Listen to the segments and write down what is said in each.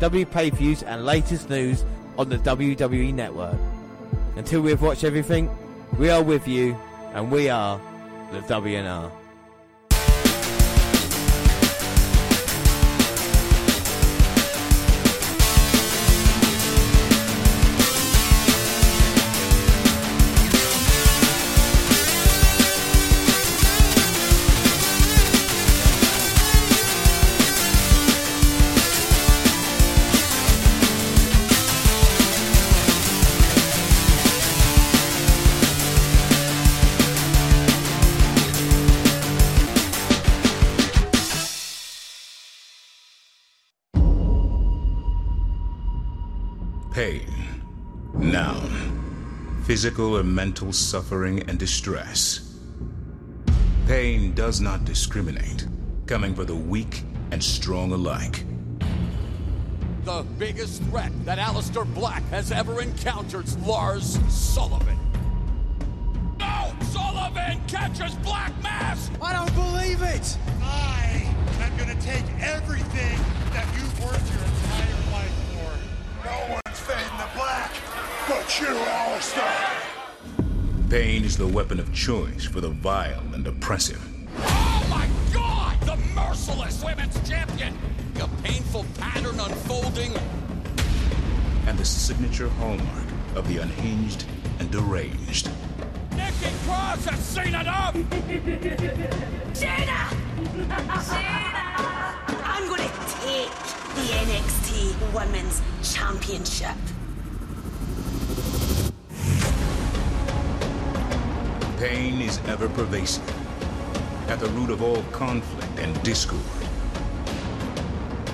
W pay views, and latest news on the WWE Network. Until we have watched everything, we are with you, and we are the WNR. Physical or mental suffering and distress. Pain does not discriminate, coming for the weak and strong alike. The biggest threat that Aleister Black has ever encountered's Lars Sullivan. No! Sullivan catches Black Mass! I don't believe it! I am gonna take everything that you've worked your entire life for. No one's fading the black but you, Aleister. Pain is the weapon of choice for the vile and oppressive. Oh my god! The merciless women's champion! A painful pattern unfolding. and the signature hallmark of the unhinged and deranged. Nikki Cross has seen enough! Shayna! Shayna! I'm gonna take the NXT Women's Championship. Pain is ever pervasive, at the root of all conflict and discord.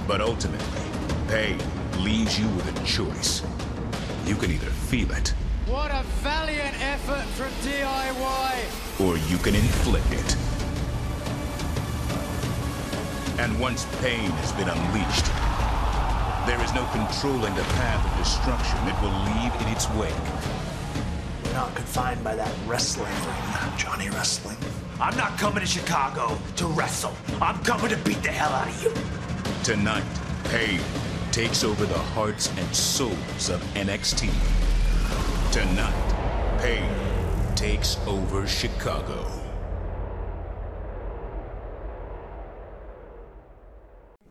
But ultimately, pain leaves you with a choice. You can either feel it, What a valiant effort from DIY! or you can inflict it. And once pain has been unleashed, there is no controlling the path of destruction it will leave in its wake. We're not confined by that wrestling ring, Johnny Wrestling. I'm not coming to Chicago to wrestle. I'm coming to beat the hell out of you. Tonight, pain takes over the hearts and souls of NXT. Tonight, pain takes over Chicago.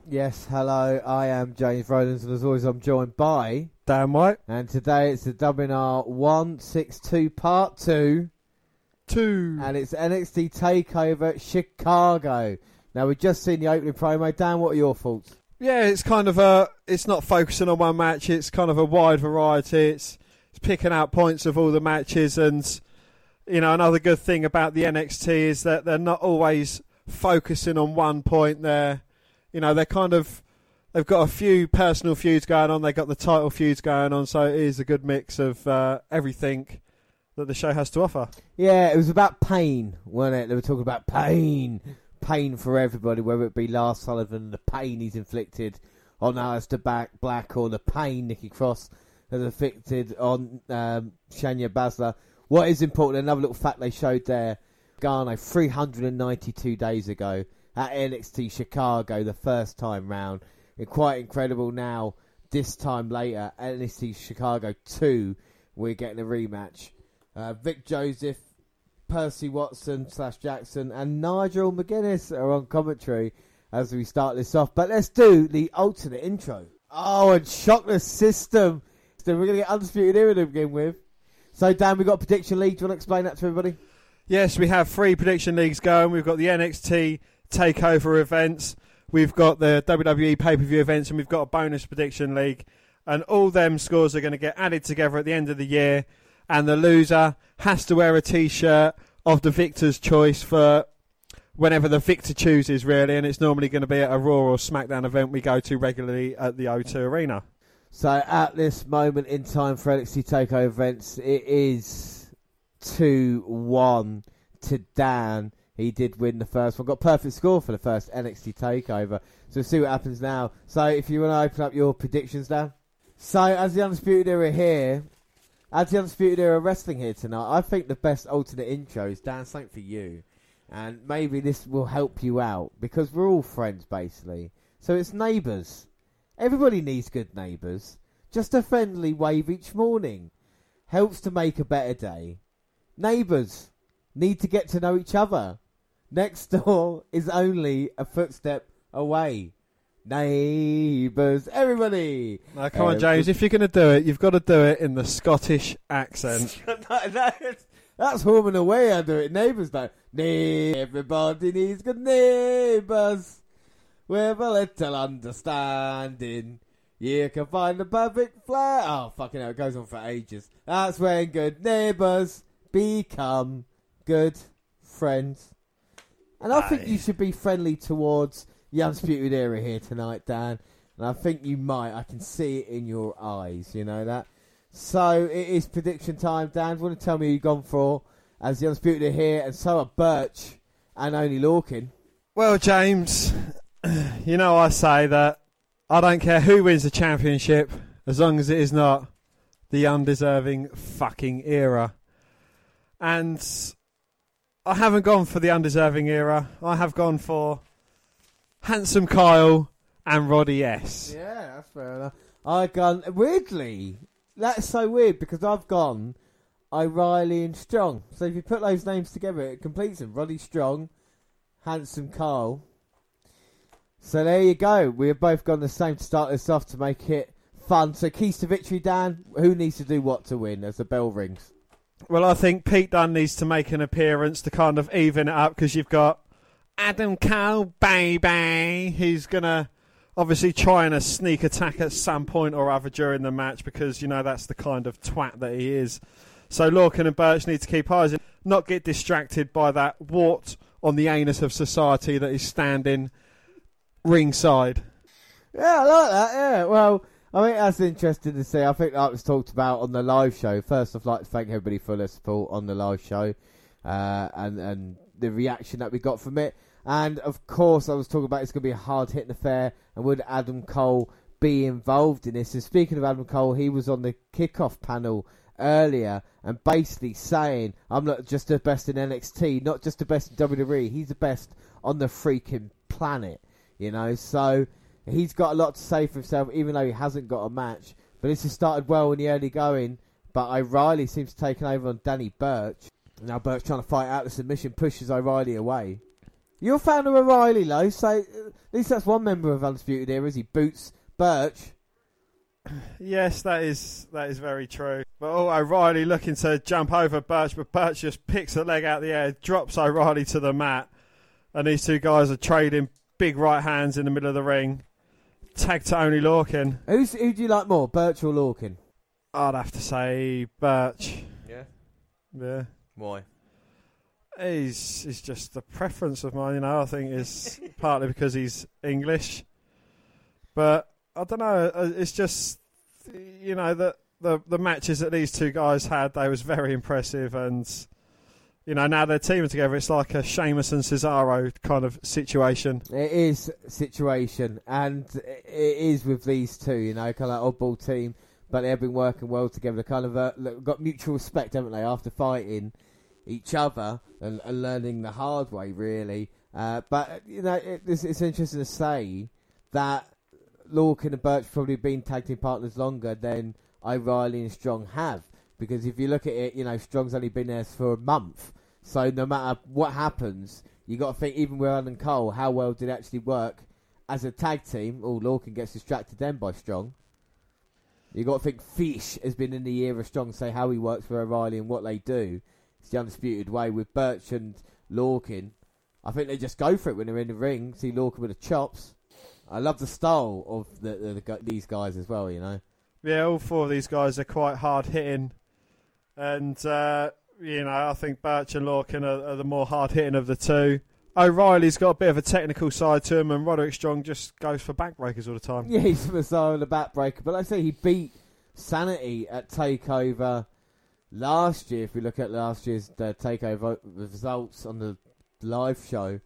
Yes, hello, I am James Rowlands, and as always, I'm joined by. Dan White. And today it's the WNR 162 Part 2. Two. And it's NXT TakeOver Chicago. Now, we've just seen the opening promo. Dan, what are your thoughts? Yeah, it's kind of a. It's not focusing on one match. It's kind of a wide variety. It's it's picking out points of all the matches, and you know another good thing about the NXT is that they're not always focusing on one point. They're, you know, they're kind of. They've got a few personal feuds going on. They've got the title feuds going on. So it is a good mix of uh, everything that the show has to offer. Yeah, it was about pain, wasn't it? They were talking about pain. Pain for everybody, whether it be Lars Sullivan, the pain he's inflicted on Aleister Back Black, or the pain Nikki Cross has inflicted on um, Shania Baszler. What is important, another little fact they showed there, Gargano, 392 days ago at NXT Chicago, the first time round. Quite incredible now, this time later, NXT Chicago 2, we're getting a rematch. Uh, Vic Joseph, Percy Watson slash Jackson, and Nigel McGuinness are on commentary as we start this off. But let's do the alternate intro. Oh, and shock the system. So we're going to get Undisputed Era to begin with. So, Dan, we've got prediction league. Do you want to explain that to everybody? Yes, we have three prediction leagues going. We've got the NXT takeover events, we've got the WWE pay per view events, and we've got a bonus prediction league. And all them scores are going to get added together at the end of the year. And the loser has to wear a t shirt of the victor's choice for whenever the victor chooses, really. And it's normally going to be at a Raw or SmackDown event we go to regularly at the O2 Arena. So at this moment in time for NXT Takeover events, it is two one to Dan. He did win the first one, got perfect score for the first NXT Takeover. So we'll see what happens now. So if you want to open up your predictions, now. So as the Undisputed Era here, as the Undisputed Era wrestling here tonight, I think the best alternate intro is Dan. Something for you, and maybe this will help you out because we're all friends basically. So it's neighbours. Everybody needs good neighbours. Just a friendly wave each morning helps to make a better day. Neighbours need to get to know each other. Next door is only a footstep away. Neighbours, everybody. Now, come on, uh, James. If you're going to do it, you've got to do it in the Scottish accent. that's home and away. I do it. Neighbours though. Everybody needs good neighbours with a little understanding. You can find the perfect flat. Oh, fucking hell, it goes on for ages. That's when good neighbours become good friends. And I think you should be friendly towards the Undisputed Era here tonight, Dan. And I think you might. I can see it in your eyes, you know that? So it is prediction time. Dan, do want to tell me who you've gone for as the Undisputed are here, and so are Burch and Oney Lorcan. Well, James, you know I say that I don't care who wins the championship as long as it is not the undeserving fucking era. And I haven't gone for the undeserving era. I have gone for Handsome Kyle and Roddy S. Yeah, that's fair enough. I've gone weirdly. That's so weird because I've gone O'Reilly and Strong. So if you put those names together, it completes them. Roddy Strong, Handsome Kyle. So there you go. We have both gone the same to start this off to make it fun. So keys to victory, Dan. Who needs to do what to win as the bell rings? Well, I think Pete Dunne needs to make an appearance to kind of even it up because you've got Adam Cole, baby. He's going to obviously try trying a sneak attack at some point or other during the match because, you know, that's the kind of twat that he is. So Lorcan and Burch need to keep eyes, and not get distracted by that wart on the anus of society that is standing ringside. Yeah, I like that. Yeah, well, I think that's interesting to see. I think that was talked about on the live show. First, I'd like to thank everybody for their support on the live show uh, and and the reaction that we got from it. And of course, I was talking about it's going to be a hard hitting affair, and would Adam Cole be involved in this? And speaking of Adam Cole, he was on the kickoff panel earlier and basically saying, I'm not just the best in NXT, not just the best in WWE, he's the best on the freaking planet, you know? So he's got a lot to say for himself, even though he hasn't got a match. But this has started well in the early going, but O'Reilly seems to taken over on Danny Burch. Now Burch trying to fight out the submission, pushes O'Reilly away. You're a fan of O'Reilly, though, so uh, at least that's one member of Undisputed Era, is he? Boots Burch. Yes, that is that is very true. But oh, O'Reilly looking to jump over Burch, but Burch just picks a leg out of the air, drops O'Reilly to the mat, and these two guys are trading big right hands in the middle of the ring. Tag Oney Lorcan. Who's, who do you like more, Burch or Lorcan? I'd have to say Burch. Yeah. Yeah. Why? He's, he's just a preference of mine, you know. I think it's partly because he's English. But I don't know. uh, It's just, you know, the, the, the matches that these two guys had, they was very impressive. And, you know, now they're teaming together. It's like a Sheamus and Cesaro kind of situation. It is situation, and it is with these two, you know, kind of oddball team, but they've been working well together. Kind of uh, got mutual respect, haven't they, after fighting each other and, and learning the hard way, really. Uh, but you know, it, it's, it's interesting to say that Lorcan and Burch probably been tag team partners longer than O'Reilly and Strong have. Because if you look at it, you know, Strong's only been there for a month. So no matter what happens, you got to think, even with Alan Cole, how well did it actually work as a tag team? Oh, Lorcan gets distracted then by Strong. You got to think Fish has been in the of Strong, say how he works for O'Reilly and what they do. It's the undisputed way with Burch and Lorcan. I think they just go for it when they're in the ring. See Lorcan with the chops. I love the style of the, the, the, these guys as well. You know. Yeah, all four of these guys are quite hard hitting, and uh, you know I think Burch and Lorcan are, are the more hard hitting of the two. O'Reilly's got a bit of a technical side to him, and Roderick Strong just goes for backbreakers all the time. Yeah, he's Messiah and a backbreaker. But like I say, he beat Sanity at Takeover last year. If we look at last year's uh, Takeover results on the live show,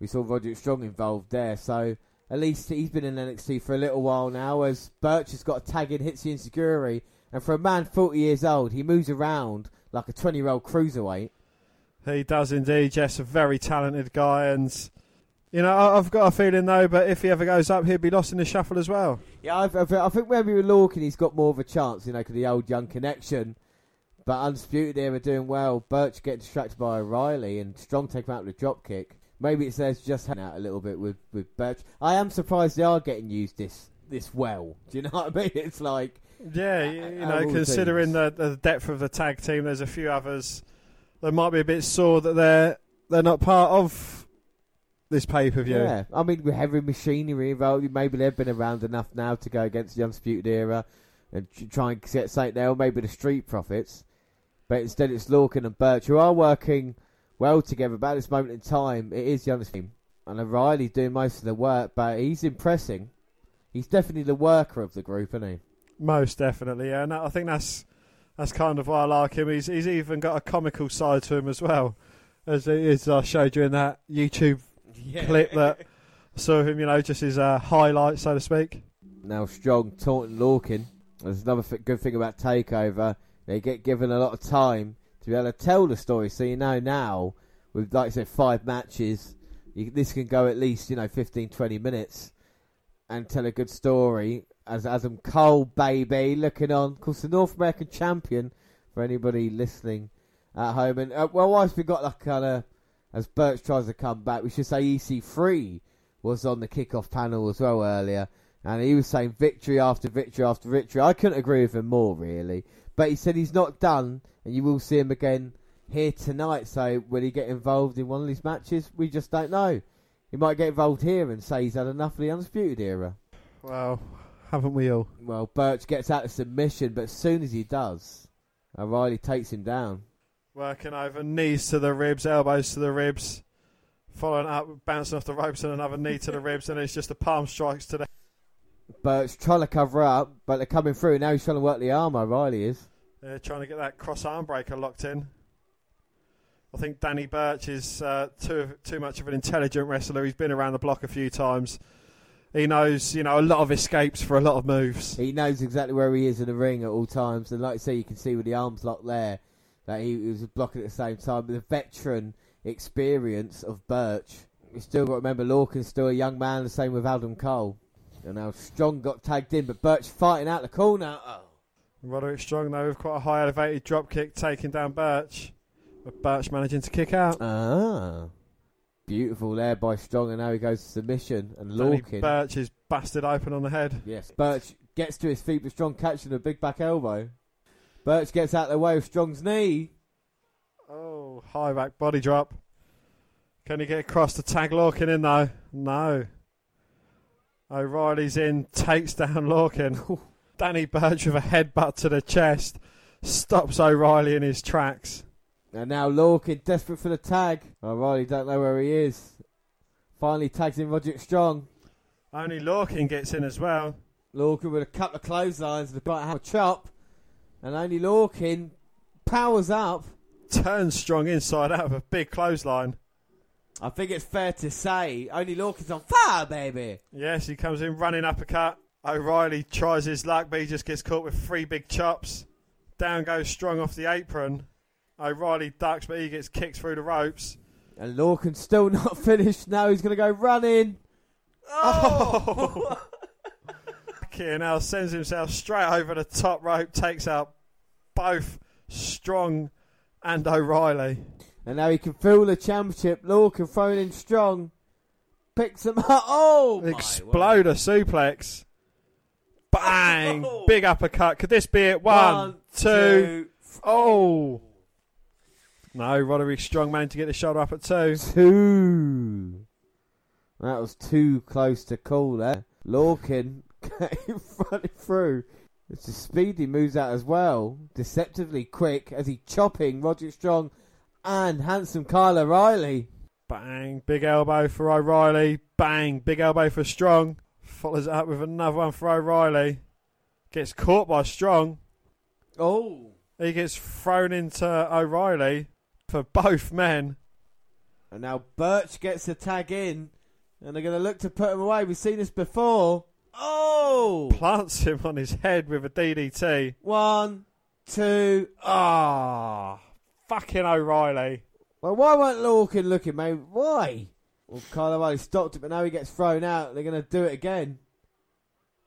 we saw Roderick Strong involved there. So at least he's been in NXT for a little while now. As Burch has got a tag in Hitsu Insecurity, and for a man 40 years old, he moves around like a 20 year old cruiserweight. He does indeed. Yes, a very talented guy, and you know I've got a feeling though, but if he ever goes up, he'll be lost in the shuffle as well. Yeah, I, I, I think maybe with Lorcan, he's got more of a chance, you know, because the old young connection. But Undisputed Era doing well. Burch getting distracted by O'Reilly and Strong taking him out with a drop kick. Maybe it's there's just hanging out a little bit with, with Burch. I am surprised they are getting used this this well. Do you know what I mean? It's like Yeah, you, you know, considering the, the depth of the tag team, there's a few others that might be a bit sore that they're they're not part of this pay per view. Yeah, I mean, with heavy machinery involved, maybe they've been around enough now to go against the Undisputed Era and try and get something there, or maybe the Street Profits. But instead, it's Lorcan and Burch who are working well together. But at this moment in time, it is the Undisputed team. And O'Reilly's doing most of the work, but he's impressing. He's definitely the worker of the group, isn't he? Most definitely, yeah. And I think that's that's kind of why I like him. He's he's even got a comical side to him as well, as as I showed you in that YouTube clip that I saw him. You know, just his uh, highlight, so to speak. Now Strong taunting Lorcan. There's another th- good thing about Takeover. They get given a lot of time to be able to tell the story. So you know now, with like I said, five matches, you, this can go at least you know 15, 20 minutes and tell a good story. As Adam Cole, baby, looking on, of course, the North American champion for anybody listening at home. And uh, well, whilst we got that kind of as Burch tries to come back, we should say EC3 was on the kickoff panel as well earlier, and he was saying victory after victory after victory. I couldn't agree with him more, really. But he said he's not done, and you will see him again here tonight. So will he get involved in one of these matches? We just don't know. He might get involved here and say he's had enough of the Undisputed Era. Well, haven't we all? Well, Burch gets out of submission, but as soon as he does, O'Reilly takes him down. Working over knees to the ribs, elbows to the ribs, following up, bouncing off the ropes, and another knee to the ribs, and it's just a palm strikes to the. Burch trying to cover up, but they're coming through. Now he's trying to work the arm, O'Reilly is. They're trying to get that cross arm breaker locked in. I think Danny Burch is uh, too too much of an intelligent wrestler. He's been around the block a few times. He knows, you know, a lot of escapes for a lot of moves. He knows exactly where he is in the ring at all times, and like I say, you can see with the arms locked there that he, he was blocking at the same time. With the veteran experience of Burch, you still got to remember Lorcan's still a young man. The same with Adam Cole. And now Strong got tagged in, but Burch fighting out the corner. Oh. Roderick Strong, though, with quite a high elevated drop kick, taking down Burch. But Burch managing to kick out. Ah, beautiful there by Strong, and now he goes to submission and Danny Lorcan. Burch is busted open on the head. Yes, Burch gets to his feet, but Strong catching a big back elbow. Burch gets out of the way of Strong's knee. Oh, high back body drop. Can he get across to tag Lorcan in though? No. O'Reilly's in, takes down Lorcan. Danny Burch with a headbutt to the chest stops O'Reilly in his tracks. And now Lorcan desperate for the tag. O'Reilly don't know where he is. Finally tags in Roderick Strong. Oney Lorcan gets in as well. Lorcan with a couple of clotheslines and a right hand chop. And Oney Lorcan powers up. Turns Strong inside out of a big clothesline. I think it's fair to say Oney Lorcan's on fire, baby. Yes, he comes in running uppercut. O'Reilly tries his luck, but he just gets caught with three big chops. Down goes Strong off the apron. O'Reilly ducks, but he gets kicked through the ropes. And Lorcan's still not finished. Now he's going to go running. Oh! Now sends himself straight over the top rope, takes out both Strong and O'Reilly. And now he can feel the championship. Lorcan throwing in strong. Picks him up. Oh! my word. Exploder suplex. Bang! Oh. Big uppercut. Could this be it? One, two. Oh! No, Roderick Strong managed to get the shoulder up at two. Two. That was too close to call there. Lorcan came running through. It's a speedy moves out as well. Deceptively quick as he chopping Roger Strong and handsome Kyle O'Reilly. Bang. Big elbow for O'Reilly. Bang. Big elbow for Strong. Follows it up with another one for O'Reilly. Gets caught by Strong. Oh. He gets thrown into O'Reilly for both men. And now Burch gets the tag in. And they're going to look to put him away. We've seen this before. Oh! Plants him on his head with a DDT. One, two. Ah, fucking O'Reilly. Well, why weren't Lorcan looking, mate? Why? Well, Kyle O'Reilly stopped it, but now he gets thrown out. They're going to do it again.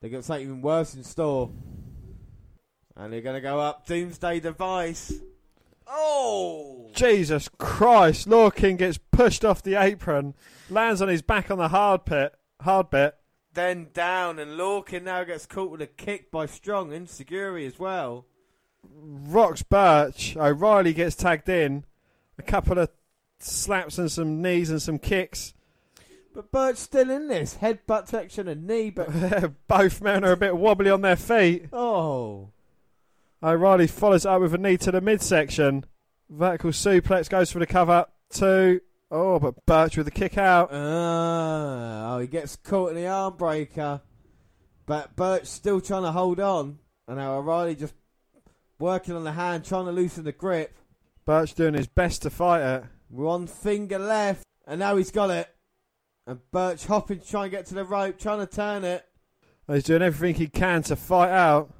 They've got something even worse in store. And they're going to go up Doomsday Device. Oh! Jesus Christ! Lorcan gets pushed off the apron, lands on his back on the hard pit, hard bit. Then down, and Lorcan now gets caught with a kick by Strong and Seguri as well. Rocks Burch. O'Reilly gets tagged in. A couple of slaps and some knees and some kicks. But Burch still in this. Headbutt section and knee, but. Both men are a bit wobbly on their feet. Oh. O'Reilly follows up with a knee to the midsection. Vertical suplex goes for the cover. Two. Oh, but Burch with the kick out. Uh, oh, he gets caught in the arm breaker. But Burch still trying to hold on. And now O'Reilly just working on the hand, trying to loosen the grip. Burch doing his best to fight it. One finger left. And now he's got it. And Burch hopping to try and get to the rope, trying to turn it. He's doing everything he can to fight out.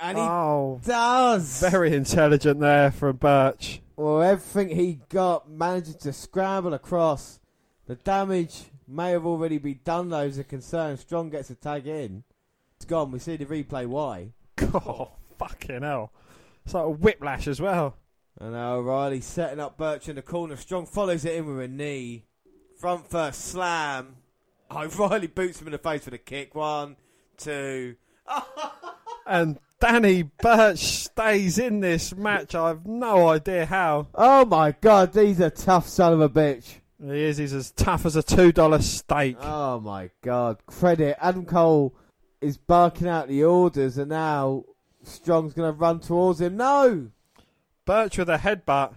And he oh, does. very intelligent there from Burch. Well, everything he got managing to scramble across. The damage may have already been done, though, as a concern. Strong gets a tag in. It's gone. We see the replay. Why? Oh, fucking hell. It's like a whiplash as well. And now O'Reilly setting up Burch in the corner. Strong follows it in with a knee. Front first slam. O'Reilly boots him in the face with a kick. One, two. And Danny Burch stays in this match. I have no idea how. Oh my god, he's a tough son of a bitch. He is. He's as tough as a $2 steak. Oh my god. Credit. Adam Cole is barking out the orders, and now Strong's going to run towards him. No! Burch with a headbutt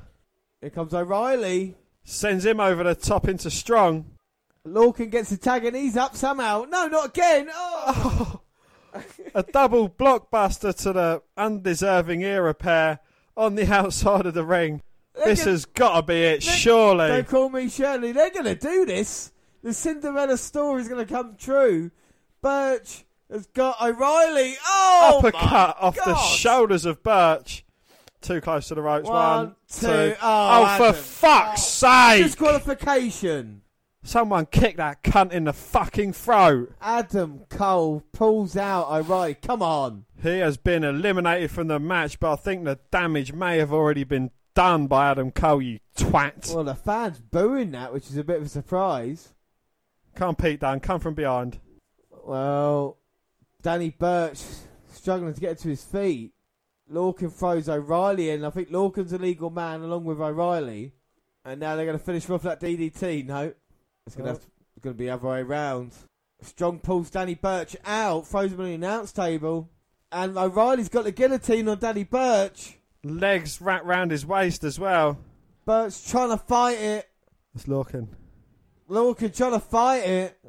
Here comes O'Reilly. sends him over the top into Strong. Lorcan gets the tag and he's up somehow. No, not again. Oh. A double blockbuster to the undeserving era pair on the outside of the ring. This gonna- has got to be it, They- surely. Don't call me Shirley. They're going to do this. The Cinderella story is going to come true. Burch has got O'Reilly. Oh, Uppercut off the shoulders of Burch. Too close to the ropes. One, One, two. two. Oh, oh for Adam. fuck's oh. sake! Disqualification. Someone kick that cunt in the fucking throat. Adam Cole pulls out O'Reilly. Come on. He has been eliminated from the match, but I think the damage may have already been done by Adam Cole, you twat. Well, the fans booing that, which is a bit of a surprise. Come Pete Dunne, come from behind. Well, Danny Burch struggling to get to his feet. Lorcan throws O'Reilly in. I think Lorcan's a legal man along with O'Reilly. And now they're going to finish off that DDT. No, it's going to Oh. it's going to be the other way round. Strong pulls Danny Burch out, throws him on the announce table, and O'Reilly's got the guillotine on Danny Burch. Legs wrapped round his waist as well. Burch trying to fight it. It's Lorcan. Lorcan trying to fight it.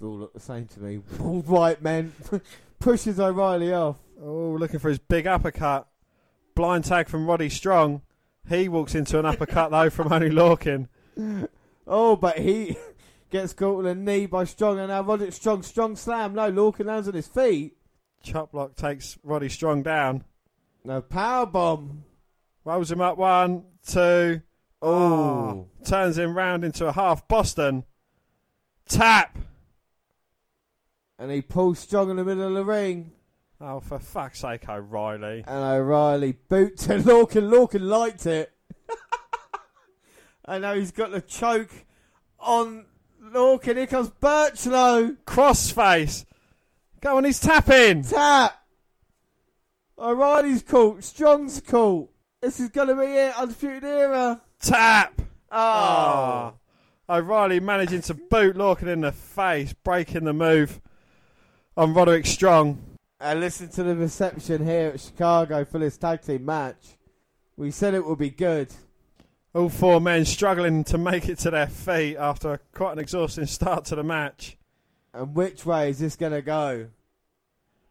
They all look the same to me. Bald white men pushes O'Reilly off. Oh, looking for his big uppercut. Blind tag from Roddy Strong. He walks into an uppercut though from Oney Lorcan. Oh, but he gets caught with a knee by Strong, and now Roderick Strong, strong slam. No, Lorcan lands on his feet. Chop block takes Roddy Strong down. No, power bomb. Rolls him up one, two. Oh. oh. Turns him round into a half Boston. Tap. And he pulls Strong in the middle of the ring. Oh, for fuck's sake, O'Reilly. And O'Reilly boot to Lorcan. Lorcan liked it. and now he's got the choke on Lorcan. Here comes Birchlow. Crossface. Go on, he's tapping. Tap. O'Reilly's caught. Strong's caught. This is going to be it. Undisputed era. Tap. Oh. oh. O'Reilly managing to boot Lorcan in the face, breaking the move on Roderick Strong. And listen to the reception here at Chicago for this tag team match. We said it would be good. All four men struggling to make it to their feet after quite an exhausting start to the match. And which way is this going to go?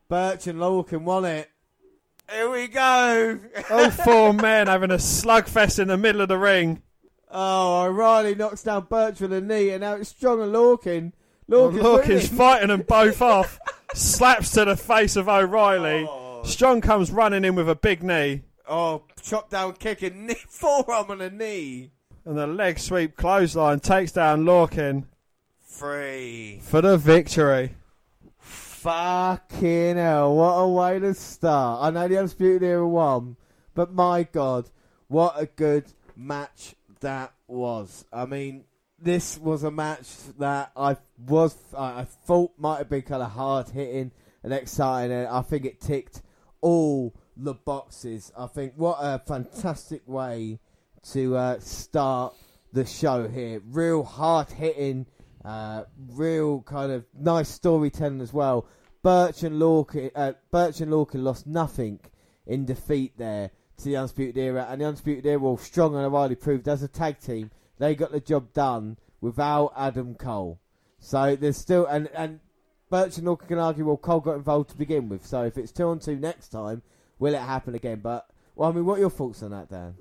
Burch and Lorcan won it. Here we go. All four men having a slugfest in the middle of the ring. Oh, O'Reilly knocks down Burch with a knee, and now it's Strong and. Lorcan's, Lorcan's winning. fighting them both off. Slaps to the face of O'Reilly. Oh. Strong comes running in with a big knee. Oh, chop down kick and knee, forearm on a knee. And the leg sweep clothesline takes down Lorcan. Free. for the victory. Fucking hell, what a way to start. I know the Undisputed Era won, but my god, what a good match that was. I mean, this was a match that I was, I I thought might have been kind of hard hitting and exciting, and I think it ticked all the boxes. I think what a fantastic way to uh, start the show here. Real hard hitting, uh, real kind of nice storytelling as well. Burch and Lorcan, uh, Burch and Lorcan lost nothing in defeat there to the Undisputed Era, and the Undisputed Era, well, Strong and O'Reilly proved as a tag team they got the job done without Adam Cole. So there's still and and Burch and Lorcan can argue, well, Cole got involved to begin with. So if it's two on two next time, will it happen again? But well, I mean, what are your thoughts on that, Dan?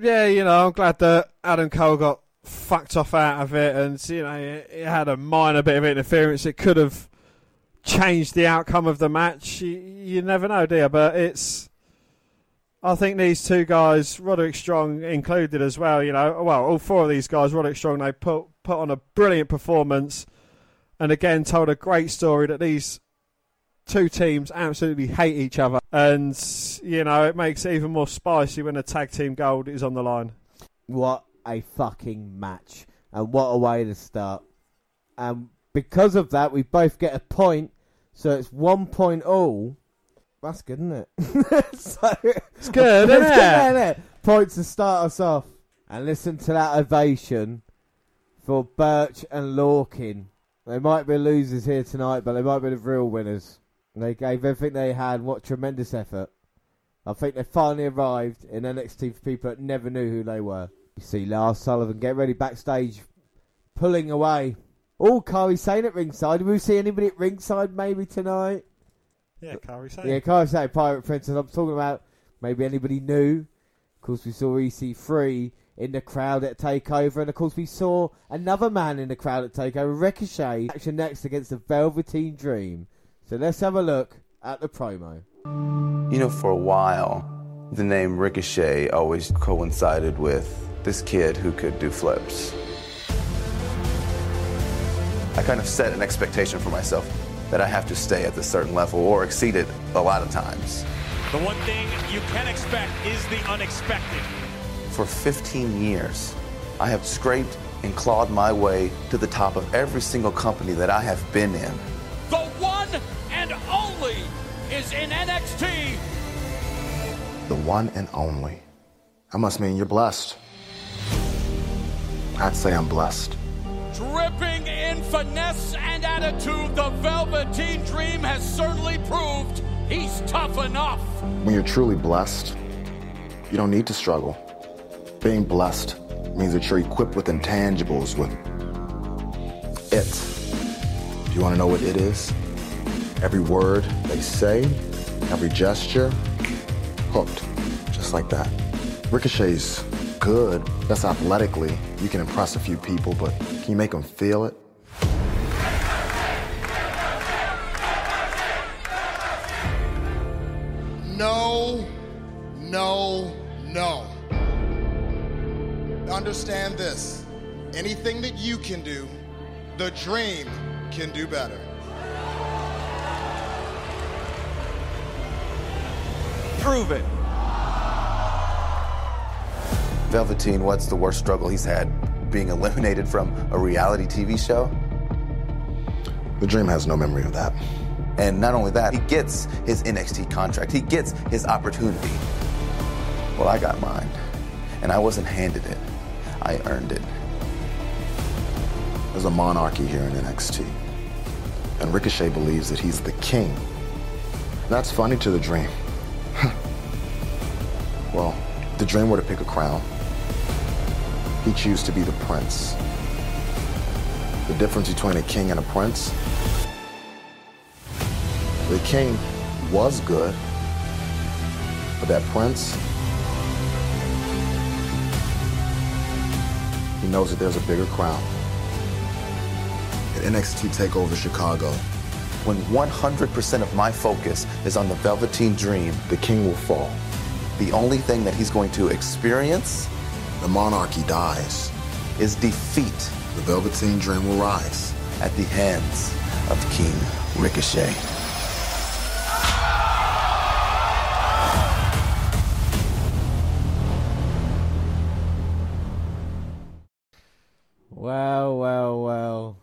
Yeah, you know, I'm glad that Adam Cole got fucked off out of it, and you know, it, had a minor bit of interference. It could have changed the outcome of the match. You, you never know, dear. But it's. I think these two guys, Roderick Strong included as well. You know, well, all four of these guys, Roderick Strong, they put put on a brilliant performance, and again told a great story that these two teams absolutely hate each other, and you know it makes it even more spicy when a tag team gold is on the line. What a fucking match. And what a way to start. And because of that, we both get a point. So it's one point all. That's good, isn't it? so, it's good, isn't it? isn't it? Points to start us off. And listen to that ovation for Burch and Lorcan. They might be losers here tonight, but they might be the real winners. They gave everything they had. What tremendous effort. I think they finally arrived in NXT for people that never knew who they were. You see Lars Sullivan get ready backstage, pulling away. Oh, Kairi Sane at ringside. Did we see anybody at ringside maybe tonight? Yeah, uh, Kairi Sane. Yeah, Kairi Sane, Pirate Princess. I'm talking about maybe anybody new. Of course, we saw EC3 in the crowd at Takeover, and of course, we saw another man in the crowd at Takeover, Ricochet, action next against the Velveteen Dream. So let's have a look at the promo. You know, for a while, the name Ricochet always coincided with this kid who could do flips. I kind of set an expectation for myself that I have to stay at a certain level or exceed it a lot of times. The one thing you can expect is the unexpected. For 15 years, I have scraped and clawed my way to the top of every single company that I have been in. The one and only is in NXT. The one and only. That must mean you're blessed. I'd say I'm blessed. Dripping in finesse and attitude, the Velveteen Dream has certainly proved he's tough enough. When you're truly blessed, you don't need to struggle. Being blessed means that you're equipped with intangibles, with it. Do you want to know what it is? Every word they say, every gesture, hooked, just like that. Ricochet's good. That's athletically. You can impress a few people, but can you make them feel it? No, no, no. Understand this. Anything that you can do, the dream can do better. Prove it. Velveteen, what's the worst struggle he's had? Being eliminated from a reality TV show? The dream has no memory of that. And not only that, he gets his NXT contract. He gets his opportunity. Well, I got mine. And I wasn't handed it. I earned it. There's a monarchy here in NXT. And Ricochet believes that he's the king. That's funny to the dream. Well, the dream were to pick a crown, he chose to be the prince. The difference between a king and a prince the king was good, but that prince, he knows that there's a bigger crown. At NXT TakeOver Chicago, when 100% of my focus is on the Velveteen Dream, the king will fall. The only thing that he's going to experience, the monarchy dies, is defeat. The Velveteen Dream will rise at the hands of King Ricochet. Well, well, well.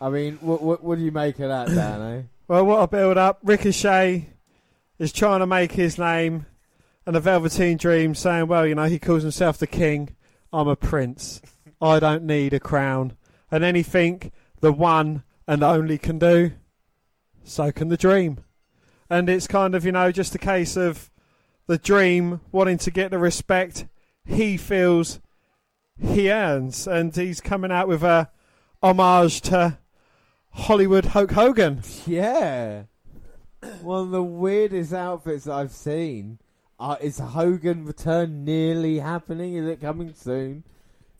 I mean, what what, what do you make of that, Dan? eh? Well, what a build up. Ricochet is trying to make his name, and the Velveteen Dream saying, well, you know, he calls himself the king. I'm a prince. I don't need a crown. And anything the one and only can do, so can the dream. And it's kind of, you know, just a case of the dream wanting to get the respect he feels he earns. And he's coming out with a homage to Hollywood Hulk Hogan. Yeah. One of the weirdest outfits I've seen. Uh, is Hogan return nearly happening? Is it coming soon?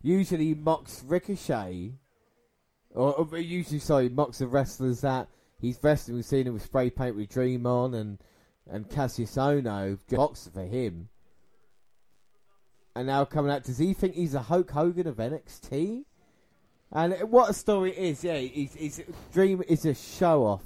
Usually mocks Ricochet. Or, or usually, sorry, mocks the wrestlers that he's wrestling. We've seen him with spray paint with Dream on and, and Kassius Ohno. Mocks for him. And now coming out, does he think he's a Hulk Hogan of NXT? And what a story it is, yeah. He's, he's, Dream is a show off.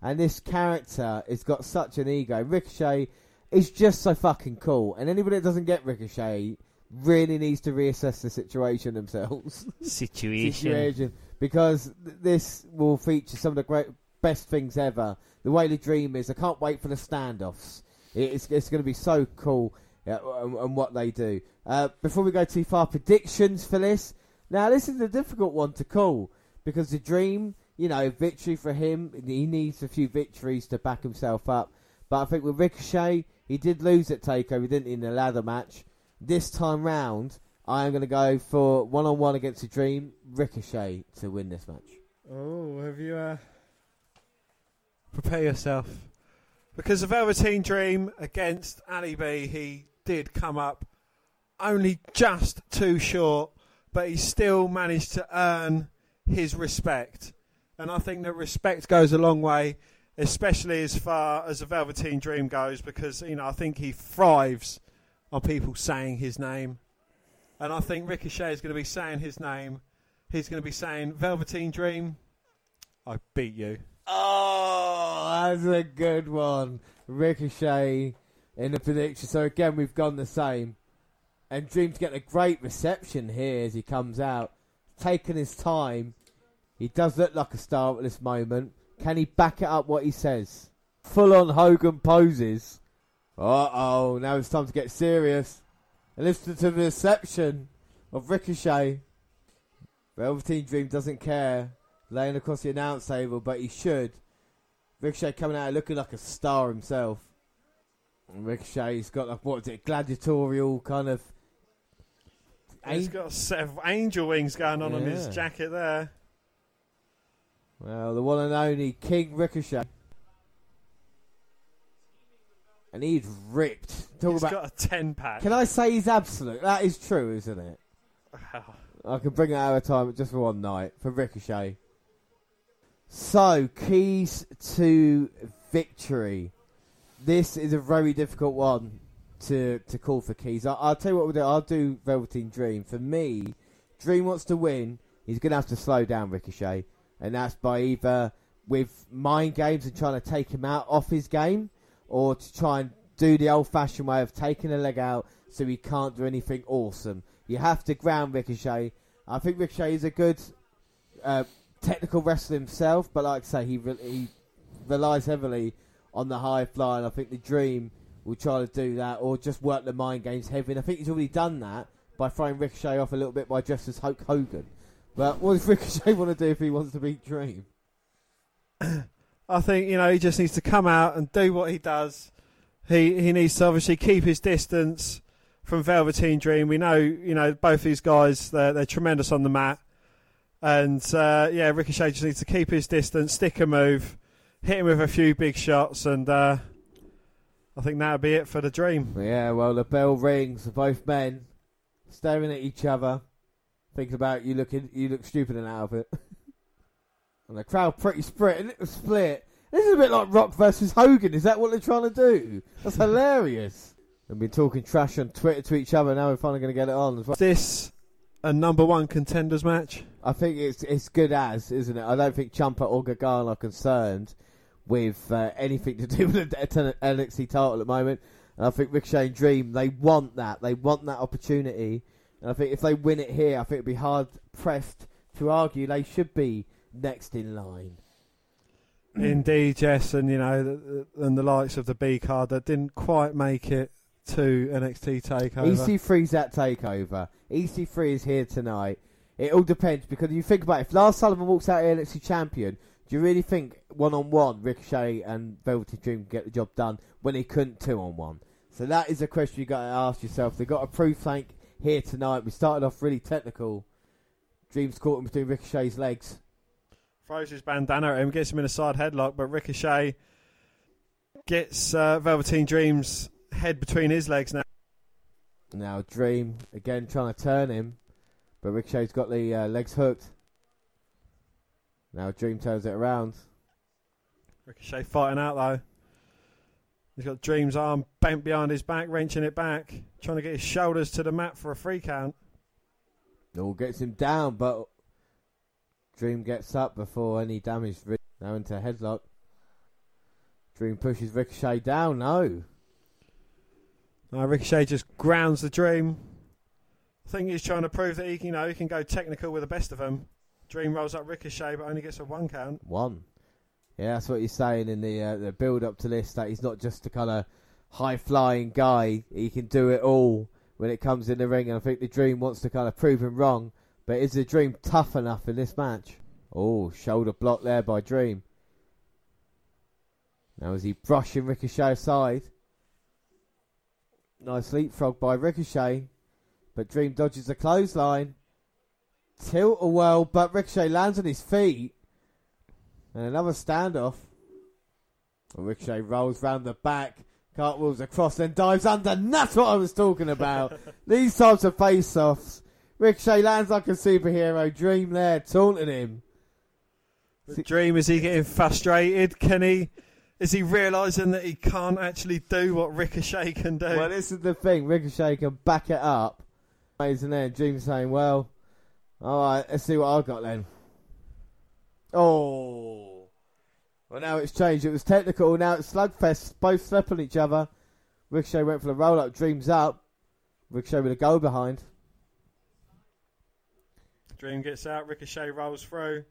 And this character has got such an ego. Ricochet is just so fucking cool. And anybody that doesn't get Ricochet really needs to reassess the situation themselves. Situation. situation. Because th- this will feature some of the great best things ever. The way the dream is, I can't wait for the standoffs. It's, it's going to be so cool yeah, and, and what they do. Uh, before we go too far, predictions for this. Now, this is a difficult one to call because the dream, you know, victory for him. He needs a few victories to back himself up. But I think with Ricochet, he did lose at Takeover, didn't he, in the ladder match. This time round, I am going to go for one on one against the Dream, Ricochet to win this match. Oh, have you uh, prepare yourself? Because the Velveteen Dream against Ali B, he did come up only just too short, but he still managed to earn his respect. And I think that respect goes a long way, especially as far as the Velveteen Dream goes, because you know I think he thrives on people saying his name, and I think Ricochet is going to be saying his name. He's going to be saying Velveteen Dream, I beat you. Oh, that's a good one. Ricochet in the prediction. So again, we've gone the same. And Dream's getting a great reception here as he comes out. Taking his time. He does look like a star at this moment. Can he back it up what he says? Full on Hogan poses. Uh oh, now it's time to get serious. And listen to the reception of Ricochet. Velveteen Dream doesn't care. Laying across the announce table, but he should. Ricochet coming out looking like a star himself. And Ricochet's got like what is it, gladiatorial kind of. He's got a set of angel wings going on on his jacket there. Well, the one and only King Ricochet. And he's ripped. Talk He's about. got a ten pack. Can I say he's absolute? That is true, isn't it? I can bring it out of time just for one night for Ricochet. So, keys to victory. This is a very difficult one to to call for keys. I, I'll tell you what we'll do. I'll do Velveteen Dream. For me, Dream wants to win. He's going to have to slow down Ricochet, and that's by either with mind games and trying to take him out off his game, or to try and do the old-fashioned way of taking a leg out so he can't do anything awesome. You have to ground Ricochet. I think Ricochet is a good uh, technical wrestler himself, but like I say, he re- he relies heavily on the high fly, and I think the Dream will try to do that, or just work the mind games heavy. And I think he's already done that by throwing Ricochet off a little bit by dressed as Hulk Hogan. But what does Ricochet want to do if he wants to beat Dream? I think you know he just needs to come out and do what he does. He he needs to obviously keep his distance from Velveteen Dream. We know, you know, both these guys, they're, they're tremendous on the mat. And uh, yeah, Ricochet just needs to keep his distance, stick a move, hit him with a few big shots, and uh, I think that'll be it for the Dream. Yeah, well, the bell rings. Both men staring at each other, thinking about you looking, you look stupid in that outfit. and the crowd pretty split, and it was split. This is a bit like Rock versus Hogan. Is that what they're trying to do? That's hilarious. They've been talking trash on Twitter to each other. Now we're finally going to get it on as well. Is this a number one contenders match? I think it's it's good as, isn't it? I don't think Ciampa or Gargano are concerned with uh, anything to do with the NXT title at the moment. And I think Ricochet and Dream, they want that. They want that opportunity. And I think if they win it here, I think it'd be hard pressed to argue they should be next in line. Indeed, yes, and you know, and the likes of the B card that didn't quite make it to NXT Takeover. EC3's that takeover. EC3 is here tonight. It all depends because you think about it, if Lars Sullivan walks out here NXT champion, do you really think one on one Ricochet and Velveteen Dream get the job done when he couldn't two on one? So that is a question you got to ask yourself. They got a proof flank here tonight. We started off really technical. Dreams caught him between Ricochet's legs. Throws his bandana at him, gets him in a side headlock, but Ricochet gets uh, Velveteen Dream's head between his legs now. Now Dream again trying to turn him, but Ricochet's got the uh, legs hooked. Now Dream turns it around. Ricochet fighting out though. He's got Dream's arm bent behind his back, wrenching it back, trying to get his shoulders to the mat for a free count. All gets him down, but Dream gets up before any damage. Now into a headlock. Dream pushes Ricochet down. No. Uh, Ricochet just grounds the Dream. I think he's trying to prove that he, you know, he can go technical with the best of them. Dream rolls up Ricochet, but only gets a one count. One. Yeah, that's what he's saying in the uh, the build up to this. That he's not just a kind of high flying guy. He can do it all when it comes in the ring. And I think the Dream wants to kind of prove him wrong. But is the Dream tough enough in this match? Oh, shoulder block there by Dream. Now is he brushing Ricochet aside? Nice leapfrog by Ricochet. But Dream dodges the clothesline. Tilt a whirl, but Ricochet lands on his feet. And another standoff. Ricochet rolls round the back, cartwheels across, then dives under. And that's what I was talking about. These types of face offs. Ricochet lands like a superhero. Dream there, taunting him. The Dream, is he getting frustrated? Can he. Is he realising that he can't actually do what Ricochet can do? Well, this is the thing. Ricochet can back it up. Amazing there. Dream saying, well, alright, let's see what I've got then. Oh. Well, now it's changed. It was technical. Now it's slugfest. Both slap on each other. Ricochet went for the roll up. Dreams up. Ricochet with a go behind. Dream gets out. Ricochet rolls through.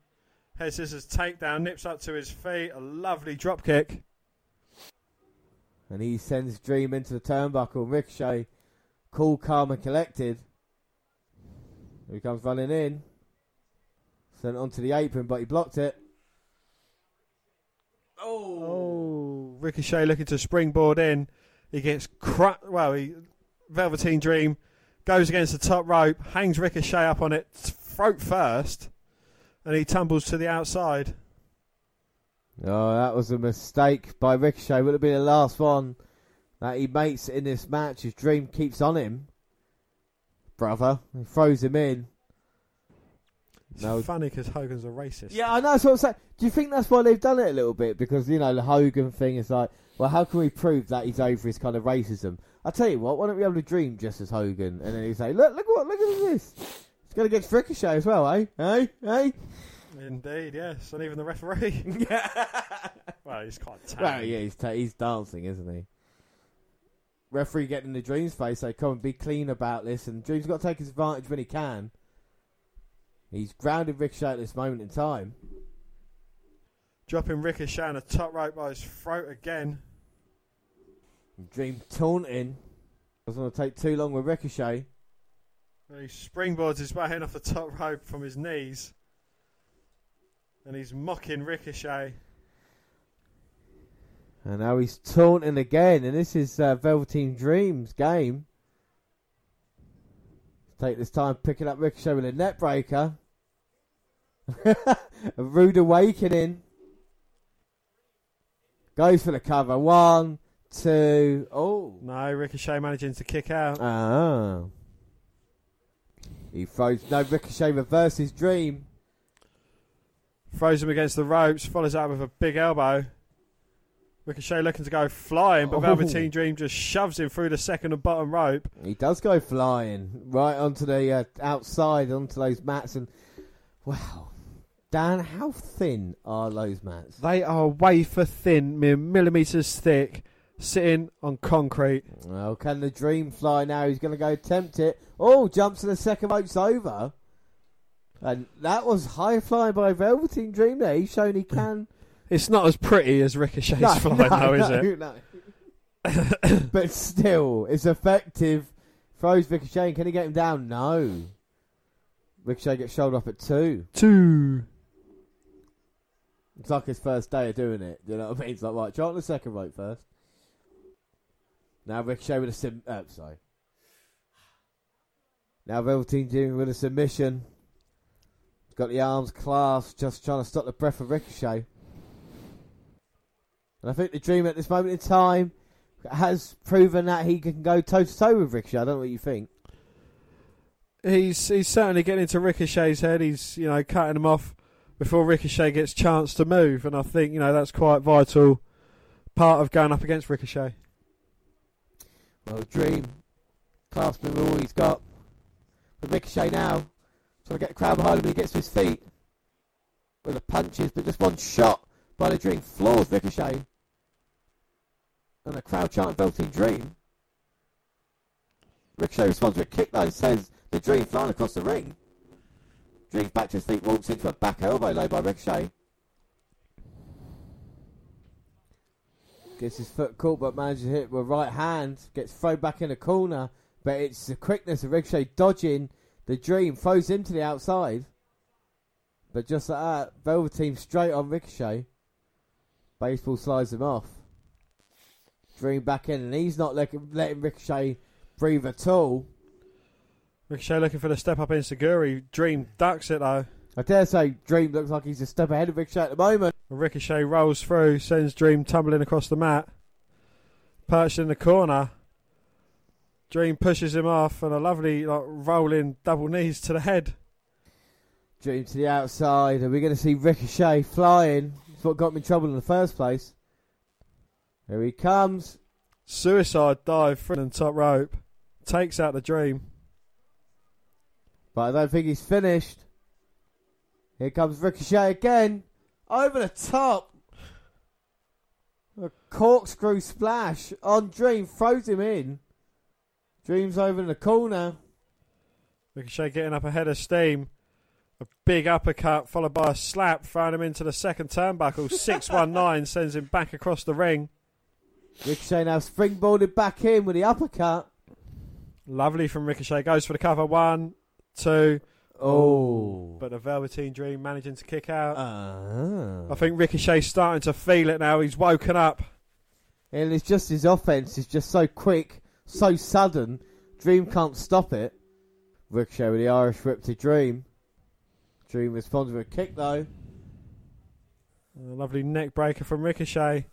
Head scissors takedown. Nips up to his feet. A lovely drop kick. And he sends Dream into the turnbuckle. Ricochet, cool, calm, and collected. Here he comes running in. Sent onto the apron, but he blocked it. Oh. oh. Ricochet looking to springboard in. He gets cr- well, he Velveteen Dream goes against the top rope, hangs Ricochet up on it throat first, and he tumbles to the outside. Oh, that was a mistake by Ricochet. Would have been the last one that he makes in this match. His dream keeps on him, brother. He throws him in. It's no. funny because Hogan's a racist. Yeah, I know. That's what I'm saying. Do you think that's why they've done it a little bit? Because you know the Hogan thing is like, well, how can we prove that he's over his kind of racism? I tell you what, why don't we have a dream just as Hogan, and then he say, look, look what, look at this. It's going to get Ricochet as well, eh? Eh? Eh? Indeed, yes, and even the referee. yeah. well, he's quite. Tan. Well, yeah, he's ta- he's dancing, isn't he? Referee getting the Dream's face, say, "Come and be clean about this," and Dream's got to take his advantage when he can. He's grounded Ricochet at this moment in time. Dropping Ricochet on a top rope by his throat again. Dream taunting. Doesn't want to take too long with Ricochet. He springboards his way in off the top rope from his knees. And he's mocking Ricochet. And now he's taunting again. And this is uh, Velveteen Dream's game. Take this time picking up Ricochet with a neck breaker. a rude awakening. Goes for the cover. One, two. Oh. No, Ricochet managing to kick out. Ah. He throws. No, Ricochet reverses Dream. Throws him against the ropes, follows that with a big elbow. Ricochet looking to go flying, but Oh. Velveteen Dream just shoves him through the second and bottom rope. He does go flying right onto the uh, outside, onto those mats, and wow, Dan, how thin are those mats? They are wafer thin, mere millimetres thick, sitting on concrete. Well, can the Dream fly now? He's going to go attempt it. Oh, jumps to the second ropes over, and that was high flying by Velveteen Dream. There, he's shown he can. It's not as pretty as Ricochet's No, flying, no, though, is no, it? no. but still, it's effective. Throws Ricochet. Can he get him down? No. Ricochet gets shoulder off at two. Two. It's like his first day of doing it. You know what I mean? It's like, right, try on the second rope first. Now Ricochet with a sim. Uh, sorry. Now Velveteen Dream with a submission. He's got the arms clasped, just trying to stop the breath of Ricochet. And I think the Dream at this moment in time has proven that he can go toe to toe with Ricochet. I don't know what you think. He's he's certainly getting into Ricochet's head. He's you know cutting him off before Ricochet gets chance to move, and I think you know that's quite vital part of going up against Ricochet. Well, Dream clasping all he's got. But Ricochet now trying to get a crowd behind him he gets to his feet. With the punches, but just one shot by the Dream floors Ricochet. And the crowd chanting Velveteen Dream. Ricochet responds with a kick though says the Dream flying across the ring. Dream back to his feet, walks into a back elbow laid by Ricochet. Gets his foot caught, but manages to hit with right hand. Gets thrown back in the corner, but it's the quickness of Ricochet dodging the Dream, throws him to the outside. But just like that, Velveteen straight on Ricochet. Baseball slides him off. Dream back in, and he's not letting, letting Ricochet breathe at all. Ricochet looking for the step up enzuigiri. Dream ducks it though. I dare say Dream looks like he's a step ahead of Ricochet at the moment. Ricochet rolls through, sends Dream tumbling across the mat. Perched in the corner. Dream pushes him off, and a lovely like rolling double knees to the head. Dream to the outside. Are we going to see Ricochet flying? That's what got me in trouble in the first place. Here he comes. Suicide dive through the top rope. Takes out the Dream. But I don't think he's finished. Here comes Ricochet again. Over the top. A corkscrew splash on Dream. Throws him in. Dream's over in the corner. Ricochet getting up ahead of steam. A big uppercut followed by a slap, throwing him into the second turnbuckle. 619 sends him back across the ring. Ricochet now springboarded back in with the uppercut. Lovely from Ricochet. Goes for the cover. One, two. Oh. But the Velveteen Dream managing to kick out. Ah. I think Ricochet's starting to feel it now. He's woken up. And it's just his offense is just so quick, so sudden. Dream can't stop it. Ricochet with the Irish whip to Dream. Dream responds with a kick though. A lovely neck breaker from Ricochet.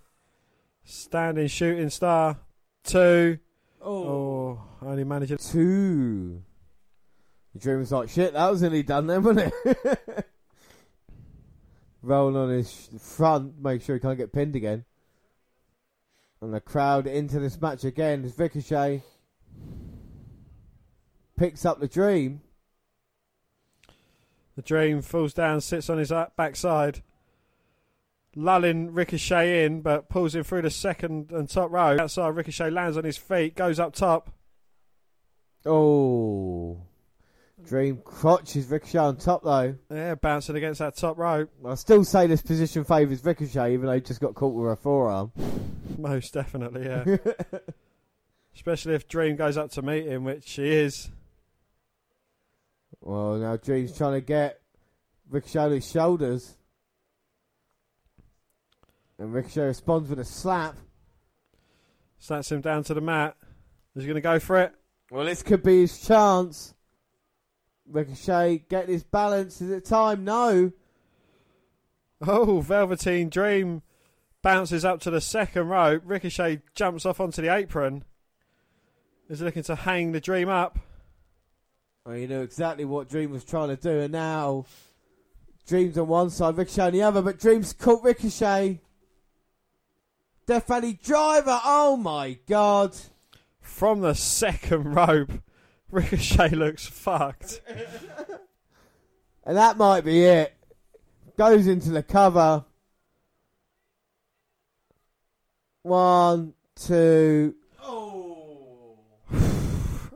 Standing shooting star. Two. Oh, oh only managing. Two. The Dream was like, shit, that was nearly done then, wasn't it? Rolling on his front, make sure he can't get pinned again. And the crowd into this match again as Ricochet picks up the Dream. The Dream falls down, sits on his backside. Lulling Ricochet in, but pulls him through the second and top row. Outside, Ricochet lands on his feet, goes up top. Oh. Dream crotches Ricochet on top though. Yeah, bouncing against that top rope. I still say this position favours Ricochet, even though he just got caught with a forearm. Most definitely, yeah. Especially if Dream goes up to meet him, which he is. Well, now Dream's trying to get Ricochet on his shoulders. And Ricochet responds with a slap. Slaps him down to the mat. Is he going to go for it? Well, this could be his chance. Ricochet get his balance. Is it time? No. Oh, Velveteen Dream bounces up to the second rope. Ricochet jumps off onto the apron. Is looking to hang the Dream up. Well, you know exactly what Dream was trying to do, and now Dream's on one side, Ricochet on the other, but Dream's caught Ricochet. Death Valley Driver, oh my god. From the second rope, Ricochet looks fucked. And that might be it. Goes into the cover. One, two.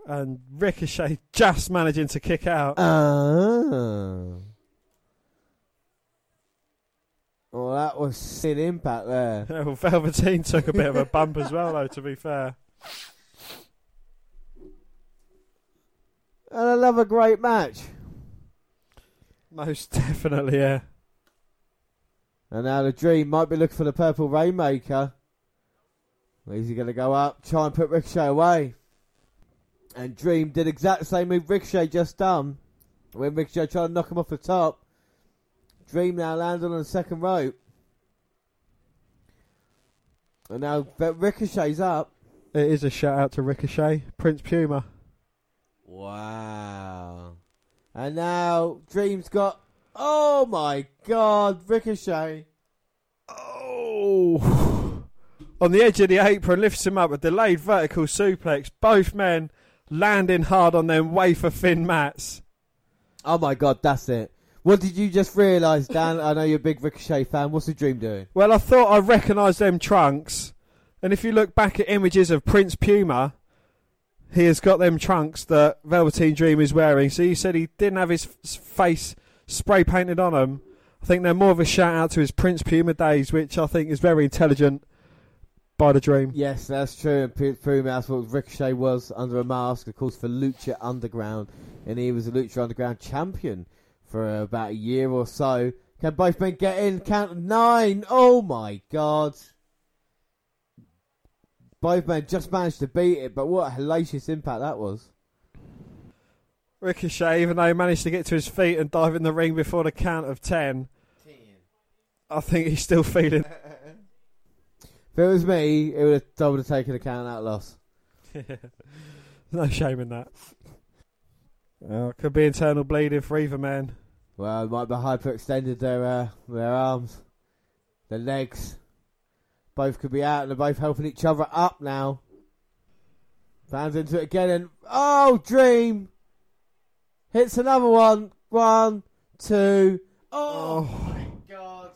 And Ricochet just managing to kick out. Ah. Well, that was sin impact there. well, Velveteen took a bit of a bump as well, though, to be fair. And another great match. Most definitely, yeah. And now the Dream might be looking for the Purple Rainmaker. Is he going to go up, try and put Ricochet away? And Dream did exactly the same move Ricochet just done. When Ricochet tried to knock him off the top. Dream now lands on the second rope. And now Ricochet's up. It is a shout out to Ricochet, Prince Puma. Wow. And now Dream's got. Oh my god, Ricochet. Oh. On the edge of the apron, lifts him up, a delayed vertical suplex. Both men landing hard on them wafer thin mats. Oh my god, that's it. What did you just realise, Dan? I know you're a big Ricochet fan. What's the Dream doing? Well, I thought I recognised them trunks. And if you look back at images of Prince Puma, he has got them trunks that Velveteen Dream is wearing. So he said he didn't have his face spray painted on them. I think they're more of a shout out to his Prince Puma days, which I think is very intelligent by the Dream. Yes, that's true. And Prince Puma, that's what Ricochet was under a mask, of course, for Lucha Underground. And he was a Lucha Underground champion for about a year or so. Can both men get in? Count of nine. Oh my god. Both men just managed to beat it, but what a hellacious impact that was. Ricochet, even though he managed to get to his feet and dive in the ring before the count of 10, I think he's still feeling. If it was me, it would have, I would have taken account of that loss. no shame in that. Uh, could be internal bleeding for either man. Well, it might be hyperextended their uh, their arms, their legs. Both could be out, and they're both helping each other up now. Fans into it again, and oh, Dream hits another one. One, two. Oh, my god!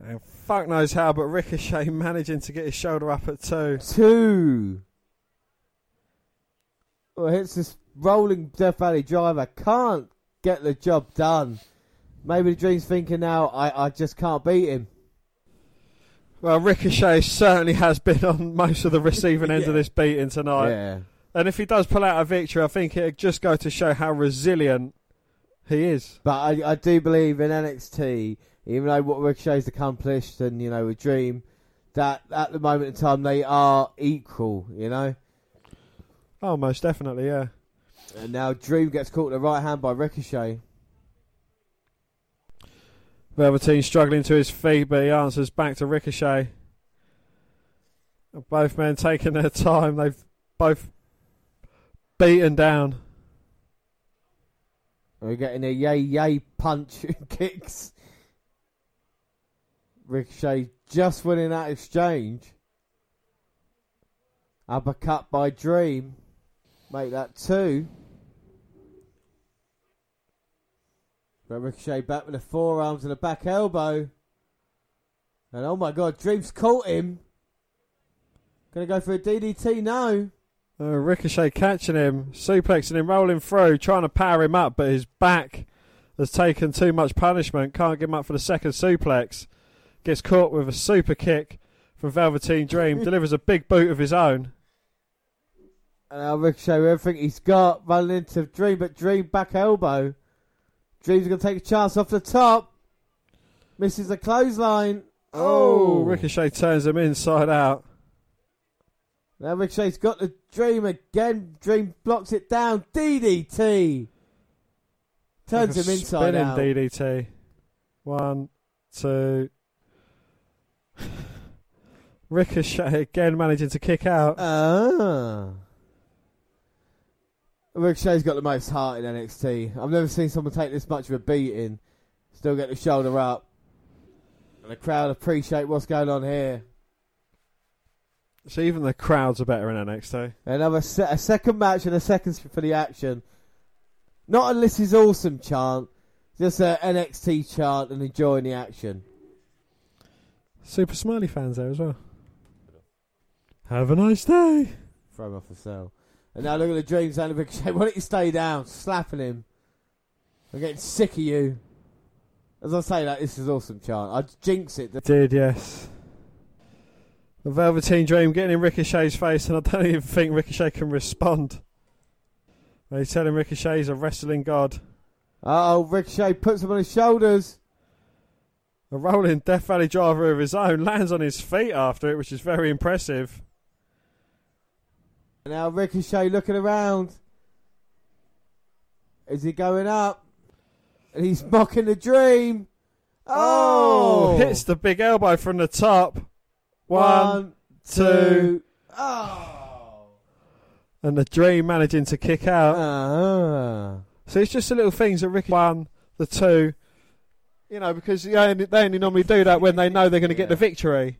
And fuck knows how, but Ricochet managing to get his shoulder up at two. Two. Well, hits this rolling Death Valley driver. Can't get the job done. Maybe the Dream's thinking now, I, I just can't beat him. Well, Ricochet certainly has been on most of the receiving end of this beating tonight. Yeah. And if he does pull out a victory, I think it'd just go to show how resilient he is. But I, I do believe in NXT, even though what Ricochet's accomplished and, you know, a Dream, that at the moment in time they are equal, you know? Oh, most definitely, yeah. And now Dream gets caught in the right hand by Ricochet. Velveteen struggling to his feet, but he answers back to Ricochet. Both men taking their time. They've both beaten down. We're getting a yay yay punch and kicks. Ricochet just winning that exchange. Uppercut by Dream. Make that two. But Ricochet back with the forearms and a back elbow. And oh my god, Dream's caught him. Gonna go for a DDT? No. Uh, Ricochet catching him, suplexing him, rolling through, trying to power him up, but his back has taken too much punishment. Can't get him up for the second suplex. Gets caught with a super kick from Velveteen Dream. delivers a big boot of his own. And now Ricochet with everything he's got running into Dream, but Dream back elbow. Dream's gonna take a chance off the top. Misses a clothesline. Oh, Oh, Ricochet turns him inside out. Now Ricochet's got the Dream again. Dream blocks it down. DDT. Turns Like him inside spinning out. DDT. One, two. Ricochet again managing to kick out. Ah. Ricochet's got the most heart in NXT. I've never seen someone take this much of a beating, still get the shoulder up, and the crowd appreciate what's going on here. So even the crowds are better in NXT. Another se- a second match and a second for the action. Not a "This is awesome" chant, just a NXT chant and enjoying the action. Super Smiley fans there as well. Have a nice day. Throw him off the cell. And now look at the dreams and Ricochet. Why don't you stay down? Slapping him. I'm getting sick of you. As I say that, this is awesome chant. I jinx it. Did yes. The Velveteen Dream getting in Ricochet's face, and I don't even think Ricochet can respond. He's telling Ricochet he's a wrestling god. Oh, Ricochet puts him on his shoulders. A rolling Death Valley driver of his own lands on his feet after it, which is very impressive. And now Ricochet looking around. Is he going up? And he's mocking the dream. Oh! hits the big elbow from the top. One, One, two, two. Oh! and the Dream managing to kick out. Ah. So it's just the little things that Ricky one, the two, you know, because they only, they only normally do that when they know they're going to get the victory.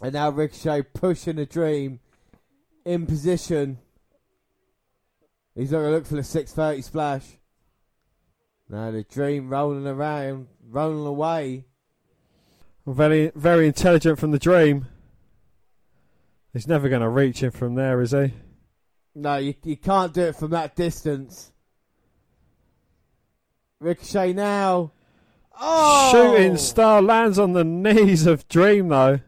And now Ricochet pushing the dream in position. He's not going to look for the 630 splash. Now the dream rolling around, rolling away. Very, very intelligent from the Dream. He's never going to reach him from there, is he? No, you, you can't do it from that distance. Ricochet now. Oh! Shooting star lands on the knees of Dream, though.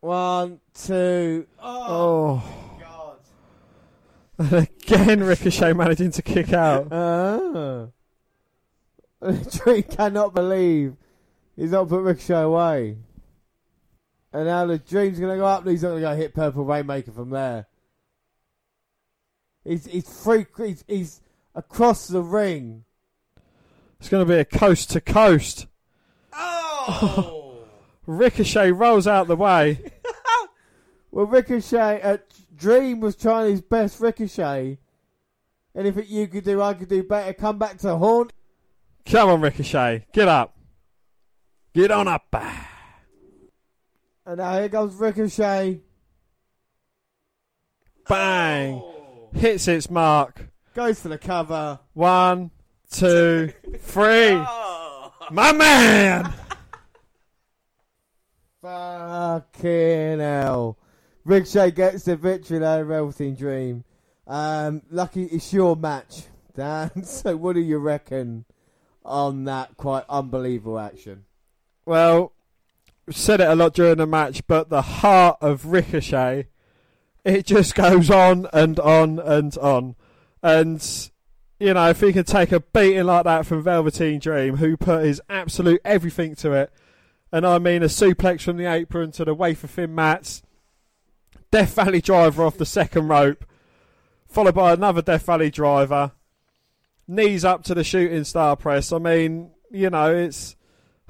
One, two. Oh. And again, Ricochet managing to kick out. Ah. Dream cannot believe he's not put Ricochet away. And now the Dream's going to go up and he's not going to go hit Purple Rainmaker from there. He's, he's, free, he's, he's across the ring. It's going to be a coast to coast. Oh! Ricochet rolls out the way. Well, Ricochet, uh, Dream was trying his best Ricochet. Anything you could do, I could do better. Come back to haunt. Come on, Ricochet. Get up. Get on up. And now here comes Ricochet. Bang. Hits its mark. Goes for the cover. One, two, three. My man. Fucking hell. Ricochet gets the victory there, Velveteen Dream. Um, lucky it's your match, Dan. So what do you reckon on that quite unbelievable action? Well, said it a lot during the match, but the heart of Ricochet, it just goes on and on and on. And, you know, if he can take a beating like that from Velveteen Dream, who put his absolute everything to it, and I mean a suplex from the apron to the wafer thin mats, Death Valley driver off the second rope, followed by another Death Valley driver, knees up to the shooting star press. I mean, you know, it's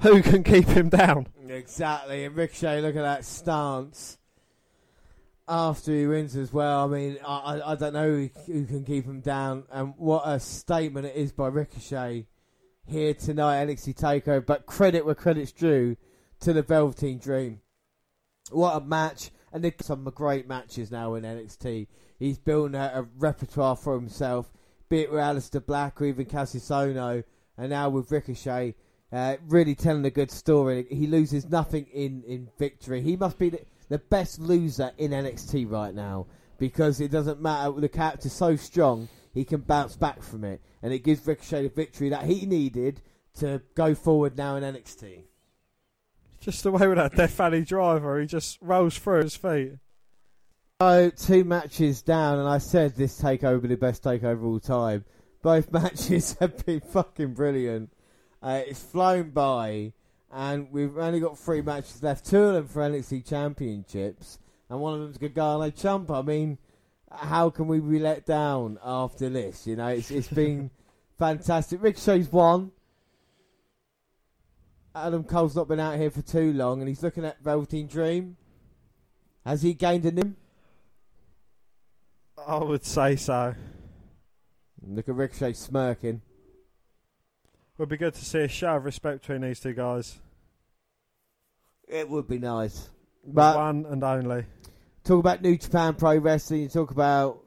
who can keep him down? Exactly, and Ricochet, look at that stance after he wins as well. I mean, I, I, don't know who, who can keep him down, and what a statement it is by Ricochet here tonight, NXT Takeover. But credit where credit's due to the Velveteen Dream. What a match! And there's some great matches now in NXT. He's building a, a repertoire for himself, be it with Aleister Black or even Kassius Ohno, and now with Ricochet. Uh, really telling a good story. He loses nothing in, in victory. He must be the, the best loser in NXT right now because it doesn't matter. The character's so strong, he can bounce back from it. And it gives Ricochet the victory that he needed to go forward now in NXT. Just the way with that Death Valley driver, he just rolls through his feet. So, two matches down, and I said this takeover be the best takeover of all time. Both matches have been fucking brilliant. Uh, it's flown by, and we've only got three matches left. Two of them for NXT Championships, and one of them's Gargano Ciampa. I mean, how can we be let down after this? You know, it's it's been fantastic. Ricochet's won. Adam Cole's not been out here for too long, and he's looking at Velveteen Dream. Has he gained in him? I would say so. Look at Ricochet smirking. It would be good to see a show of respect between these two guys. It would be nice. But One and only. talk about New Japan Pro Wrestling. You talk about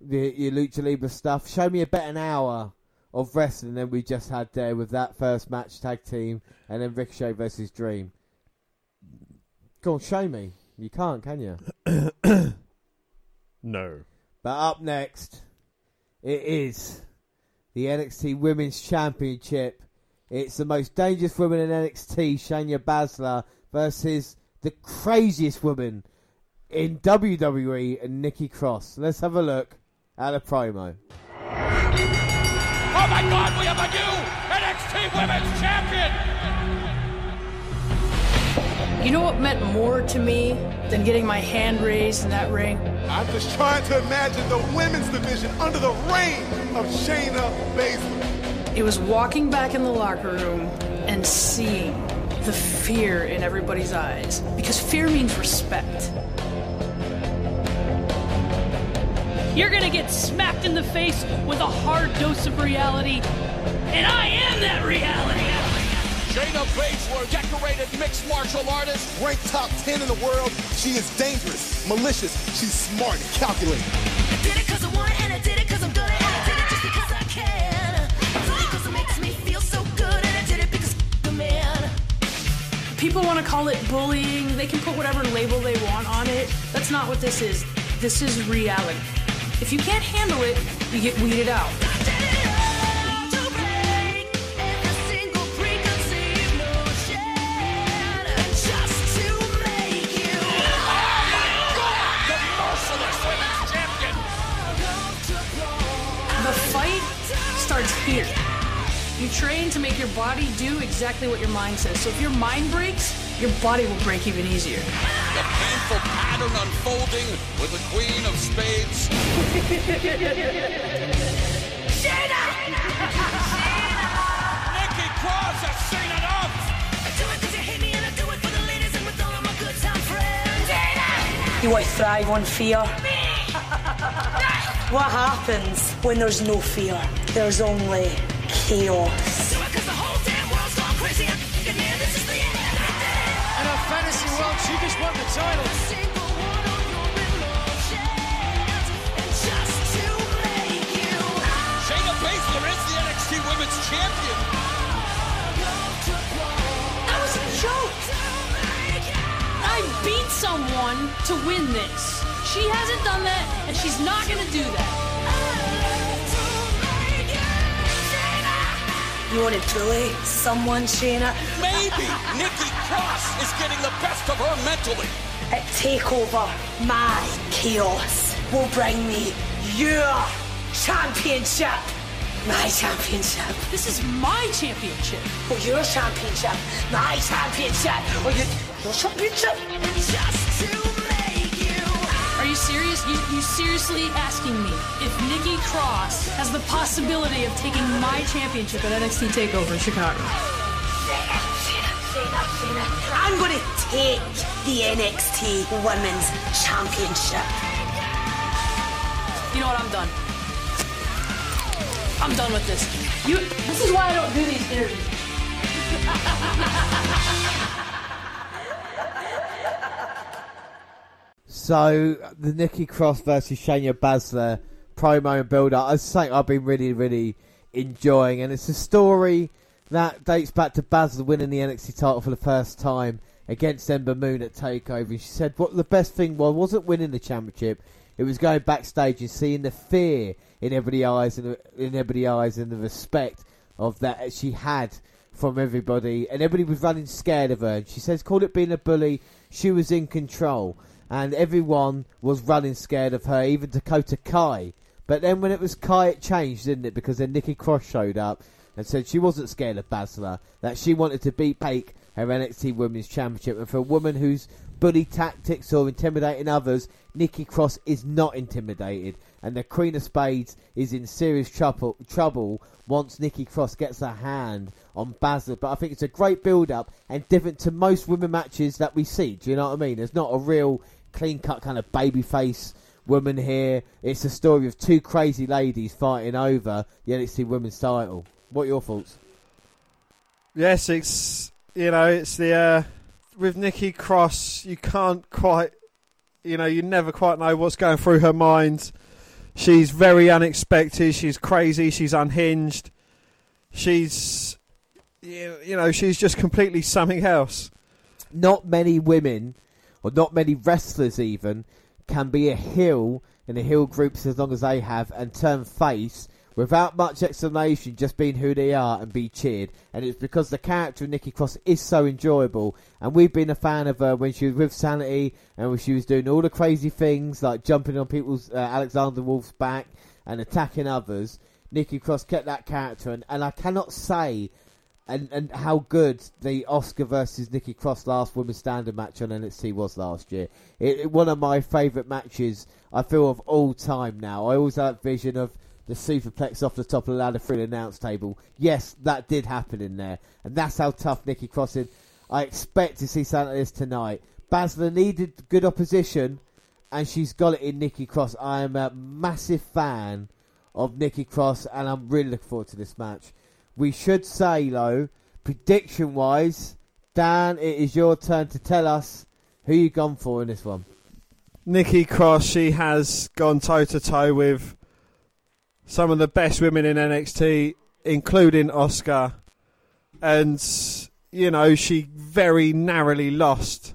the, your Lucha Libre stuff. Show me a better hour of wrestling than we just had there with that first match tag team and then Ricochet versus Dream. Go on, show me. You can't, can you? No. But up next, it is the NXT Women's Championship. It's the most dangerous woman in NXT, Shayna Baszler, versus the craziest woman in WWE, and Nikki Cross. Let's have a look at a promo. Oh my God, we have a new NXT Women's Champion! You know what meant more to me than getting my hand raised in that ring? I'm just trying to imagine the women's division under the reign of Shayna Baszler. It was walking back in the locker room and seeing the fear in everybody's eyes. Because fear means respect. You're gonna get smacked in the face with a hard dose of reality, and I am that reality. Shayna Baszler, decorated mixed martial artist. Ranked top 10 in the world, she is dangerous, malicious, she's smart and calculated. Did it cause I want and I did it cause I'm good People want to call it bullying. They can put whatever label they want on it. That's not what this is. This is reality. If you can't handle it, you get weeded out. The fight starts here. You train to make your body do exactly what your mind says. So if your mind breaks, your body will break even easier. The painful pattern unfolding with the Queen of Spades. Nikki Cross has seen enough! You want to thrive on fear? what happens when there's no fear? There's only chaos. In a fantasy world, she just won the title. Shayna Baszler is the NXT Women's Champion. That was a joke. I beat someone to win this. She hasn't done that, and she's not going to do that. You want to bully someone, Shayna? Maybe Nikki Cross is getting the best of her mentally. At TakeOver, my chaos will bring me your championship. My championship. This is my championship. Or your championship. My championship. Or your, your championship. Are you serious? You, you seriously asking me if Nikki Cross has the possibility of taking my championship at NXT TakeOver in Chicago? I'm going to take the NXT Women's Championship. You know what? I'm done. I'm done with this. You. This is why I don't do these interviews. So the Nikki Cross versus Shayna Baszler promo and build up. I say I've been really, really enjoying, and it's a story that dates back to Baszler winning the NXT title for the first time against Ember Moon at Takeover. She said what the best thing was wasn't winning the championship; it was going backstage and seeing the fear in everybody's eyes and in everybody's eyes and the respect of that she had from everybody, and everybody was running scared of her. And she says, called it being a bully. She was in control and everyone was running scared of her, even Dakota Kai. But then when it was Kai, it changed, didn't it? Because then Nikki Cross showed up and said she wasn't scared of Baszler, that she wanted to beat Bake her NXT Women's Championship. And for a woman who's bully tactics or intimidating others, Nikki Cross is not intimidated. And the Queen of Spades is in serious trouble, trouble once Nikki Cross gets her hand on Baszler. But I think it's a great build up and different to most women matches that we see. Do you know what I mean? There's not a real clean cut kind of babyface woman here. It's a story of two crazy ladies fighting over the NXT Women's title. What are your thoughts? Yes, it's you know it's the uh, with Nikki Cross. You can't quite, you know, you never quite know what's going through her mind. She's very unexpected. She's crazy. She's unhinged. She's, you you know, she's just completely something else. Not many women, or not many wrestlers even, can be a heel in the heel groups as long as they have and turn face without much explanation, just being who they are and be cheered. And it's because the character of Nikki Cross is so enjoyable. And we've been a fan of her when she was with Sanity and when she was doing all the crazy things like jumping on people's uh, Alexander Wolfe's back and attacking others. Nikki Cross kept that character, and, and I cannot say and and how good the Asuka versus Nikki Cross last women's standard match on NXT was last year. It, it- one of my favourite matches I feel of all time now. I always have that vision of the superplex off the top of the ladder through the announce table. Yes, that did happen in there, and that's how tough Nikki Cross is. I expect to see something like this tonight. Baszler needed good opposition, and she's got it in Nikki Cross. I am a massive fan of Nikki Cross, and I'm really looking forward to this match. We should say, though, prediction wise, Dan, it is your turn to tell us who you've gone for in this one. Nikki Cross, she has gone toe to toe with some of the best women in NXT, including Asuka. And, you know, she very narrowly lost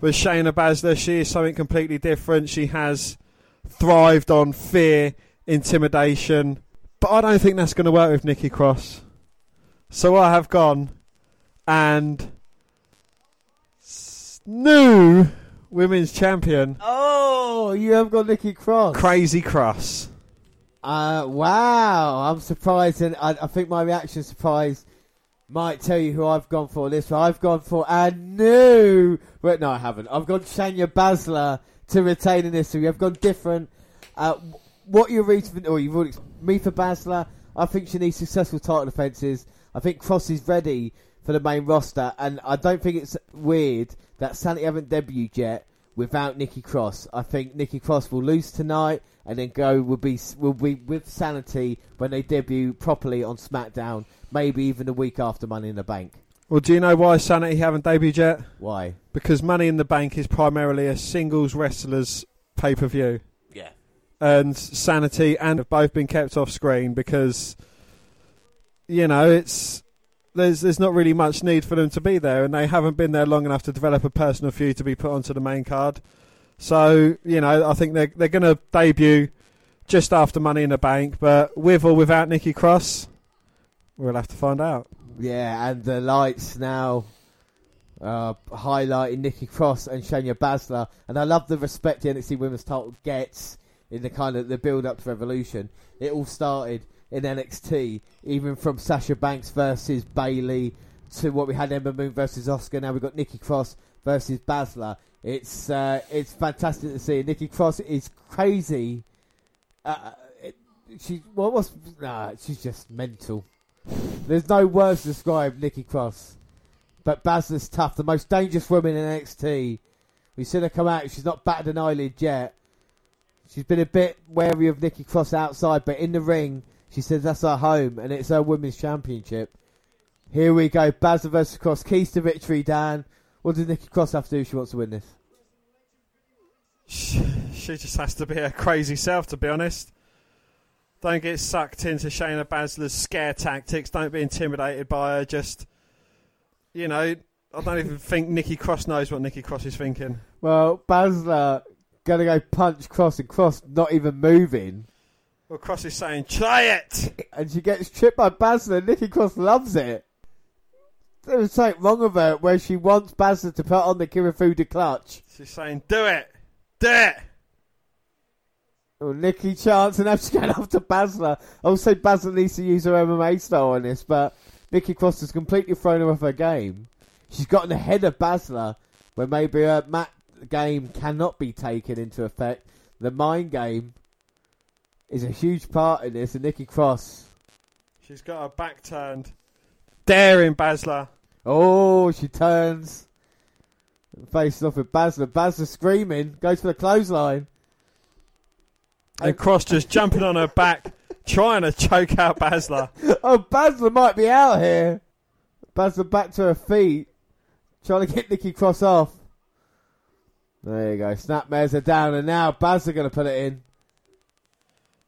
with Shayna Baszler. She is something completely different. She has thrived on fear, intimidation. But I don't think that's going to work with Nikki Cross. So I have gone and new women's champion. Oh, you have got Nikki Cross. Crazy Cross. Uh, wow, I'm surprised, and I, I think my reaction surprise might tell you who I've gone for this one. I've gone for a new, but no, I haven't. I've gone Shayna Baszler to retain in this. So I've gone different. Uh, what are your reason? Or you've already me for Baszler, I think she needs successful title defenses. I think Cross is ready for the main roster, and I don't think it's weird that Sanity haven't debuted yet without Nikki Cross. I think Nikki Cross will lose tonight, and then go will be will be with Sanity when they debut properly on SmackDown. Maybe even a week after Money in the Bank. Well, do you know why Sanity haven't debuted yet? Why? Because Money in the Bank is primarily a singles wrestlers pay per view. And Sanity and have both been kept off screen because you know it's there's there's not really much need for them to be there, and they haven't been there long enough to develop a personal feud to be put onto the main card. So you know, I think they're they're going to debut just after Money in the Bank, but with or without Nikki Cross, we'll have to find out. Yeah, and the lights now uh, highlighting Nikki Cross and Shayna Baszler, and I love the respect the NXT Women's Title gets in the kind of the build up to Revolution. It all started in NXT, even from Sasha Banks versus Bayley to what we had Ember Moon versus Asuka. Now we've got Nikki Cross versus Baszler. It's uh, it's fantastic to see. Nikki Cross is crazy. Uh, she what was nah, she's just mental. There's no words to describe Nikki Cross. But Baszler's tough, the most dangerous woman in NXT. We've seen her come out, she's not batted an eyelid yet. She's been a bit wary of Nikki Cross outside, but in the ring, she says that's her home and it's her women's championship. Here we go, Baszler versus Cross. Keys to victory, Dan. What does Nikki Cross have to do if she wants to win this? She just has to be her crazy self, to be honest. Don't get sucked into Shayna Baszler's scare tactics. Don't be intimidated by her. Just, you know, I don't even think Nikki Cross knows what Nikki Cross is thinking. Well, Baszler gonna go punch Cross and Cross not even moving. Well, Cross is saying, try it! And she gets tripped by Baszler and Nikki Cross loves it. There was something wrong with her where she wants Baszler to put on the Kirifuda clutch. She's saying, do it! Do it! Well, Nikki chance and now she's going after would say Baszler needs to use her MMA style on this, but Nikki Cross has completely thrown her off her game. She's gotten ahead of Baszler, where maybe uh, her mat game cannot be taken into effect. The mind game is a huge part in this, and Nikki Cross. She's got her back turned. Daring Baszler. Oh, she turns. Faces off with Baszler. Baszler screaming, goes for the clothesline. And Cross just jumping on her back, trying to choke out Baszler. Oh, Baszler might be out here. Baszler back to her feet, trying to get Nikki Cross off. There you go. Snapmares are down, and now Baszler going to put it in.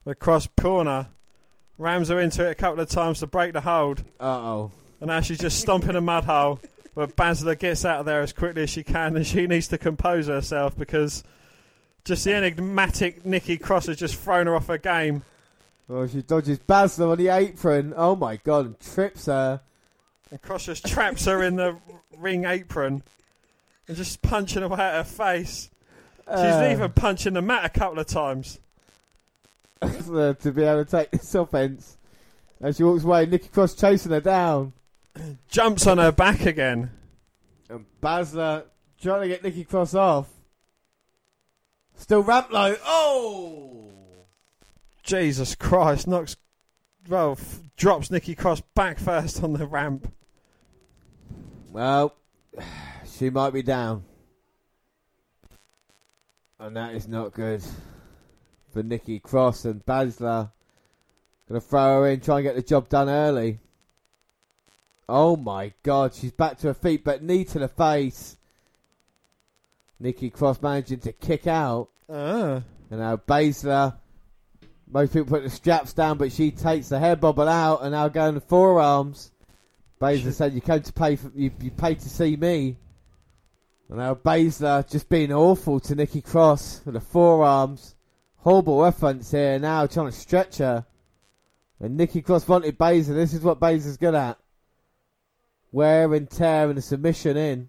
The cross corner. Rams her into it a couple of times to break the hold. Uh oh. And now she's just stomping a mud hole. But Baszler gets out of there as quickly as she can, and she needs to compose herself because just the enigmatic Nikki Cross has just thrown her off her game. Well, she dodges Baszler on the apron. Oh my god, and trips her. And Cross just traps her in the ring apron and just punching away at her face. She's Uh. even punching the mat a couple of times. to be able to take this offense. As she walks away, Nikki Cross chasing her down. Jumps on her back again. And Baszler trying to get Nikki Cross off. Still ramp low. Oh! Jesus Christ, knocks, well, f- drops Nikki Cross back first on the ramp. Well, she might be down. And that is not good for Nikki Cross and Baszler. Gonna throw her in, try and get the job done early. Oh my god, she's back to her feet, but knee to the face. Nikki Cross managing to kick out. Ah. And now Baszler, most people put the straps down, but she takes the hair bobble out and now going to forearms. Baszler said, "You came to pay for you. You paid to see me." And now Baszler just being awful to Nikki Cross with the forearms. Horrible reference here. Now trying to stretch her. And Nikki Cross wanted Baszler. This is what Baszler's good at. Wear and tear and a submission in.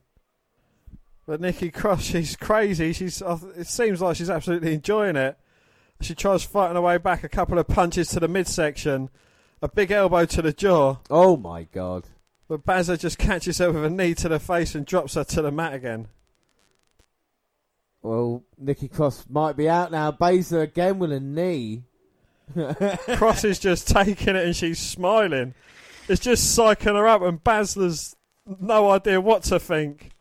But Nikki Cross, she's crazy. She's. It seems like she's absolutely enjoying it. She tries fighting her way back. A couple of punches to the midsection, a big elbow to the jaw. Oh my god! But Bazza just catches her with a knee to the face and drops her to the mat again. Well, Nikki Cross might be out now. Baszler again with a knee. Cross is just taking it and she's smiling. It's just psyching her up, and Baszler's no idea what to think.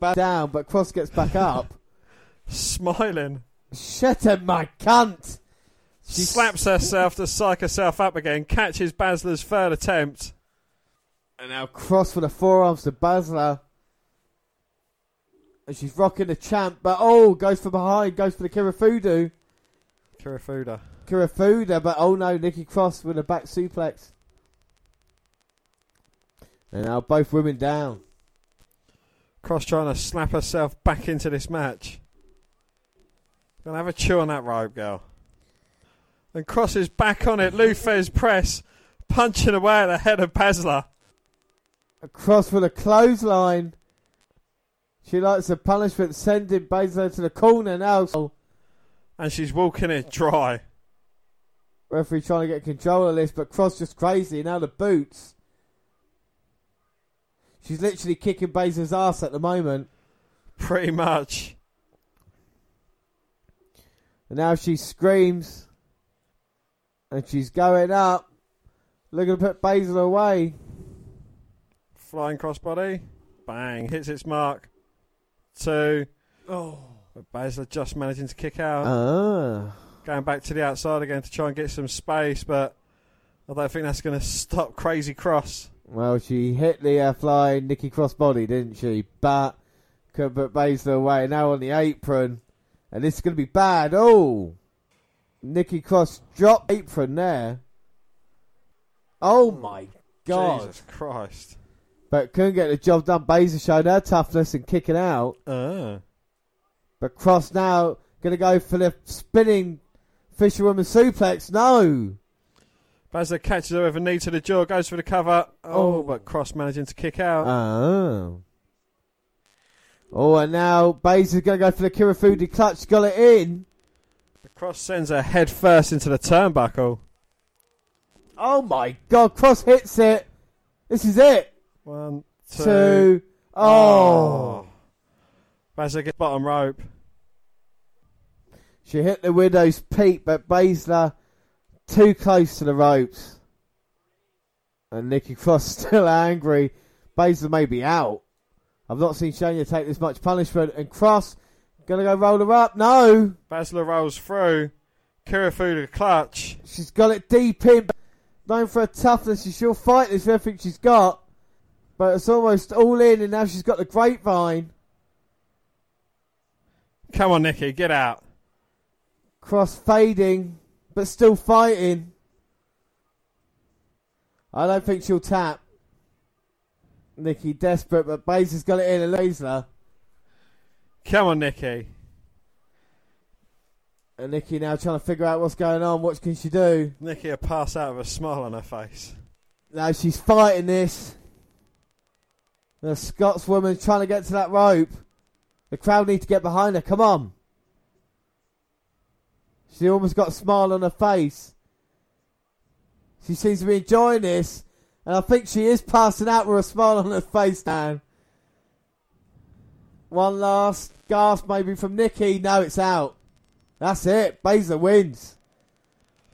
Back down, but Cross gets back up. Smiling. Shut him, my cunt! She slaps herself to psych herself up again, catches Baszler's third attempt. And now Cross for the forearms to Baszler. And she's rocking the champ, but oh, goes for behind, goes for the Kirifudu. Kirifuda. Kirifuda, but oh no, Nikki Cross with a back suplex. And now both women down. Cross trying to slap herself back into this match. Gonna have a chew on that rope, girl. And Cross is back on it. Lou Thesz press, punching away at the head of Baszler. Cross for the clothesline. She likes the punishment, sending Baszler to the corner now. And she's walking it dry. Referee trying to get control of this, but Cross just crazy. Now the boots. She's literally kicking Baszler's ass at the moment. Pretty much. And now she screams. And she's going up. Looking to put Baszler away. Flying crossbody. Bang. Hits its mark. Two. Oh. But Baszler just managing to kick out. Ah. Going back to the outside again to try and get some space, but I don't think that's going to stop Crazy Cross. Well, she hit the uh, flying Nikki Crossbody, didn't she? But could put Baszler away. Now on the apron. And this is going to be bad. Oh. Nikki Cross dropped apron there. Oh my god. Jesus Christ. But couldn't get the job done. Baszler showed her toughness and kicking out. Uh. But Cross now going to go for the spinning fisherwoman suplex. No. Baszler catches her with a knee to the jaw, goes for the cover. Oh, Oh. but Cross managing to kick out. Oh. Oh, and now Baszler's going to go for the Kirifuda clutch. Got it in. Cross sends her head first into the turnbuckle. Oh my god, Cross hits it. This is it. One, two. Oh. oh. Baszler gets bottom rope. She hit the widow's peak, but Baszler too close to the ropes. And Nikki Cross still angry. Baszler may be out. I've not seen Shayna take this much punishment. And Cross gonna go roll her up. No, Baszler rolls through. Kirifuda clutch. she's got it deep in. Known for her toughness, she'll fight this with everything she's got. But it's almost all in, and now she's got the grapevine. Come on, Nikki, get out. Cross fading, but still fighting. I don't think she'll tap. Nikki desperate, but Baze has got it in and Lasler. Come on, Nikki. And Nikki now trying to figure out what's going on. What can she do? Nikki will pass out with a smile on her face. Now she's fighting this. The Scotswoman's trying to get to that rope. The crowd need to get behind her. Come on. She almost got a smile on her face. She seems to be enjoying this. And I think she is passing out with a smile on her face now. One last gasp maybe from Nikki. No, it's out. That's it. Baszler wins.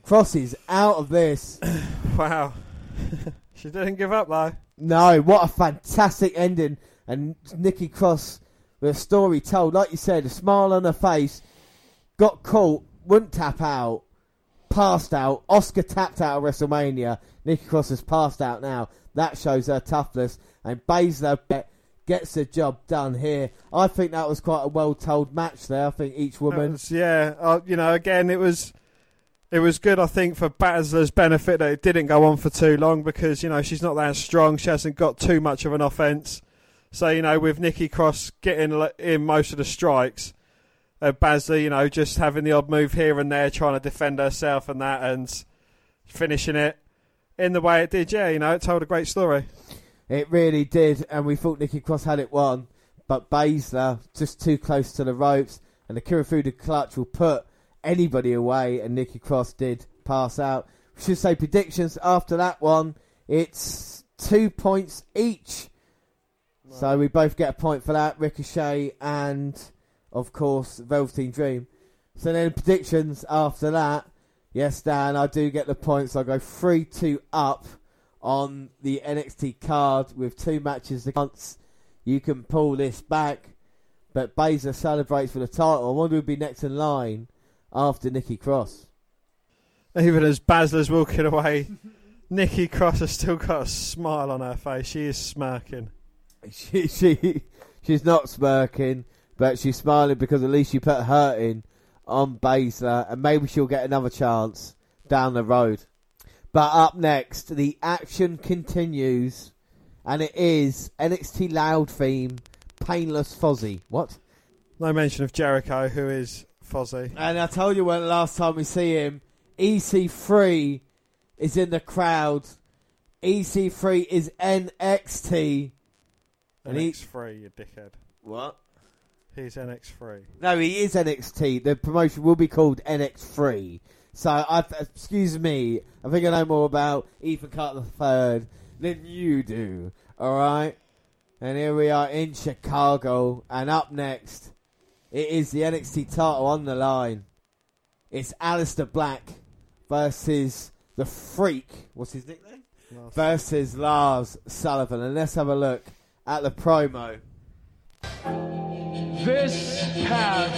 Cross is out of this. Wow. she didn't give up, though. No, what a fantastic ending. And Nikki Cross with a story told. Like you said, a smile on her face. Got caught, wouldn't tap out, passed out. Asuka tapped out of WrestleMania. Nikki Cross has passed out now. That shows her toughness. And Baszler gets the job done here. I think that was quite a well told match there. I think each woman. Was- yeah, uh, you know, again, it was it was good. I think for Baszler's benefit that it didn't go on for too long because you know she's not that strong. She hasn't got too much of an offense. So you know, with Nikki Cross getting in most of the strikes, uh, Baszler, you know, just having the odd move here and there, trying to defend herself and that, and finishing it in the way it did. Yeah, you know, it told a great story. It really did, and we thought Nikki Cross had it won, but Baszler just too close to the ropes, and the Kirifuda clutch will put anybody away, and Nikki Cross did pass out. We should say predictions after that one. It's two points each, so we both get a point for that. Ricochet and, of course, Velveteen Dream. So then predictions after that. Yes, Dan, I do get the points. I go three two up on the NXT card with two matches once. You can pull this back, but Baszler celebrates for the title. I wonder who'd be next in line after Nikki Cross. Even as Baszler's walking away, Nikki Cross has still got a smile on her face. She is smirking. She she she's not smirking, but she's smiling because at least she put her in on Baszler, and maybe she'll get another chance down the road. But up next, the action continues, and it is NXT Loud theme, Painless Fozzy. What? No mention of Jericho, who is Fozzy. And I told you when the last time we see him, EC3 is in the crowd. EC3 is NXT. And he- NX3, you dickhead. What? He's NX3. No, he is NXT. The promotion will be called NX3. So, I, excuse me, I think I know more about Ethan Carter III than you do. Alright? And here we are in Chicago. And up next, it is the NXT title on the line. It's Aleister Black versus the Freak. What's his nickname? Versus Lars Sullivan. And let's have a look at the promo. This path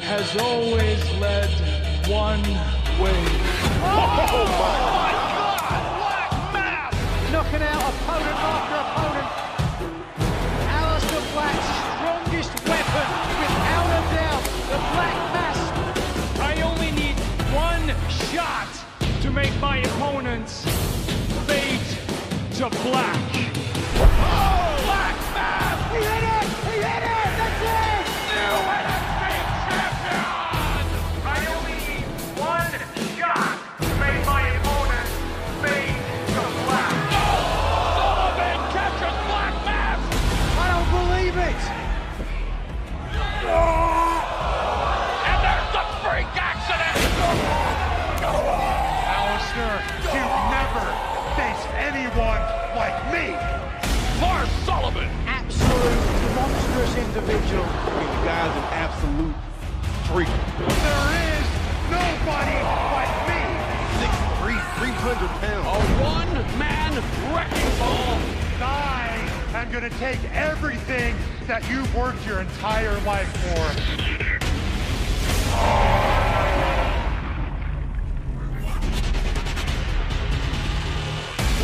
has always led one way. Oh my God! Knocking out opponent after opponent. To black. This individual. The guy's an absolute freak. There is nobody like me. 6'3", 300 pounds. A one-man wrecking ball. I am going to take everything that you've worked your entire life for.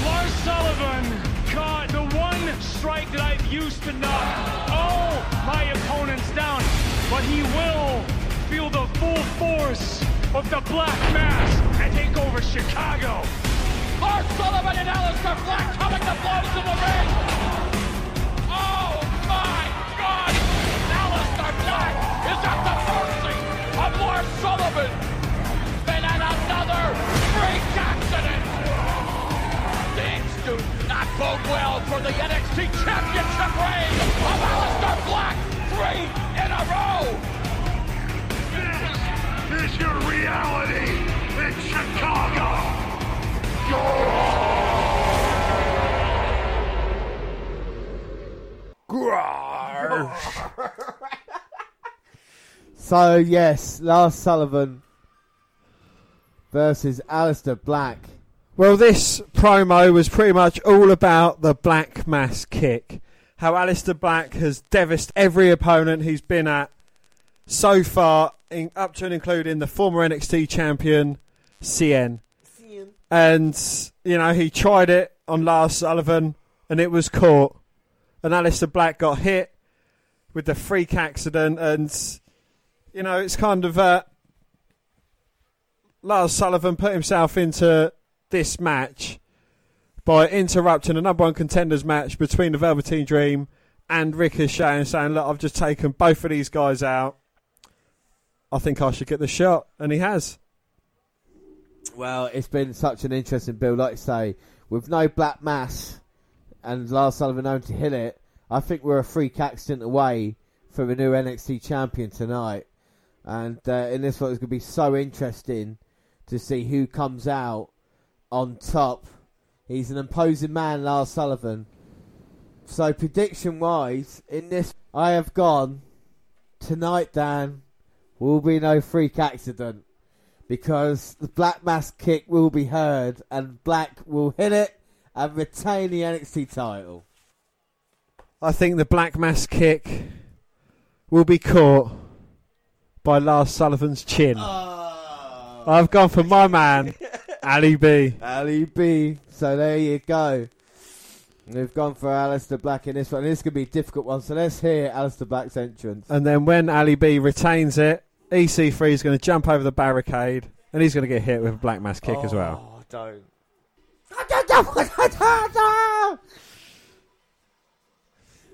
Lars Sullivan caught the one strike that I've used to knock all my opponents down, but he will feel the full force of the Black Mass and take over Chicago. Lars Sullivan and Aleister Black coming to blows in the ring. Oh my God! Aleister Black is at the mercy of Lars Sullivan. And at another freak bode well for the NXT Championship reign of Aleister Black. Three in a row. This is your reality in Chicago. So yes, Lars Sullivan versus Aleister Black. Well, this promo was pretty much all about the Black Mass kick. How Aleister Black has devastated every opponent he's been at so far, in, up to and including the former NXT champion, Cien. And, you know, he tried it on Lars Sullivan and it was caught. And Aleister Black got hit with the freak accident. And, you know, it's kind of. Uh, Lars Sullivan put himself into this match by interrupting a number one contenders match between the Velveteen Dream and Ricochet and saying, Look, I've just taken both of these guys out. I think I should get the shot. And he has. Well, it's been such an interesting build, like you say, with no black mass and Lars Sullivan known to hit it. I think we're a freak accident away from a new NXT champion tonight, and uh, in this one it's going to be so interesting to see who comes out on top. He's an imposing man, Lars Sullivan. So prediction wise, in this I have gone tonight. Dan will be no freak accident because the Black Mass kick will be heard and Black will hit it and retain the NXT title. I think the Black Mass kick will be caught by Lars Sullivan's chin. Ah. I've gone for my man, Ali B. Ali B. So there you go. We've gone for Aleister Black in this one. This could be a difficult one. So let's hear Aleister Black's entrance. And then when Ali B retains it, EC3 is going to jump over the barricade and he's going to get hit with a Black Mass kick as well. Oh, don't.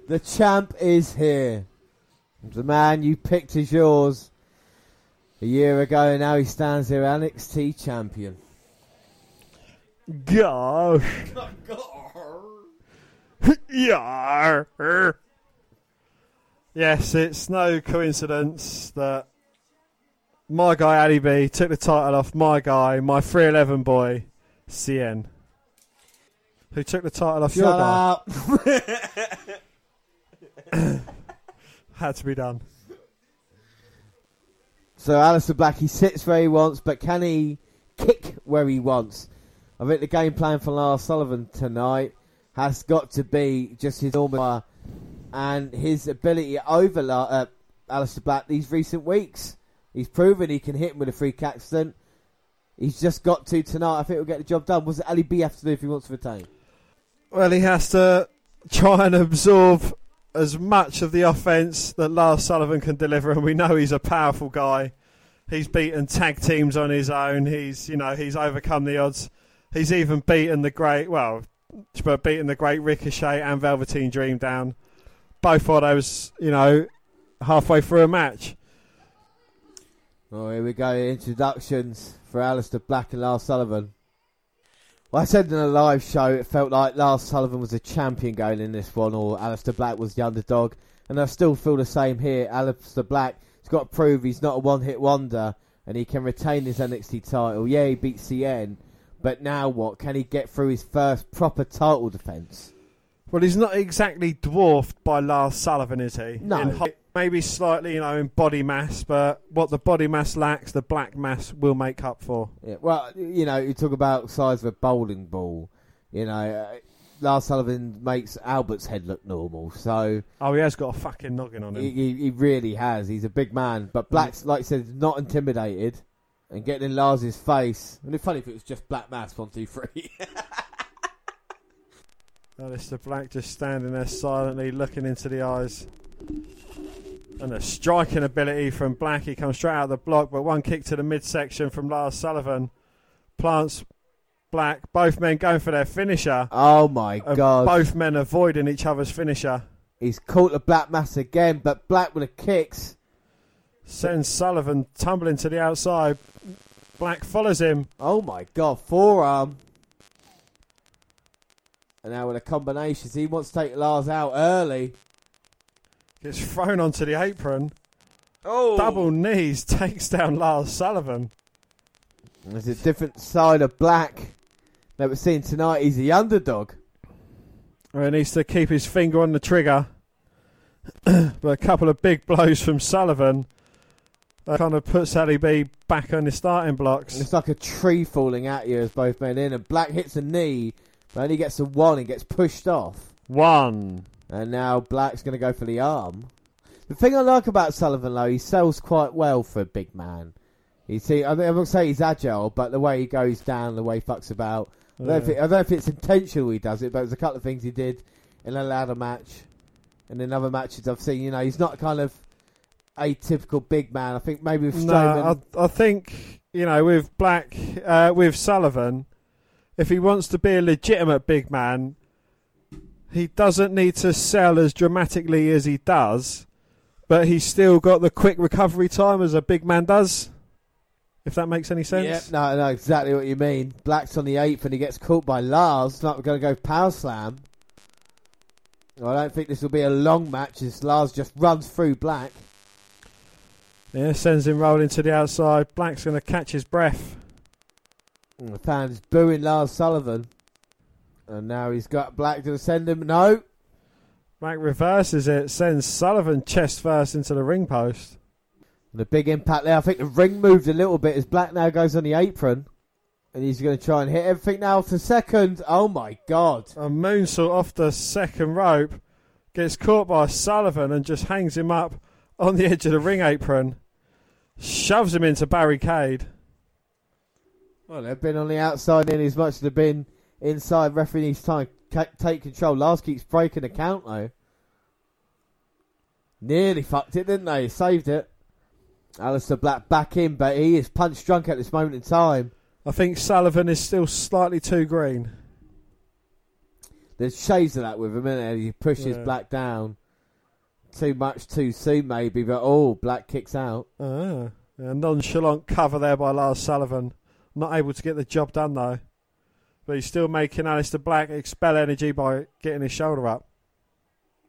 The champ is here. The man you picked as yours a year ago, and now he stands here NXT champion. Gosh. Yar. Yes, it's no coincidence that my guy Ali B took the title off my guy, my 311 boy, Cien. Who took the title off your Shut guy. up. Had to be done. So Aleister Black, he sits where he wants, but can he kick where he wants? I think the game plan for Lars Sullivan tonight has got to be just his normal and his ability over uh, Aleister Black these recent weeks. He's proven he can hit him with a freak accident. He's just got to tonight. I think we'll get the job done. What's it Ali B have to do if he wants to retain? Well, he has to try and absorb as much of the offense that Lars Sullivan can deliver, and we know he's a powerful guy. He's beaten tag teams on his own. He's, you know, he's overcome the odds. He's even beaten the great, well, beaten the great Ricochet and Velveteen Dream down. Both of those, you know, halfway through a match. Oh, here we go. Introductions for Aleister Black and Lars Sullivan. Well, I said in a live show it felt like Lars Sullivan was a champion going in this one, or Aleister Black was the underdog. And I still feel the same here. Aleister Black has got to prove he's not a one hit wonder and he can retain his NXT title. Yeah, he beat Cien, but now what? Can he get through his first proper title defence? Well, he's not exactly dwarfed by Lars Sullivan, is he? No. In maybe slightly, you know, in body mass, but what the body mass lacks, the black mass will make up for. Yeah, well, you know, you talk about size of a bowling ball. You know, uh, Lars Sullivan makes Albert's head look normal, so Oh, he has got a fucking noggin on him. he, he, he really has. He's a big man, but Black's like I said, not intimidated and getting in Lars's face. And it's funny if it was just Black Mass one two three. Aleister Black just standing there silently looking into the eyes. And a striking ability from Black. He comes straight out of the block, but one kick to the midsection from Lars Sullivan. Plants Black. Both men going for their finisher. oh my god! Both men avoiding each other's finisher. He's caught the Black Mass again, but Black with the kicks. Sends Sullivan tumbling to the outside. Black follows him. Oh my god, forearm. And now with a combination, he wants to take Lars out early. Gets thrown onto the apron. Oh! Double knees takes down Lars Sullivan. There's a different side of Black that we're seeing tonight. He's the underdog. He needs to keep his finger on the trigger. but a couple of big blows from Sullivan that kind of puts Ali B back on the starting blocks. It's like a tree falling at you as both men in, and Black hits a knee, but only gets a one and gets pushed off. One. And now Black's going to go for the arm. The thing I like about Sullivan, though, he sells quite well for a big man. You see, I, mean, I won't say he's agile, but the way he goes down, the way he fucks about. I don't, know if Yeah. it, I don't know if it's intentional he does it, but there's a couple of things he did in a ladder match and in other matches I've seen. You know, he's not kind of atypical big man. I think maybe with Strowman. No, I, I think you know with Black, uh, with Sullivan, if he wants to be a legitimate big man, he doesn't need to sell as dramatically as he does, but he's still got the quick recovery time as a big man does. If that makes any sense. Yeah, no, I know exactly what you mean. Black's on the eighth and he gets caught by Lars. Not going to go power slam. I don't think this will be a long match as Lars just runs through Black. Yeah, sends him rolling to the outside. Black's going to catch his breath. And the fans booing Lars Sullivan. And now he's got Black to send him. No. Black reverses it, sends Sullivan chest first into the ring post. The big impact there. I think the ring moved a little bit as Black now goes on the apron. And he's going to try and hit everything now the second. Oh my god. A moonsault off the second rope. Gets caught by Sullivan and just hangs him up on the edge of the ring apron. Shoves him into barricade. Well, they've been on the outside in as much as they've been inside. Referee needs time to take control. Lars keeps breaking the count though. Nearly fucked it, didn't they? Saved it. Aleister Black back in, but he is punch drunk at this moment in time. I think Sullivan is still slightly too green. There's shades of that with him, isn't there? He pushes Yeah. Black down. Too much too soon, maybe, but oh, Black kicks out. Ah, a nonchalant cover there by Lars Sullivan. Not able to get the job done though. But he's still making Aleister Black expel energy by getting his shoulder up.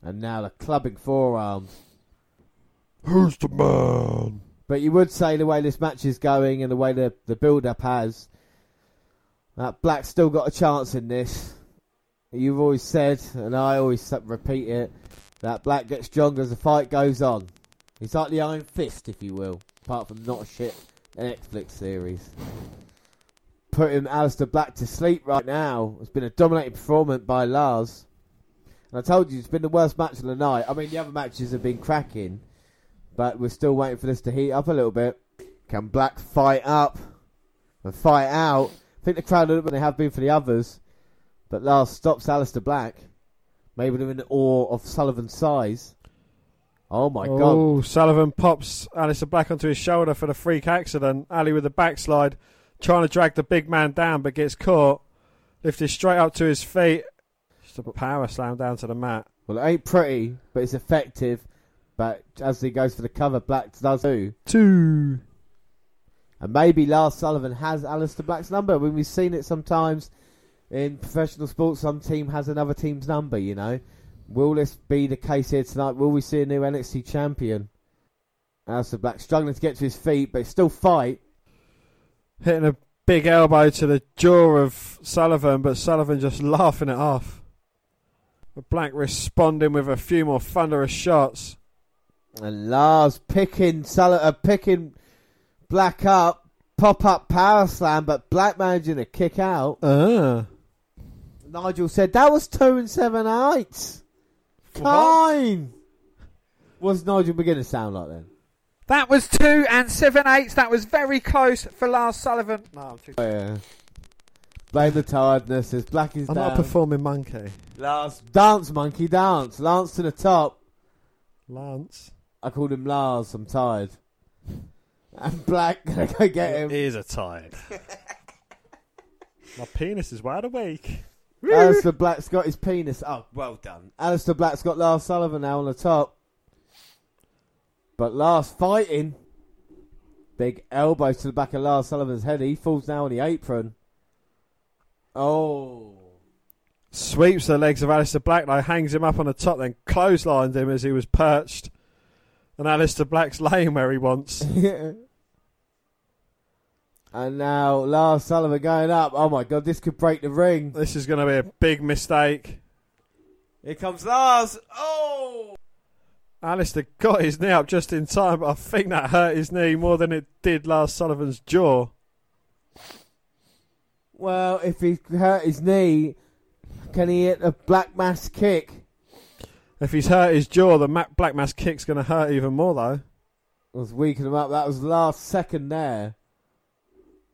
And now the clubbing forearm. Who's the man? But you would say the way this match is going and the way the, the build up has, that Black's still got a chance in this. You've always said, and I always repeat it, that Black gets stronger as the fight goes on. He's like the Iron Fist, if you will, apart from not a shit Netflix series. Putting Aleister Black to sleep right now. It's been a dominating performance by Lars. And I told you, it's been the worst match of the night. I mean, the other matches have been cracking. But we're still waiting for this to heat up a little bit. Can Black fight up and fight out? I think the crowd are than they have been for the others. But Lars stops Aleister Black. Maybe they're in awe of Sullivan's size. Oh my god. Oh, Sullivan pops Aleister Black onto his shoulder for the freak accident. Ali with the backslide, trying to drag the big man down, but gets caught. Lifted straight up to his feet. Just a power slam down to the mat. Well, it ain't pretty, but it's effective. But as he goes for the cover, Black does too. Two. And maybe Lars Sullivan has Aleister Black's number. When we've seen it sometimes in professional sports, some team has another team's number, you know. Will this be the case here tonight? Will we see a new NXT champion? Aleister Black struggling to get to his feet, but still fight. Hitting a big elbow to the jaw of Sullivan, but Sullivan just laughing it off. But Black responding with a few more thunderous shots. And Lars picking Sul- uh, picking Black up, pop up power slam, but Black managing to kick out. Ah. Nigel said that was two and seven eighths. Fine. What's Nigel beginning to sound like then? That was two and seven eighths. That was very close for Lars Sullivan. No, I'm too. Oh, yeah. Blame the tiredness as Black is I'm down. not a performing monkey. Lars dance monkey dance. Lance to the top. Lance. I called him Lars. I'm tired. And Black gonna go get him. Ears are tired. My penis is wide awake. Aleister Black's got his penis. Oh, well done. Aleister Black's got Lars Sullivan now on the top. But Lars fighting. Big elbow to the back of Lars Sullivan's head. He falls now on the apron. Oh. Sweeps the legs of Aleister Black, though, hangs him up on the top, then clotheslines him as he was perched. And Aleister Black's laying where he wants. And now Lars Sullivan going up. Oh my god, this could break the ring. This is going to be a big mistake. Here comes Lars. Oh! Aleister got his knee up just in time, but I think that hurt his knee more than it did Lars Sullivan's jaw. Well, if he hurt his knee, can he hit a black mass kick? If he's hurt his jaw, the Black Mass kick's going to hurt even more, though. was weakening him up. That was last second there.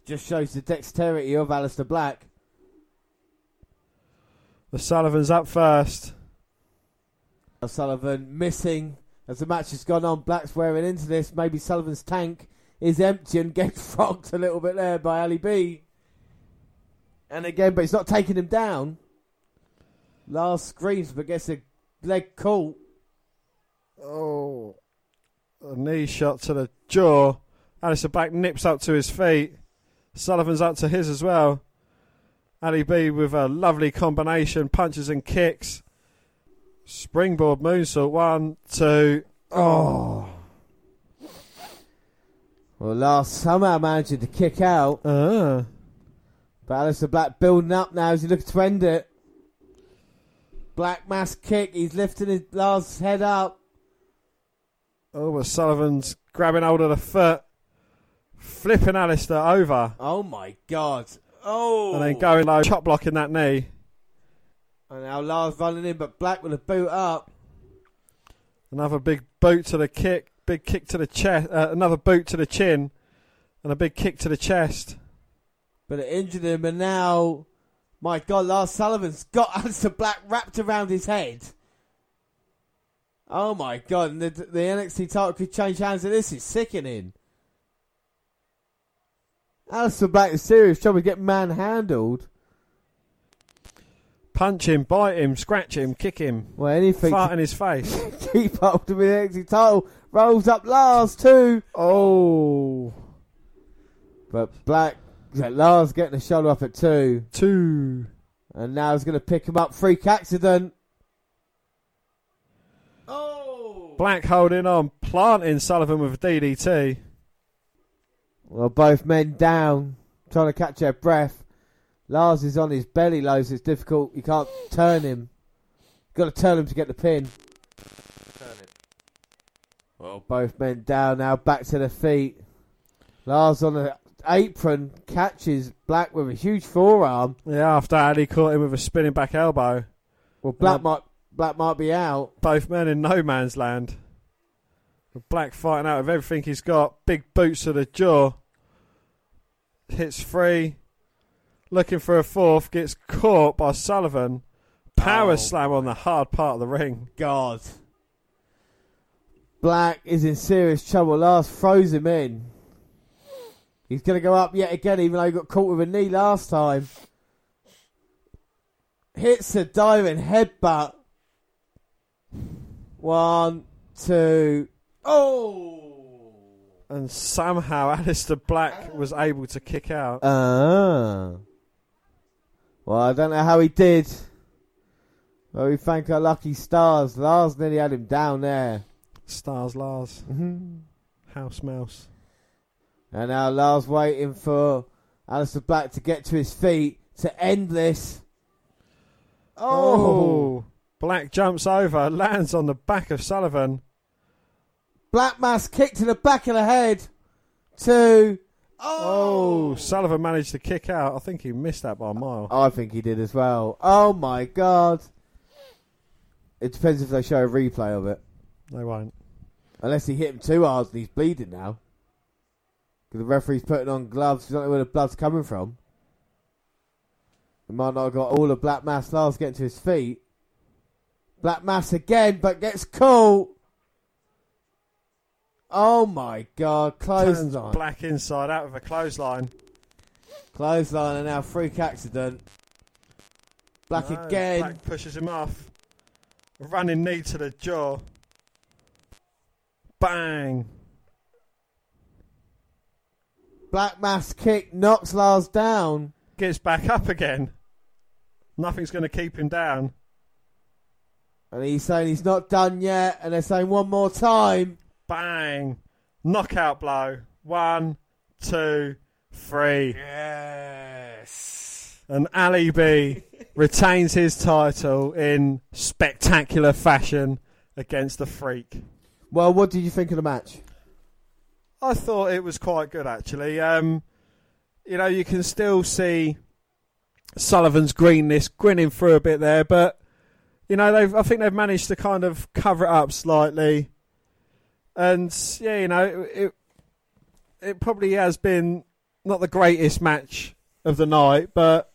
Just shows the dexterity of Aleister Black. The Sullivan's up first. Sullivan missing as the match has gone on. Black's wearing into this. Maybe Sullivan's tank is empty and gets rocked a little bit there by Ali B. And again, but he's not taking him down. Lars screams, but gets a leg caught. Oh. A knee shot to the jaw. Aleister Black nips up to his feet. Sullivan's up to his as well. Ali B with a lovely combination, punches and kicks. Springboard moonsault, one, two. Oh. Well, Lars somehow managed to kick out. Uh. But Aleister Black building up now as he looks to end it. Black mass kick. He's lifting his last head up. Oh, but Sullivan's grabbing hold of the foot, flipping Aleister over, Oh my god. Oh. and then going low, chop blocking that knee. And now Lars running in, but Black with a boot up. Another big boot to the kick, big kick to the chest, uh, another boot to the chin, and a big kick to the chest. But it injured him, and now, my God, Lars Sullivan's got Aleister Black wrapped around his head. Oh my God, and the, the NXT title could change hands, and this is sickening. Aleister Black is serious trouble getting manhandled. Punch him, bite him, scratch him, kick him, Well, anything fart to in his face. keep up with the NXT title. Rolls up Lars too. Oh, But Black, yeah, Lars getting the shoulder up at two. two. And now he's going to pick him up. Freak accident. Oh! Black holding on, planting Sullivan with a DDT. Well, both men down, trying to catch their breath. Lars is on his belly low, so it's difficult. You can't turn him. You've Got to turn him to get the pin. Turn it. Well, both men down now, back to their feet. Lars on the apron catches Black with a huge forearm. Yeah, after Ali caught him with a spinning back elbow. Well, Black might Black might be out. Both men in no man's land. Black fighting out of everything he's got. Big boots to the jaw. Hits free. Looking for a fourth. Gets caught by Sullivan. Power Oh. slam on the hard part of the ring. God. Black is in serious trouble. Lars throws him in. He's going to go up yet again, even though he got caught with a knee last time. Hits a diving headbutt. One, two. Oh! And somehow Aleister Black was able to kick out. Ah. Well, I don't know how he did. Well, we thank our lucky stars. Lars nearly had him down there. Stars Lars. Mhm. House Mouse. And now Lars waiting for Aleister Black to get to his feet to end this. Oh! Black jumps over, lands on the back of Sullivan. Black Mass kick to the back of the head. Two. Oh, oh, Sullivan managed to kick out. I think he missed that by a mile. I think he did as well. Oh my god. It depends if they show a replay of it. They won't. Unless he hit him too hard and he's bleeding now. Because the referee's putting on gloves. You don't know where the blood's coming from. He might not have got all of Black Mass Lars getting to his feet. Black Mass again, but gets caught. Oh my god, Turns clothesline. black inside out with a clothesline. Clothesline and now freak accident. Black No, again. Black pushes him off. A running knee to the jaw. Bang. Black Mass kick knocks Lars down. Gets back up again. Nothing's going to keep him down. And he's saying he's not done yet. And they're saying one more time. Bang. Knockout blow. One, two, three. Yes. And Ali B retains his title in spectacular fashion against the Freak. Well, what did you think of the match? I thought it was quite good actually. Um, you know, you can still see Sullivan's greenness grinning through a bit there, but you know, they've I think they've managed to kind of cover it up slightly. And yeah, you know, it it, probably has been not the greatest match of the night, but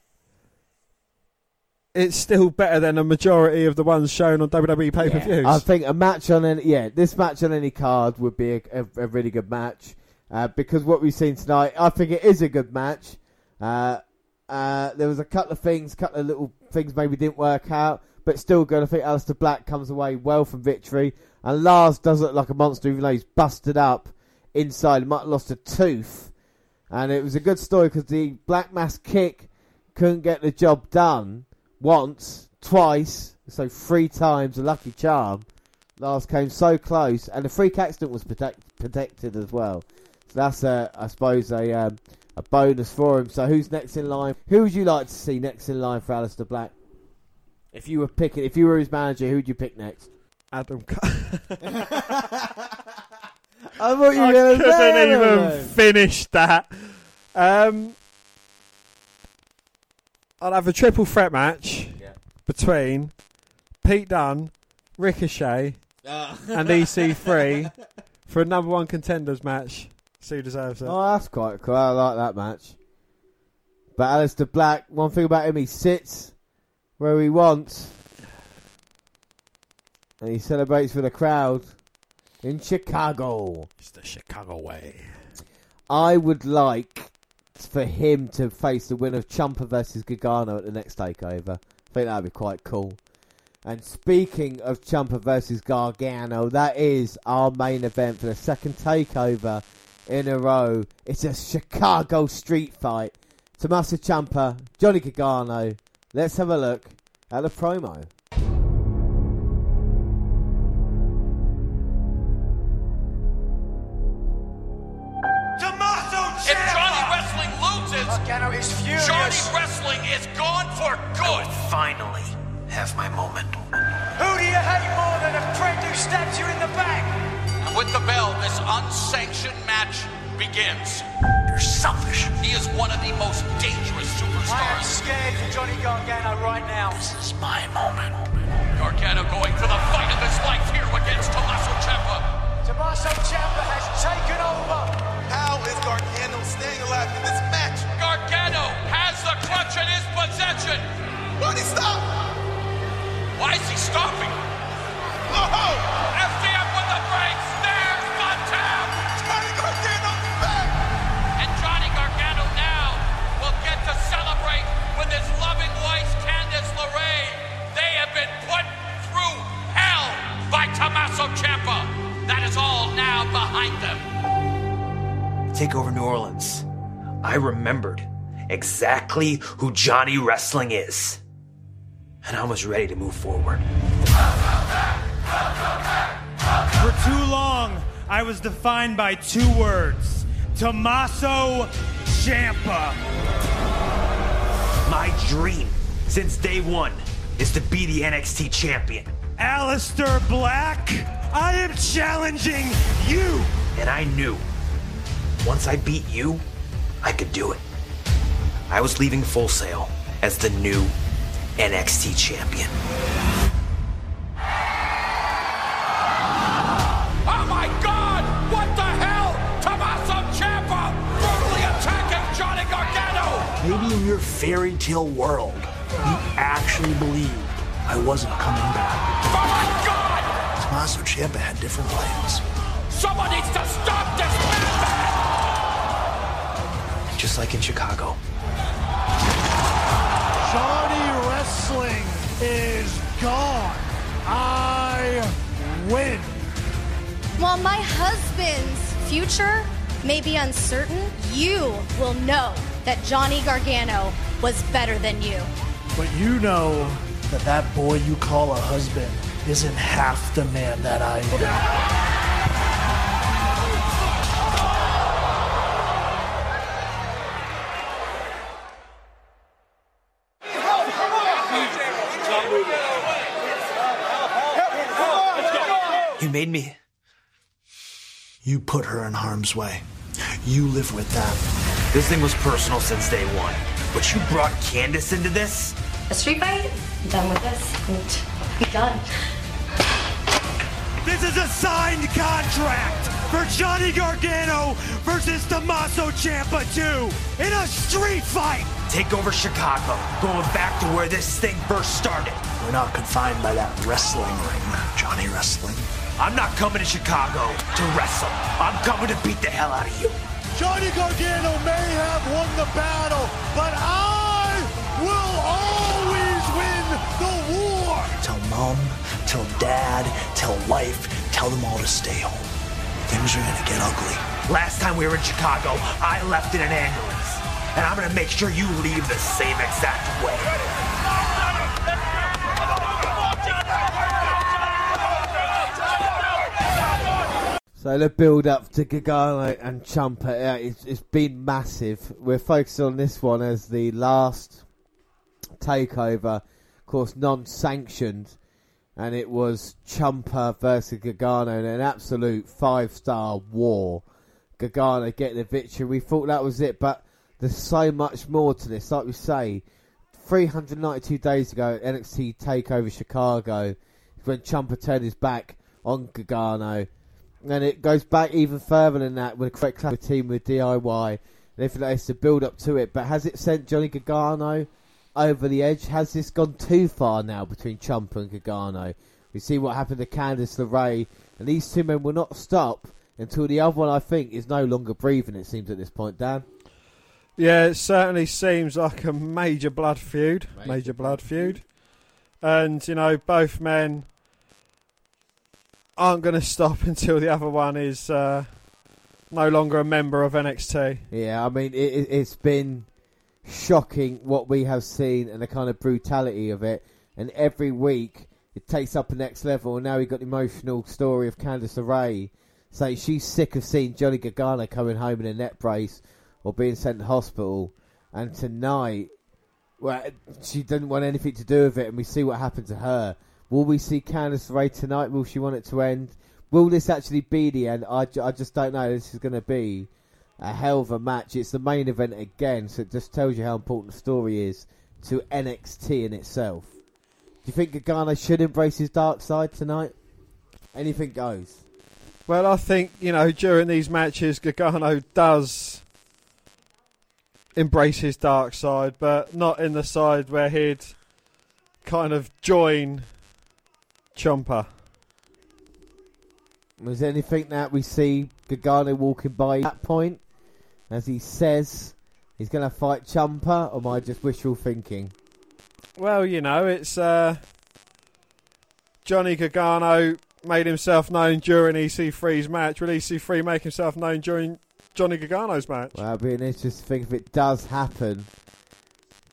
it's still better than a majority of the ones shown on WWE pay per views. I think a match on any yeah, this match on any card would be a, a, a really good match uh, because what we've seen tonight, I think it is a good match. Uh, uh, there was a couple of things, a couple of little things maybe didn't work out, but still good. I think Aleister Black comes away well from victory, and Lars does look like a monster, even though he's busted up inside. Might lost a tooth, and it was a good story because the Black Mass kick couldn't get the job done once, twice, so three times a lucky charm. Lars came so close, and the freak accident was protect, protected as well. So that's, a, I suppose, a um, a bonus for him. So who's next in line? Who would you like to see next in line for Aleister Black? If you were picking, if you were his manager, who would you pick next? Adam. I thought you were I going to couldn't even Adam. finish that. Um, I'll have a triple threat match between Pete Dunne, Ricochet, Ah. and EC3 for a number one contenders match. See who deserves it. Oh, that's quite cool. I like that match. But Aleister Black, one thing about him, he sits where he wants. And he celebrates with the crowd in Chicago. It's the Chicago way. I would like for him to face the winner of Ciampa versus Gargano at the next takeover. I think that would be quite cool. And speaking of Ciampa versus Gargano, that is our main event for the second takeover in a row. It's a Chicago street fight. Tommaso Ciampa, Johnny Gargano. Let's have a look at the promo. Furious. Johnny Wrestling is gone for good. Finally, have my moment. Who do you hate more than a friend who stabs you in the back? And with the bell, this unsanctioned match begins. You're selfish. He is one of the most dangerous superstars. I am scared for Johnny Gargano right now. This is my moment. Gargano going for the fight of his life here against Tommaso Ciampa. Tommaso Ciampa has taken over. How is Gargano staying alive in this match? Gargano has the clutch in his possession. Why'd he stop? Why is he stopping? Oh! FTF with the brakes. There's the tap. Johnny Gargano's back! And Johnny Gargano now will get to celebrate with his loving wife, Candice LeRae. They have been put through hell by Tommaso Ciampa. That is all now behind them. Take over New Orleans. I remembered exactly who Johnny Wrestling is. And I was ready to move forward. For too long, I was defined by two words Tommaso Ciampa. My dream since day one is to be the NXT champion. Aleister Black, I am challenging you. And I knew once I beat you, I could do it. I was leaving Full Sail as the new NXT champion. Oh my God! What the hell? Tommaso Ciampa brutally attacking Johnny Gargano! Maybe in your fairy tale world, you actually believed I wasn't coming back. Oh my God! Tommaso Ciampa had different plans. Someone needs to stop this madman! Just like in Chicago. Johnny Wrestling is gone. I win. While my husband's future may be uncertain, you will know that Johnny Gargano was better than you. But you know that that boy you call a husband isn't half the man that I am. Made me. You put her in harm's way. You live with that. This thing was personal since day one. But you brought Candice into this? A street fight? I'm done with this. And I'm done. This is a signed contract for Johnny Gargano versus Tommaso Ciampa 2 in a street fight. Take over Chicago, going back to where this thing first started. We're not confined by that wrestling ring, Johnny Wrestling. I'm not coming to Chicago to wrestle. I'm coming to beat the hell out of you. Johnny Gargano may have won the battle, but I will always win the war. Tell mom, tell dad, tell wife, tell them all to stay home. Things are gonna get ugly. Last time we were in Chicago, I left in an ambulance. And I'm gonna make sure you leave the same exact way. So the build up to Gargano and Ciampa, yeah, it's, it's been massive. We're focused on this one as the last takeover, of course, non-sanctioned, and it was Ciampa versus Gargano in an absolute five-star war. Gargano getting the victory. We thought that was it, but there's so much more to this. Like we say, 392 days ago, NXT Takeover Chicago, when Ciampa turned his back on Gargano. And it goes back even further than that with a correct class team with DIY and everything like this to build up to it. But has it sent Johnny Gargano over the edge? Has this gone too far now between Ciampa and Gargano? We see what happened to Candice LeRae, and these two men will not stop until the other one, I think, is no longer breathing. It seems at this point, Dan. Yeah, it certainly seems like a major blood feud. Major, blood feud. And, you know, both men aren't going to stop until the other one is uh, no longer a member of NXT. Yeah, I mean, it, it's been shocking what we have seen and the kind of brutality of it. And every week it takes up a next level. And now we've got the emotional story of Candice LeRae saying she's sick of seeing Johnny Gargano coming home in a net brace or being sent to hospital. And tonight, well, she didn't want anything to do with it. And we see what happened to her. Will we see Candice LeRae tonight? Will she want it to end? Will this actually be the end? I, I just don't know. This is going to be a hell of a match. It's the main event again, so it just tells you how important the story is to NXT in itself. Do you think Gargano should embrace his dark side tonight? Anything goes. Well, I think, you know, during these matches, Gargano does embrace his dark side, but not in the side where he'd kind of join Ciampa. Was there anything that we see Gargano walking by at that point, as he says he's going to fight Ciampa, or am I just wishful thinking? Well, you know, it's uh, Johnny Gargano made himself known during EC3's match. Will EC3 make himself known during Johnny Gargano's match? Well, it'll be an interesting thing if it does happen.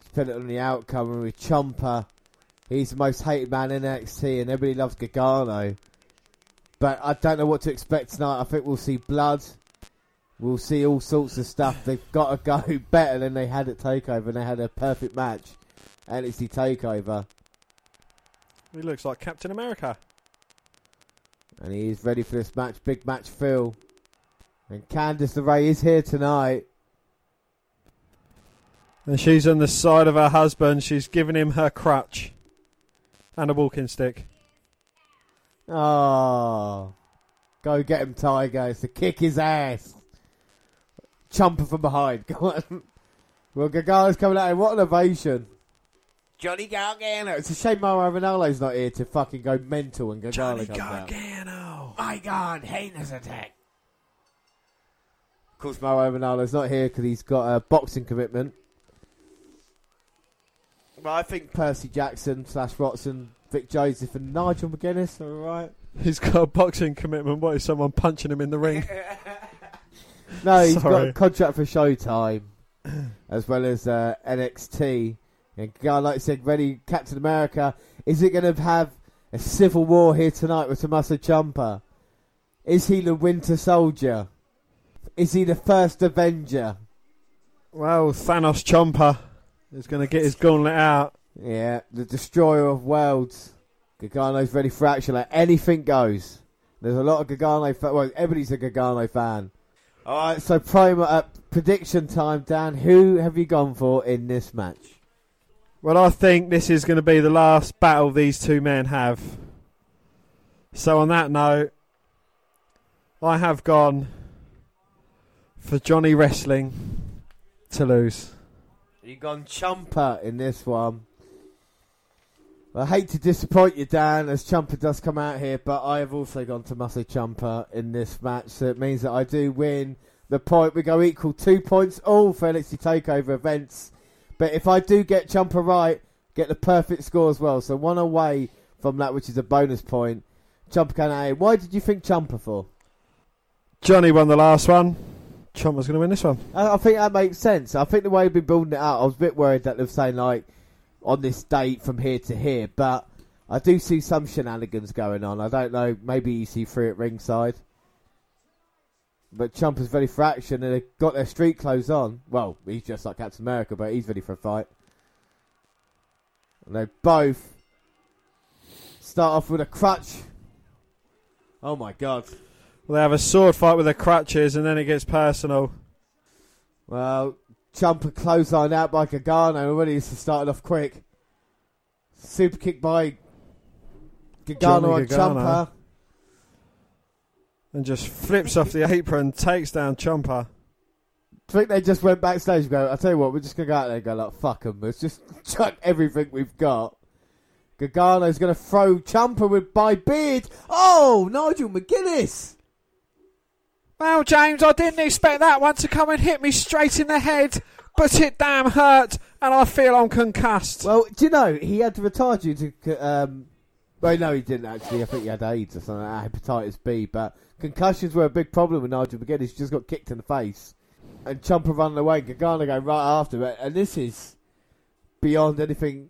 Depending on the outcome, and with Ciampa, he's the most hated man in NXT, and everybody loves Gargano. But I don't know what to expect tonight. I think we'll see blood. We'll see all sorts of stuff. They've got to go better than they had at Takeover, and they had a perfect match at NXT Takeover. He looks like Captain America. And he is ready for this match. Big match, Phil. And Candice LeRae is here tonight. And she's on the side of her husband. She's giving him her crutch and a walking stick. Oh. Go get him, Tiger. It's to kick his ass. Ciampa from behind. Go on. Well, Gargano's coming out. What an ovation. Johnny Gargano. It's a shame Mauro Ranallo's not here to fucking go mental and Gargano Johnny comes out. My God, heinous attack. Of course, Mauro Ranallo's not here because he's got a boxing commitment. But I think Percy Jackson slash Watson, Vic Joseph, and Nigel McGuinness are all right. He's got a boxing commitment. What is someone punching him in the ring? No, he's got Sorry. a contract for Showtime, as well as uh, NXT. And guy like I said, ready Captain America. Is it going to have a civil war here tonight with Tommaso Ciampa? Is he the Winter Soldier? Is he the first Avenger? Well, Thanos Ciampa is going to get his gauntlet out. Yeah, the destroyer of worlds. Gargano's ready for action. Like anything goes. There's a lot of Gargano. Fa- well, everybody's a Gargano fan. All right, so promo uh, prediction time, Dan. Who have you gone for in this match? Well, I think this is going to be the last battle these two men have. So, on that note, I have gone for Johnny Wrestling to lose. You gone Ciampa in this one. I hate to disappoint you, Dan, as Ciampa does come out here, but I have also gone to Muscle Ciampa in this match, so it means that I do win the point. We go equal two points all for NXT Takeover events. But if I do get Ciampa right, get the perfect score as well. So one away from that, which is a bonus point. Ciampa can out. Why did you think Ciampa for? Johnny won the last one. Ciampa's going to win this one. I, I think that makes sense. I think the way we've been building it out, I was a bit worried that they were saying like on this date from here to here, but I do see some shenanigans going on. I don't know, maybe EC3 at ringside. But Ciampa's ready for action and they've got their street clothes on. Well, he's just like Captain America, but he's ready for a fight. And they both start off with a crutch. Oh my god. Well, they have a sword fight with their crutches, and then it gets personal. Well, Ciampa clothesline out by Gargano already. Is started off quick. Super kick by Gargano on. Ciampa. And just flips off the apron, takes down Ciampa. I think they just went backstage and go, I'll tell you what, we're just going to go out there and go, like, fuck them. Let's just chuck everything we've got. Gargano's going to throw Ciampa with by beard. Oh, Nigel McGuinness. Well, James, I didn't expect that one to come and hit me straight in the head, but it damn hurt, and I feel I'm concussed. Well, do you know, he had to retire due to. Um, well, no, he didn't actually. I think he had AIDS or something, like that, hepatitis B. But concussions were a big problem with Nigel McGuinness. He just got kicked in the face. And Ciampa running away, Gargano going right after it. And this is beyond anything.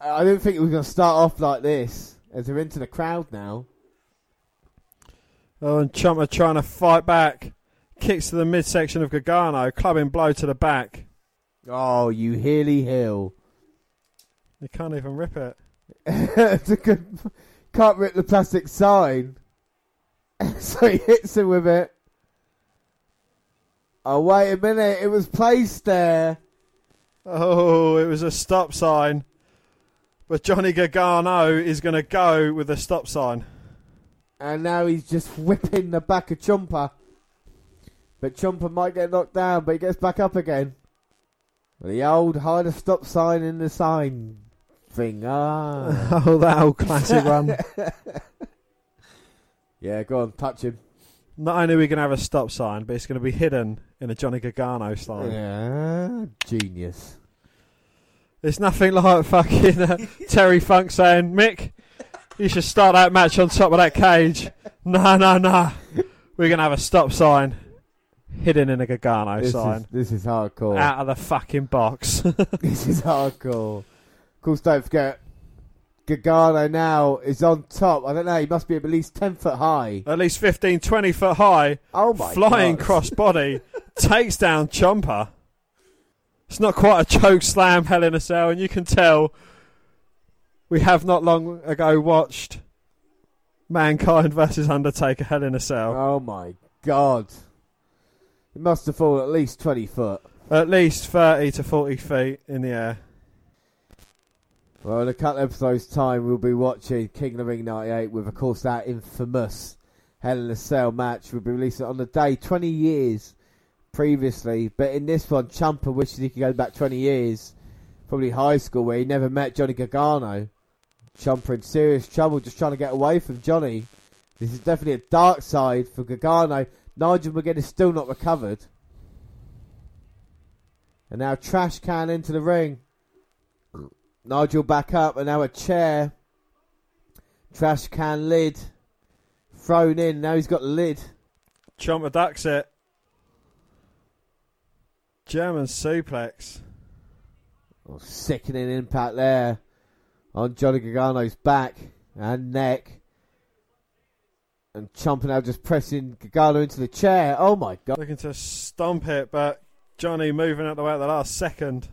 I didn't think it was going to start off like this, as they're into the crowd now. Oh, and Ciampa trying to fight back. Kicks to the midsection of Gargano, clubbing blow to the back. Oh, you Healy Hill. You can't even rip it. it's a good, can't rip the plastic sign. so he hits him with it. Oh, wait a minute. It was placed there. Oh, it was a stop sign. But Johnny Gargano is going to go with a stop sign. And now he's just whipping the back of Ciampa. But Ciampa might get knocked down, but he gets back up again. The old hide a stop sign in the sign thing. Ah. Oh, that old classic one. yeah, go on, touch him. Not only are we going to have a stop sign, but it's going to be hidden in a Johnny Gargano style. Yeah, genius. It's nothing like fucking uh, Terry Funk saying, Mick, you should start that match on top of that cage. No, no, no. We're going to have a stop sign hidden in a Gargano This sign. is, this is hardcore. Out of the fucking box. this is hardcore. Of course, don't forget, Gargano now is on top. I don't know, he must be at least 10 foot high. At least 15, 20 foot high. Oh my Flying God. cross body. takes down Ciampa. It's not quite a choke slam, Hell in a Cell, and you can tell We have not long ago watched Mankind versus Undertaker Hell in a Cell. Oh my god. It must have fallen at least 20 foot. At least 30 to 40 feet in the air. Well, in a couple of episodes' time, we'll be watching King of the Ring 98 with, of course, that infamous Hell in a Cell match. We'll be releasing it on the day 20 years previously. But in this one, Ciampa wishes he could go back 20 years, probably high school, where he never met Johnny Gargano. Ciampa in serious trouble just trying to get away from Johnny. This is definitely a dark side for Gargano. Nigel McGuinness still not recovered. And now trash can into the ring. Nigel back up, and now a chair. Trash can lid thrown in. Now he's got the lid. Ciampa ducks it. German suplex. Oh, sickening impact there on Johnny Gargano's back and neck. And Ciampa now just pressing Gargano into the chair. Oh my god. Looking to stomp it, but Johnny moving out the way at the last second.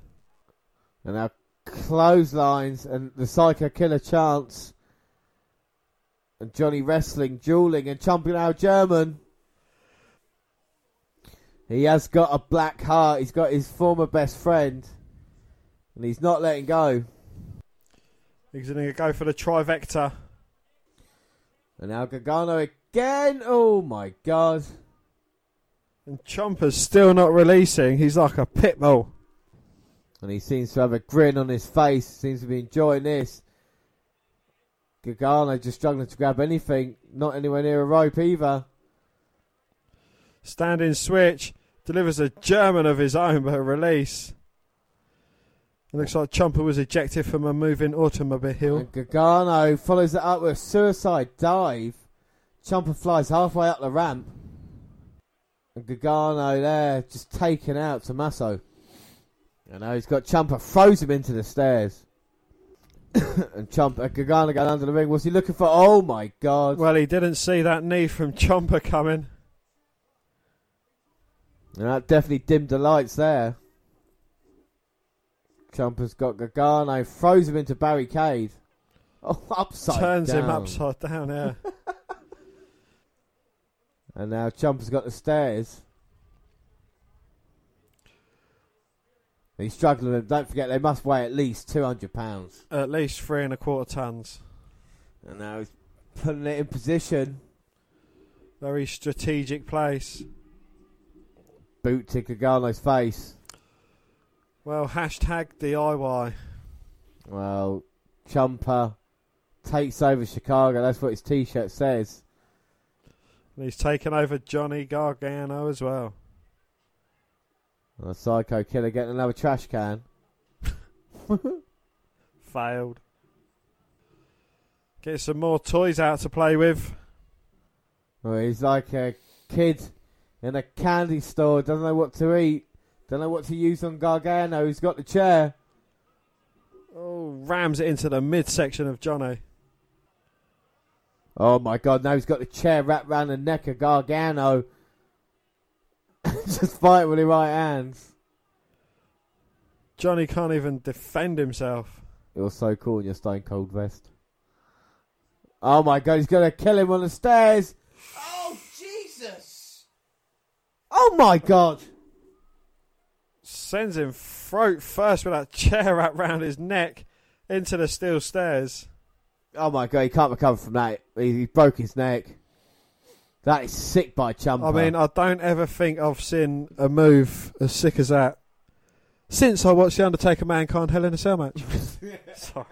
And now clotheslines and the Psycho Killer chance. And Johnny wrestling, dueling, and chomping out German. He has got a black heart. He's got his former best friend. And he's not letting go. He's going to go for the trivecta. And now Gargano again. Oh my god. And Ciampa's still not releasing. He's like a pit bull. And he seems to have a grin on his face. Seems to be enjoying this. Gargano just struggling to grab anything. Not anywhere near a rope either. Standing switch. Delivers a German of his own, but a release. It looks like Ciampa was ejected from a moving automobile. And Gargano follows it up with a suicide dive. Ciampa flies halfway up the ramp. And Gargano there just taken out Tommaso. And now he's got Ciampa throws him into the stairs. and Ciampa, uh, Gargano got under the ring. What's he looking for? Oh my god. Well, he didn't see that knee from Ciampa coming. And that definitely dimmed the lights there. Ciampa's got Gargano, throws him into barricade. Oh, upside Turns down. him upside down, yeah. And now Ciampa's got the stairs. He's struggling them. Don't forget, they must weigh at least £200. At least three and a quarter tons. And now he's putting it in position. Very strategic place. Boot to Gargano's face. Well, hashtag DIY. Well, Ciampa takes over Chicago. That's what his t-shirt says. And he's taken over Johnny Gargano as well. And the Psycho Killer getting another trash can. Failed. Get some more toys out to play with. Well, he's like a kid in a candy store, doesn't know what to eat, don't know what to use on Gargano. He's got the chair. Oh, rams it into the midsection of Johnny. Oh my god, now he's got the chair wrapped round the neck of Gargano. Just fight with his right hands. Johnny can't even defend himself. You're so cool in your Stone Cold vest. Oh my god, he's gonna kill him on the stairs. Oh, Jesus! Oh my god. Sends him throat first with that chair wrapped round his neck into the steel stairs. Oh my god, he can't recover from that. He, he broke his neck. That is sick by Ciampa. I mean, I don't ever think I've seen a move as sick as that since I watched The Undertaker Mankind Hell in a Cell match. Sorry.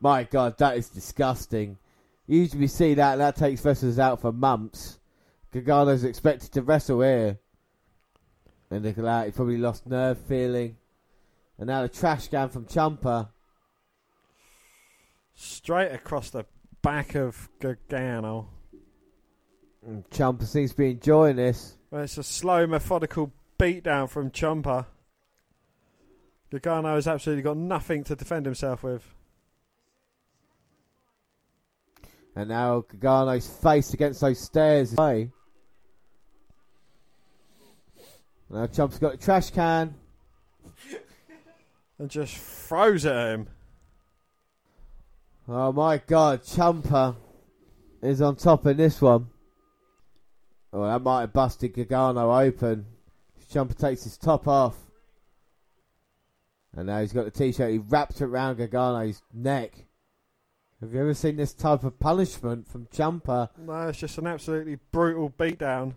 My God, that is disgusting. Usually we see that, and that takes wrestlers out for months. Gargano's expected to wrestle here. And look at that, he probably lost nerve feeling. And now the trash can from Ciampa. Straight across the back of Gargano. And Ciampa seems to be enjoying this. Well, it's a slow, methodical beatdown from Ciampa. Gargano has absolutely got nothing to defend himself with. And now Gargano's face against those stairs. Away. Now Ciampa's got a trash can. And just throws at him. Oh my god, Ciampa is on top in this one. Oh, that might have busted Gargano open. Ciampa takes his top off. And now he's got the t-shirt. He wraps it around Gargano's neck. Have you ever seen this type of punishment from Ciampa? No, it's just an absolutely brutal beatdown.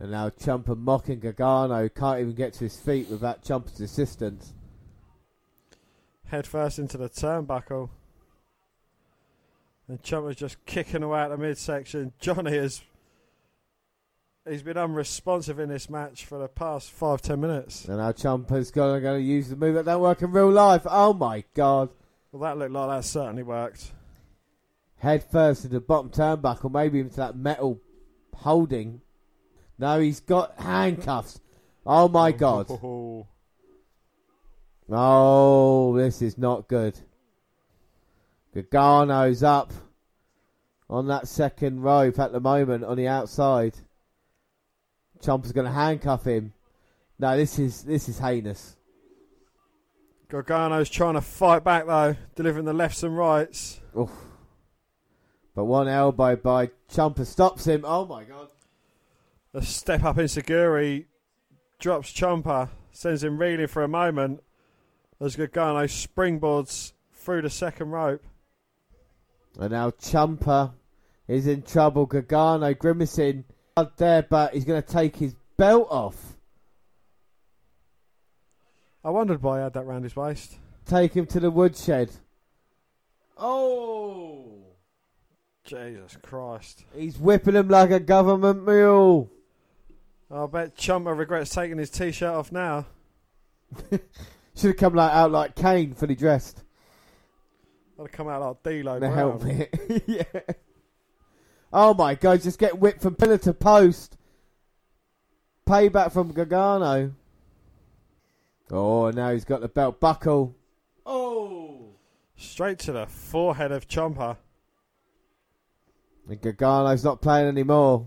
And now Ciampa mocking Gargano. Can't even get to his feet without Ciampa's assistance. Head first into the turnbuckle. And Ciampa's just kicking away at the midsection. Johnny is. He's been unresponsive in this match for the past five, ten minutes. And now Ciampa's going to use the move that don't work in real life. Oh my god. Well, that looked like that certainly worked. Head first into the bottom turnbuckle, maybe into that metal holding. No, he's got handcuffs. Oh my oh. god. Oh, this is not good. Gargano's up on that second rope at the moment on the outside. Ciampa's going to handcuff him. No, this is this is heinous. Gargano's trying to fight back though, delivering the lefts and rights. Oof. But one elbow by Ciampa stops him. Oh my god. A step up enzuigiri drops Ciampa, sends him reeling for a moment as Gargano springboards through the second rope. And now Ciampa is in trouble. Gargano grimacing out there, but he's going to take his belt off. I wondered why he had that round his waist. Take him to the woodshed. Oh! Jesus Christ. He's whipping him like a government mule. I bet Ciampa regrets taking his t-shirt off now. Should have come like out like Kane, fully dressed. I'd have come out like D-Lo The Brown. helmet. yeah. Oh my god, just get whipped from pillar to post. Payback from Gargano. Oh, now he's got the belt buckle. Oh! Straight to the forehead of Ciampa. And Gargano's not playing anymore.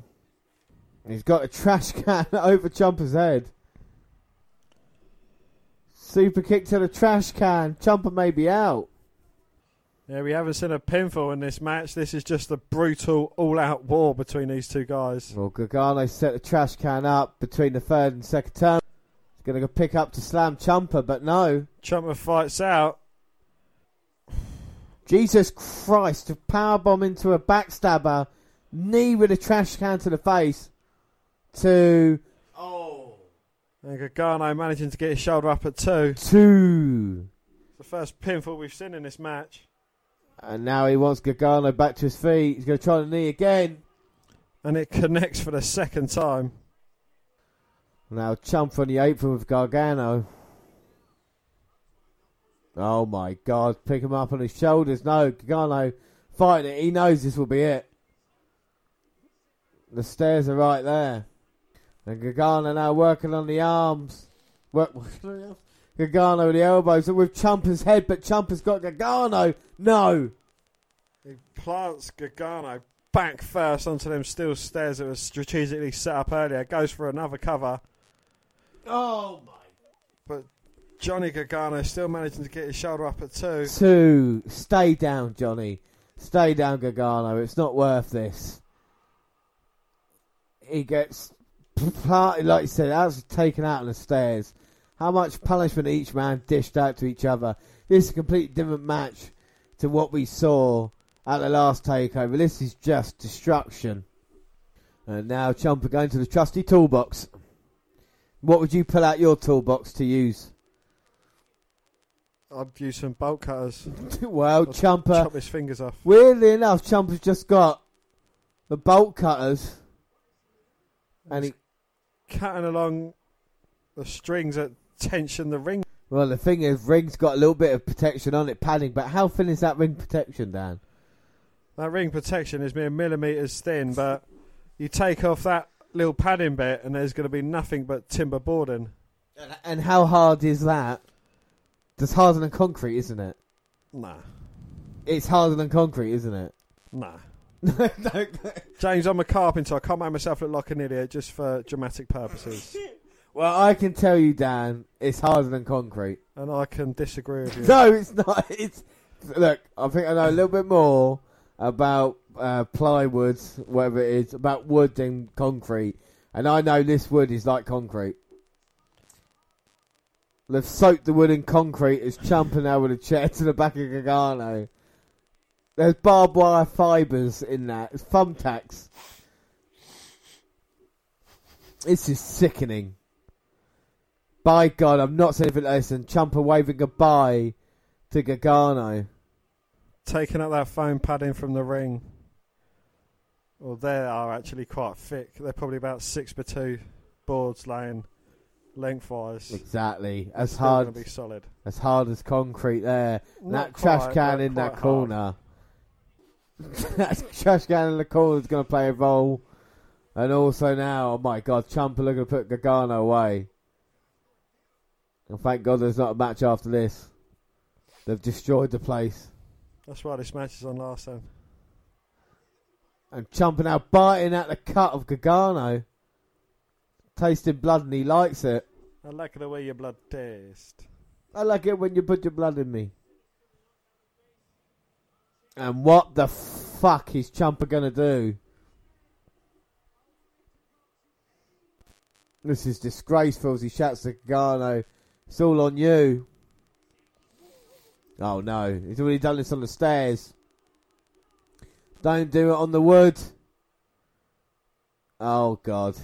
He's got a trash can over Ciampa's head. Super kick to the trash can. Ciampa may be out. Yeah, we haven't seen a pinfall in this match. This is just a brutal, all-out war between these two guys. Well, Gargano set the trash can up between the third and second turn. He's going to go pick up to slam Ciampa, but no. Ciampa fights out. Jesus Christ, to powerbomb into a backstabber, knee with a trash can to the face, to oh And Gargano managing to get his shoulder up at two. two. It's the first pinfall we've seen in this match. And now he wants Gargano back to his feet. He's going to try the knee again. And it connects for the second time. Now Chump on the apron with Gargano. Oh my god, pick him up on his shoulders. No, Gargano fighting it. He knows this will be it. The stairs are right there. And Gargano now working on the arms. Work, Gargano with the elbows and with Ciampa's head, but Ciampa's got Gargano. No. He plants Gargano back first onto them steel stairs that was strategically set up earlier. Goes for another cover. Oh my. But Johnny Gargano still managing to get his shoulder up at two. Two. Stay down, Johnny. Stay down, Gargano. It's not worth this. He gets like you said, that's taken out on the stairs. How much punishment each man dished out to each other. This is a completely different match to what we saw at the last takeover. This is just destruction. And now Ciampa going to the trusty toolbox. What would you pull out your toolbox to use? I'd use some bolt cutters. well, I'd Ciampa. Chop his fingers off. Weirdly enough, Ciampa's just got the bolt cutters. And he, Cutting along the strings that tension the ring. well, the thing is, ring's got a little bit of protection on it, padding. But how thin is that ring protection, Dan? That ring protection is mere millimetres thin, but you take off that little padding bit and there's going to be nothing but timber boarding. And how hard is that? It's harder than concrete, isn't it? Nah. It's harder than concrete, isn't it? Nah. James, I'm a carpenter. I can't make myself look like an idiot just for dramatic purposes. Well, I can tell you, Dan, it's harder than concrete. and I can disagree with you. No, it's not. It's look, I think I know a little bit more about uh, plywood, whatever it is, about wood than concrete. And I know this wood is like concrete. They've soaked the wood in concrete. It's jumping out with a chair to the back of Gargano. There's barbed wire fibres in that. It's thumbtacks. This is sickening. By God, I'm not saying anything less than Ciampa waving goodbye to Gargano. Taking up that foam padding from the ring. Well, they are actually quite thick. They're probably about six by two boards laying lengthwise. Exactly. As hard be solid. As hard as concrete there. That trash can in that corner. Trash can in the corner is going to play a role. And also now, oh my God, Ciampa looking to put Gargano away. And thank God there's not a match after this. They've destroyed the place. That's why this match is on last time. And Ciampa now biting at the cut of Gargano. Tasting blood and he likes it. I like the way your blood tastes. I like it when you put your blood in me. And what the fuck is Ciampa gonna do? This is disgraceful as he shouts to Gargano. It's all on you. Oh no, he's already done this on the stairs. Don't do it on the wood. Oh god.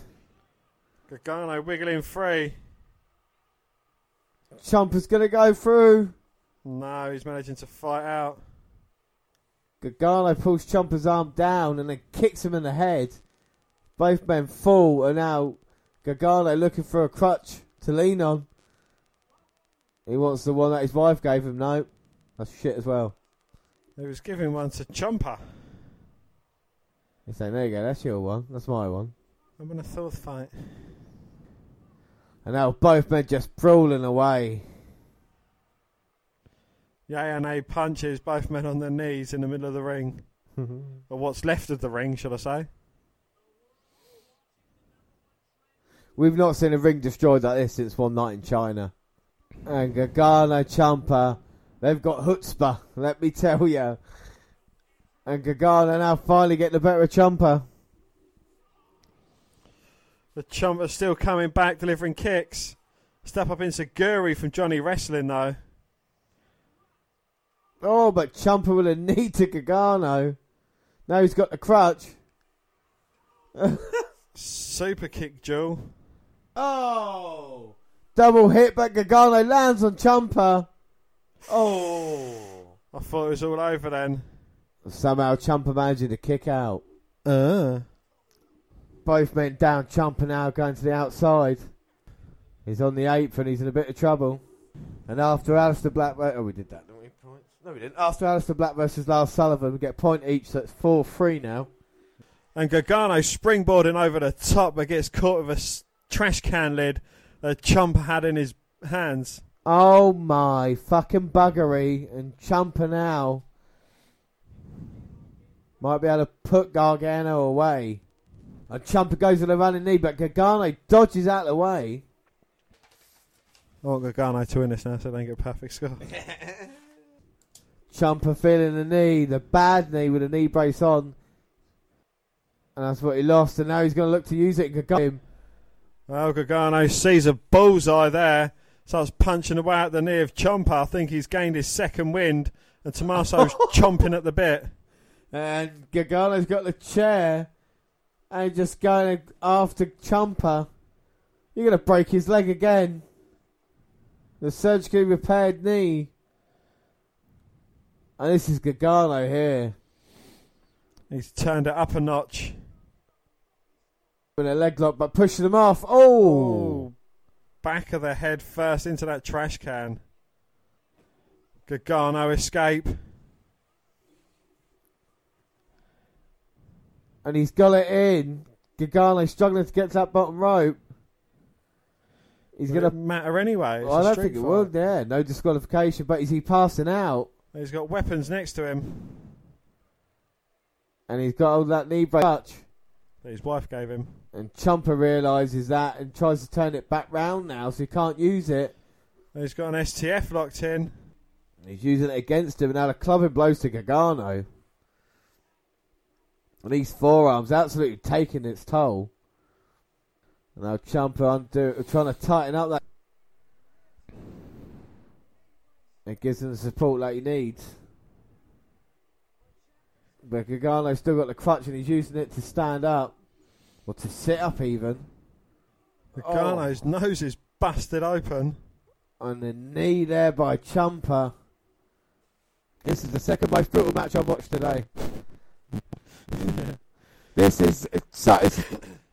Gargano wiggling free. Ciampa's gonna go through. No, he's managing to fight out. Gargano pulls Ciampa's arm down and then kicks him in the head. Both men fall, and now Gargano looking for a crutch to lean on. He wants the one that his wife gave him. No, that's shit as well. He was giving one to Ciampa. He's saying, "There you go, that's your one. That's my one." I'm in a fourth fight. And now both men just brawling away. Yeah, and a punches both men on their knees in the middle of the ring. Mm-hmm. or what's left of the ring, shall I say? We've not seen a ring destroyed like this since one night in China. And Gargano Ciampa, they've got chutzpah, let me tell you. And Gargano now finally getting the better of Ciampa. The Ciampa's still coming back, delivering kicks. Step up enzuigiri from Johnny Wrestling, though. Oh, but Ciampa with a knee to Gargano. Now he's got the crutch. Super kick, Joe. Oh! Double hit, but Gargano lands on Ciampa. Oh! I thought it was all over then. Somehow Ciampa managed to kick out. Uh. Both men down, Ciampa now going to the outside. He's on the apron, he's in a bit of trouble. And after Aleister Black, oh, we did that, didn't we? Points? No, we didn't. After Aleister Black versus Lars Sullivan, we get a point each, so it's 4 3 now. And Gargano springboarding over the top, but gets caught with a s- trash can lid that Ciampa had in his hands. Oh my fucking buggery. And Ciampa now might be able to put Gargano away. And Ciampa goes with a running knee, but Gargano dodges out of the way. I want Gargano to win this now so they can get a perfect score. Ciampa feeling the knee, the bad knee with a knee brace on. And that's what he lost, and now he's going to look to use it. Gargano. well, Gargano sees a bullseye there, starts punching away at the knee of Ciampa. I think he's gained his second wind, and Tommaso's chomping at the bit. And Gargano's got the chair, and just going after Ciampa. You're going to break his leg again. The surgically repaired knee. And this is Gargano here. He's turned it up a notch. With a leg lock, but pushing him off. Oh! Oh, back of the head first into that trash can. Gargano escape. And he's got it in. Gargano struggling to get to that bottom rope. He's going to. matter anyway. Well, I don't think it fight. would, yeah. No disqualification, but is he passing out? He's got weapons next to him And he's got all that knee break touch. that his wife gave him. And Ciampa realises that and tries to turn it back round now, so he can't use it. He's got an STF locked in. He's using it against him, and now the clubbing blows to Gargano. And these forearms absolutely taking its toll. And now Ciampa undo, trying to tighten up that. It gives him the support that he needs. But Gargano's still got the crutch and he's using it to stand up. Or to sit up even. Gargano's oh. nose is busted open. And the knee there by Ciampa. This is the second most brutal match I've watched today. this is it's, it's,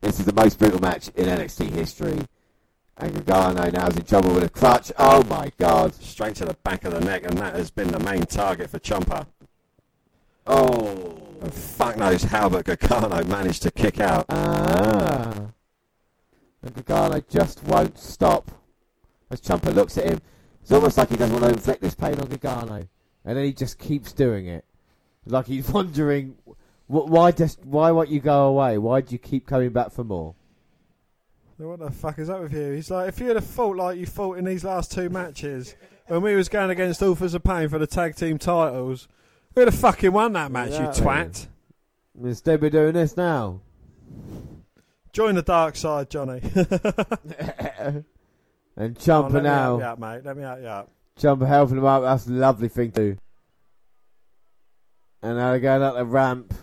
this is the most brutal match in NXT history. And Gargano now is in trouble with a clutch. Oh my god! Straight to the back of the neck, and that has been the main target for Ciampa. Oh. And fuck knows how, but Gargano managed to kick out. Ah. And Gargano just won't stop. As Ciampa looks at him, it's almost like he doesn't want to inflict this pain on Gargano. And then he just keeps doing it. Like he's wondering, why just why won't you go away? Why do you keep coming back for more? What the fuck is up with you? He's like, if you'd have fought like you fought in these last two matches, when we was going against Authors of Pain for the tag team titles, we'd have fucking won that match, Exactly. you twat. Instead, we're doing this now. Join the dark side, Johnny. And Oh, let me now. help you out, mate. Let me out you out. Ciampa helping him up. That's a lovely thing to do. And now they're going up the ramp.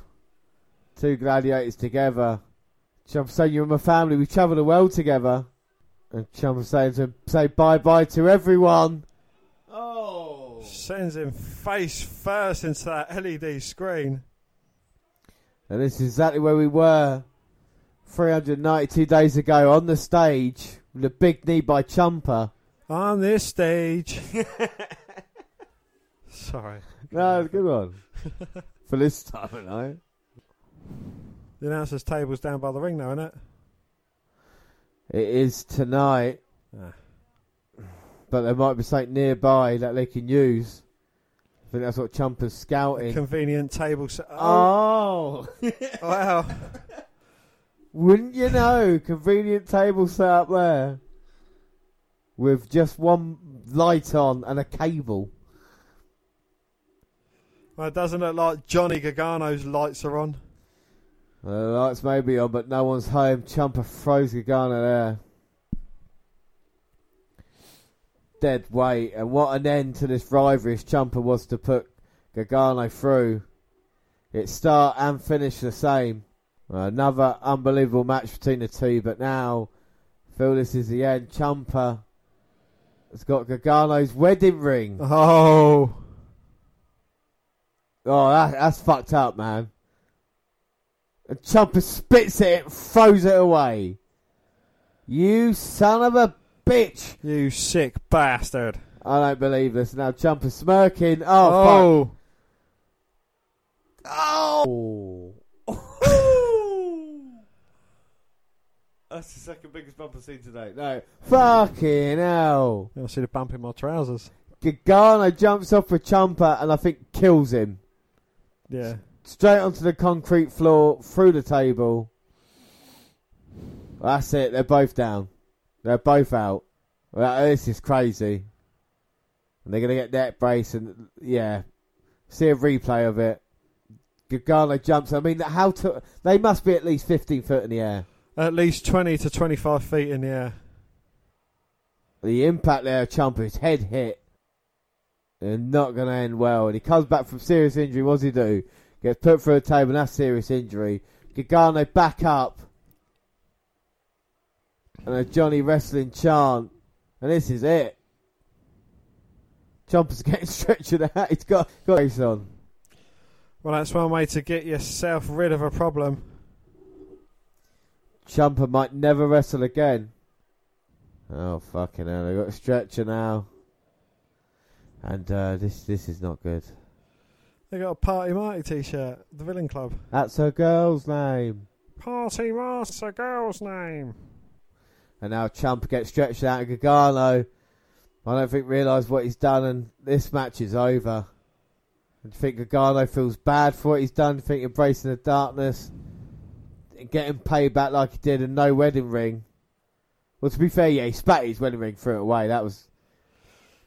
Two gladiators together. Ciampa saying, You're my family. We travelled the world together. And Ciampa saying to him, Say bye bye to everyone. Oh. Sends him face first into that LED screen. And this is exactly where we were 392 days ago on the stage with a big knee by Ciampa. On this stage. Sorry. No, it's a good one. For this time of night. The announcer's table's down by the ring now, isn't it? It is tonight. Ah. But there might be something nearby that they can use. I think that's what Ciampa's scouting. Convenient table set. Oh! wow. Wouldn't you know? Convenient table set up there. With just one light on and a cable. Well, it doesn't look like Johnny Gargano's lights are on. The lights may be on, but no one's home. Ciampa throws Gargano there. Dead weight. And what an end to this rivalry as Ciampa was to put Gargano through. It start and finish the same. Another unbelievable match between the two, but now I feel this is the end. Ciampa has got Gargano's wedding ring. Oh. Oh, that, that's fucked up, man. And Ciampa spits it, throws it away. You son of a bitch! You sick bastard. I don't believe this. Now Ciampa smirking. Oh, Oh. fuck. Oh. That's the second biggest bump I've seen today. No. Fucking hell. You'll see the bump in my trousers. Gargano jumps off for Ciampa and I think kills him. Yeah. Straight onto the concrete floor, through the table. That's it. They're both down. They're both out. This is crazy. And they're gonna get neck brace and yeah, see a replay of it. Gargano jumps. I mean, how to? They must be at least fifteen foot in the air. At least 20 to 25 feet in the air. The impact there, Chump, his head hit. And not going to end well. And he comes back from serious injury. What does he do? Gets put through a table, and that's serious injury. Gargano back up. And a Johnny wrestling chant. And this is it. Ciampa's getting stretchered out. He's got, got race on. Well, that's one way to get yourself rid of a problem. Ciampa might never wrestle again. Oh, fucking hell. i've got a stretcher now. And uh, this this is not good. They got a Party Marty t-shirt. The Villain Club. That's her girl's name. Party Master girl's name. And now Champ gets stretched out and Gargano. I don't think realised what he's done and this match is over. I think Gargano feels bad for what he's done. I think embracing the darkness. Getting paid back like he did and no wedding ring. Well, to be fair, yeah, he spat his wedding ring threw it away. That was.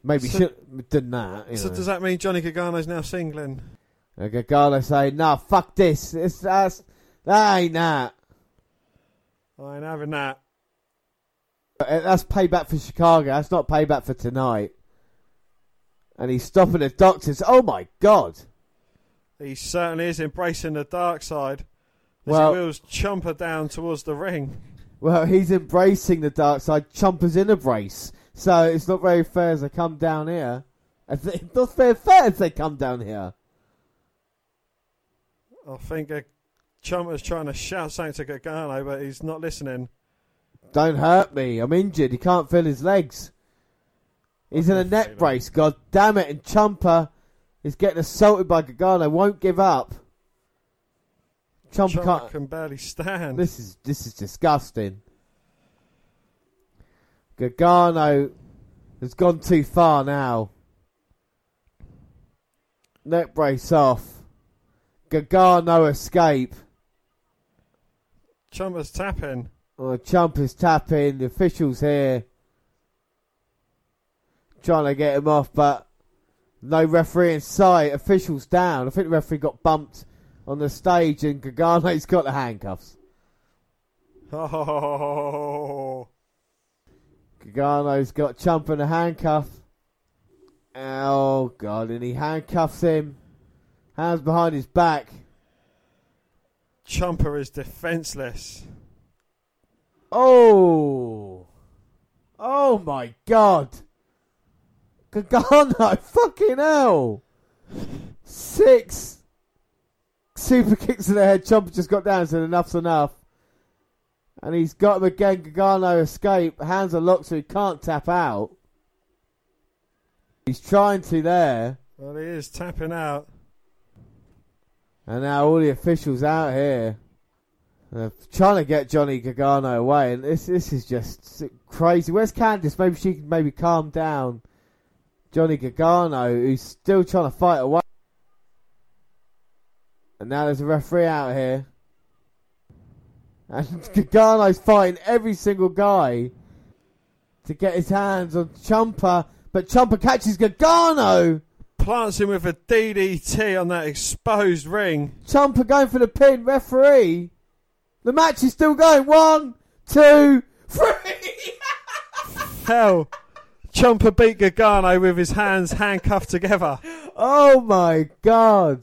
Maybe So- should done that. So know. does that mean Johnny Gargano's now singling? And Gargano say, "Nah, fuck this. It's that's that ain't that. I ain't having that. Uh, That's payback for Chicago. That's not payback for tonight." And he's stopping the doctors. Oh my god! He certainly is embracing the dark side. As Well- he wheels Ciampa down towards the ring. Well, he's embracing the dark side. Ciampa's in a brace, so it's not very fair as they come down here. It's it's not very fair as they come down here. I think uh, Ciampa's trying to shout something to Gargano, but he's not listening. Don't hurt me. I'm injured. He can't feel his legs. He's in a neck brace. God damn it! And Ciampa is getting assaulted by Gargano. Won't give up. Ciampa Ciampa can't. can barely stand. This is this is disgusting. Gargano has gone too far now. Neck brace off. Gargano escape. Ciampa's tapping. Oh, Ciampa is tapping. The officials here trying to get him off, but no referee in sight. Officials down. I think the referee got bumped on the stage, and Gargano's got the handcuffs. Oh, Gargano's got Ciampa in a handcuff. Oh god, and he handcuffs him. Hands behind his back. Ciampa is defenseless. Oh. Oh my god. Gargano, fucking hell. Six super kicks to the head. Ciampa just got down, and said enough's enough. And he's got him again. Gargano escape. Hands are locked so he can't tap out. He's trying to there. Well, he is tapping out. And now all the officials out here uh, trying to get Johnny Gargano away, and this this is just crazy. Where's Candice? Maybe she can maybe calm down Johnny Gargano, who's still trying to fight away. And now there's a referee out here, and Gargano's fighting every single guy to get his hands on Ciampa, but Ciampa catches Gargano. Plants him with a DDT on that exposed ring. Ciampa going for the pin, referee. The match is still going. One, two, three. Hell, Ciampa beat Gargano with his hands handcuffed together. Oh my god.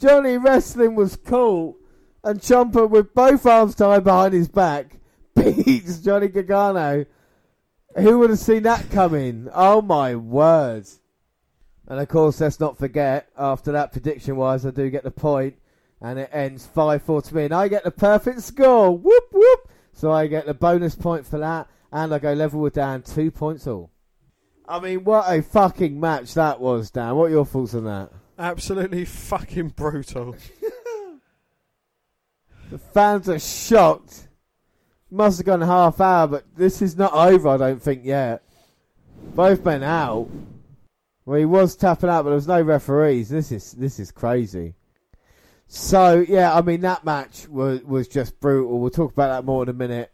Johnny Wrestling was caught, and Ciampa with both arms tied behind his back beats Johnny Gargano. Who would have seen that coming? Oh my word. And of course, let's not forget, after that prediction wise, I do get the point, and it ends 5 4 to me, and I get the perfect score. Whoop whoop. So I get the bonus point for that, and I go level with Dan, two points all. I mean, what a fucking match that was, Dan. What are your thoughts on that? Absolutely fucking brutal. The fans are shocked. Must have gone half hour, but this is not over, I don't think, yet. Both men out. Well, he was tapping out, but there was no referees. This is this is crazy. So yeah, I mean that match was was just brutal. We'll talk about that more in a minute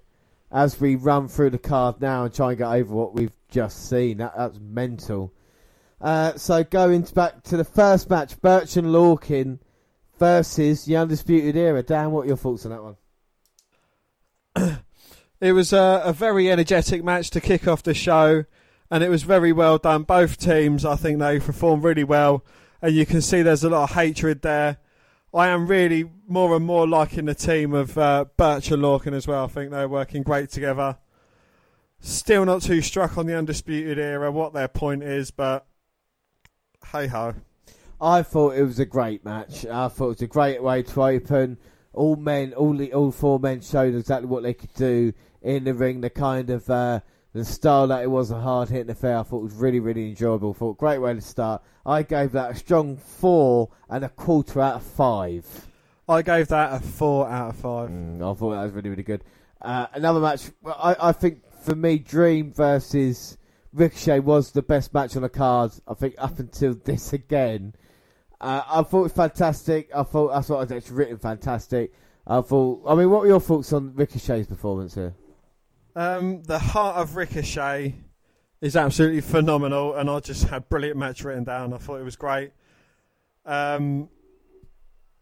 as we run through the card now and try and get over what we've just seen. That that's mental. Uh, so going back to the first match, Burch and Lorcan versus the Undisputed Era. Dan, what are your thoughts on that one? It was a, a very energetic match to kick off the show, and it was very well done. Both teams, I think, they performed really well, and you can see there's a lot of hatred there. I am really more and more liking the team of uh, Burch and Lorcan as well. I think they're working great together. Still not too struck on the Undisputed Era what their point is, but hey ho. I thought it was a great match. I thought it was a great way to open. All men, all the, all four men showed exactly what they could do in the ring. The kind of uh, the style that it was a hard hitting affair. I thought it was really, really enjoyable. thought great way to start. I gave that a strong four and a quarter out of five. I gave that a four out of five. Mm, I thought that was really, really good. Uh, another match. I, I think for me, Dream versus Ricochet was the best match on the card. I think up until this again. Uh, I thought it was fantastic. I thought that's what I was actually written fantastic. I thought. I mean, what were your thoughts on Ricochet's performance here? Um, the heart of Ricochet is absolutely phenomenal, and I just had a brilliant match written down. I thought it was great. Um,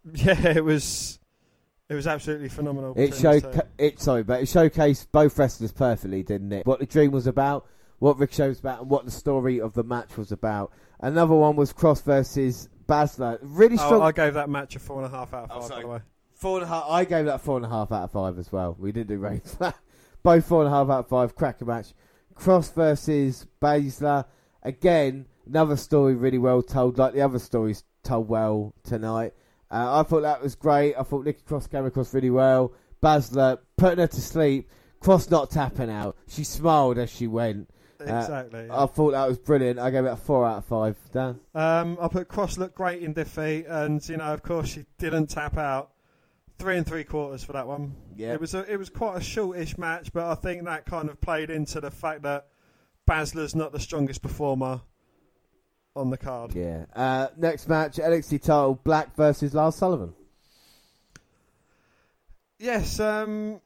yeah, it was. It was absolutely phenomenal. It showed the it sorry, but it showcased both wrestlers perfectly, didn't it? What the dream was about, what Ricochet was about, and what the story of the match was about. Another one was Cross versus Baszler. Really Oh, strong. I gave that match a four and a half out of five. by the way, Four and a half. I gave that four and a half out of five as well. We didn't do ratings. Both four and a half out of five. Cracker match. Cross versus Baszler. Again, another story really well told, like the other stories told well tonight. Uh, I thought that was great. I thought Nikki Cross came across really well. Baszler putting her to sleep. Cross not tapping out. She smiled as she went. Uh, Exactly, yeah. I thought that was brilliant. I gave it a four out of five. Dan. um, I put Cross looked great in defeat, and you know, of course, she didn't tap out. Three and three quarters for that one. Yeah. it was a, it was quite a shortish match, but I think that kind of played into the fact that Baszler's not the strongest performer on the card. Yeah. Uh, next match, NXT title, Black versus Lars Sullivan. Yes, um,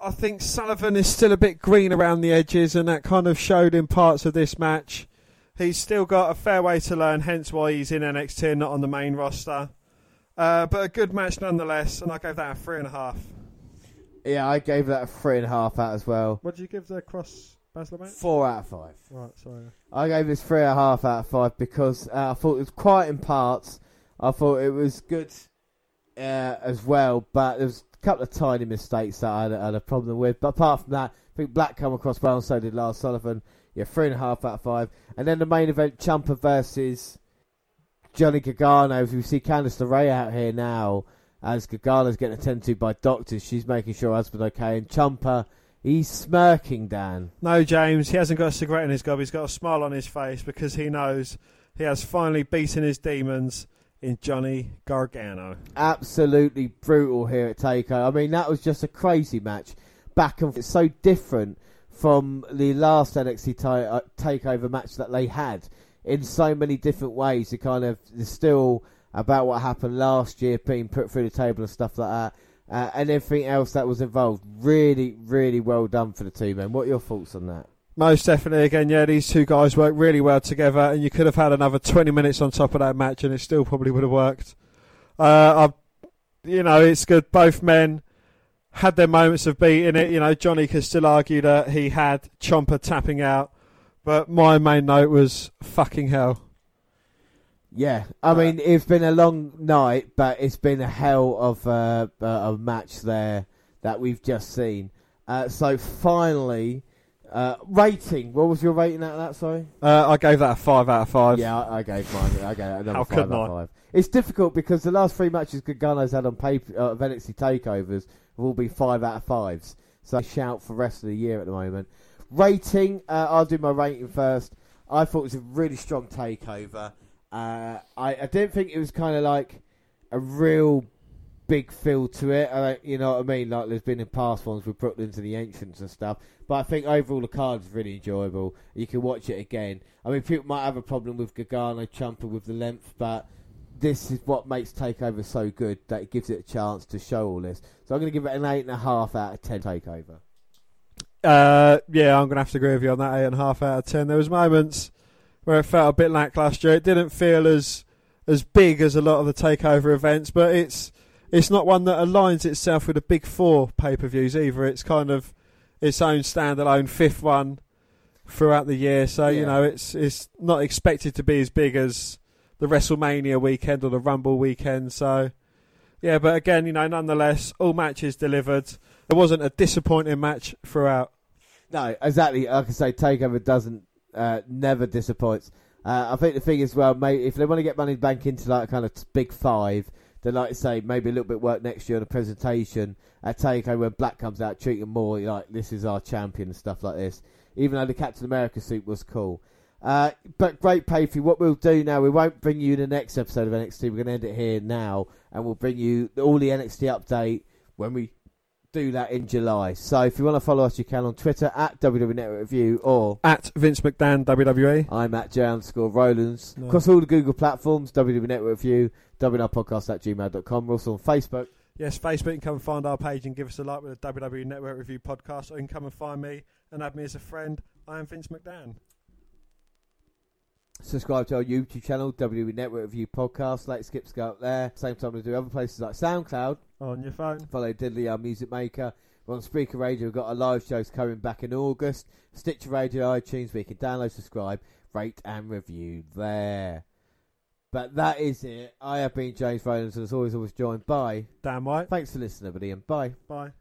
I think Sullivan is still a bit green around the edges, and that kind of showed in parts of this match. He's still got a fair way to learn, hence why he's in NXT and not on the main roster. Uh, but a good match nonetheless, and I gave that a three and a half. Yeah, I gave that a three and a half out as well. What did you give the Cross Baszler match? Four out of five. Right, sorry. I gave this three and a half out of five because uh, I thought it was quiet in parts. I thought it was good uh, as well, but there was a couple of tiny mistakes that I had, I had a problem with. But apart from that, I think Black come across well, and so did Lars Sullivan. Yeah, three and a half out of five. And then the main event, Ciampa versus Johnny Gargano. As we see Candice LeRae out here now, as Gargano's getting attended to by doctors. She's making sure her husband's okay. And Ciampa, he's smirking, Dan. No, James, he hasn't got a cigarette in his gob. He's got a smile on his face because he knows he has finally beaten his demons in Johnny Gargano. absolutely brutal here at Takeover. I mean, that was just a crazy match, back and forth. It's so different from the last NXT ti- uh, Takeover match that they had in so many different ways. It kind of is still about what happened last year, being put through the table and stuff like that. Uh, and everything else that was involved. Really, really well done for the two men. What are your thoughts on that? Most definitely, again, yeah, these two guys work really well together, and you could have had another 20 minutes on top of that match, and it still probably would have worked. Uh, I, you know, it's good. Both men had their moments of beating it. You know, Johnny could still argue that he had Ciampa tapping out, but my main note was fucking hell. Yeah, I mean it's been a long night, but it's been a hell of a, a, a match there that we've just seen. Uh, so finally, uh, rating. What was your rating out of that? Sorry. Uh, I gave that a five out of five. Yeah, I, I gave mine. I gave it another How five couldn't out of five. It's difficult because the last three matches Gargano's had on paper uh, of NXT takeovers have all been five out of fives. So I shout for the rest of the year at the moment. Rating. Uh, I'll do my rating first. I thought it was a really strong takeover. Uh, I, I didn't think it was kind of like a real big feel to it. I, you know what I mean? Like there's been in past ones with Brooklyn to the Ancients and stuff. But I think overall the card is really enjoyable. You can watch it again. I mean, people might have a problem with Gargano Ciampa with the length, but this is what makes Takeover so good that it gives it a chance to show all this. So I'm going to give it an eight and a half out of ten. Takeover. Uh, yeah, I'm gonna have to agree with you on that eight and a half out of ten. There was moments where it felt a bit lackluster. It didn't feel as as big as a lot of the takeover events, but it's it's not one that aligns itself with the big four pay per views either. It's kind of its own standalone fifth one throughout the year. So you know, it's it's not expected to be as big as the WrestleMania weekend or the Rumble weekend. So yeah, but again, you know, nonetheless, all matches delivered. It wasn't a disappointing match throughout. No, exactly. Like I say, Takeover doesn't uh, never disappoints. Uh, I think the thing is, well, if they want to get Money Bank into like a kind of big five, then like I say, maybe a little bit work next year on a presentation at Takeover when Black comes out, treat him more like this is our champion and stuff like this. Even though the Captain America suit was cool. Uh, but great pay for you. What we'll do now, we won't bring you the next episode of NXT. We're going to end it here now, and we'll bring you all the NXT update when we do that in July. So if you want to follow us, you can on Twitter at WWE Network Review or At Vince McDan WWE. I'm at J underscore Rollins. No. Across all the Google platforms, WWE Network Review, WNRpodcast at gmail.com. We're also on Facebook. Yes, Facebook, you can come and find our page and give us a like with the WWE Network Review podcast, or you can come and find me and add me as a friend. I am Vince McDan. Subscribe to our YouTube channel, WWE Network Review Podcast. Like skips go up there. Same time we do other places like SoundCloud. On your phone. Follow Diddley, our music maker. We're on Spreaker Radio. We've got our live shows coming back in August. Stitcher Radio, iTunes, where you can download, subscribe, rate, and review there. But that is it. I have been James Rowlands, and as always, always joined by Dan White. Thanks for listening, everybody, and bye. Bye.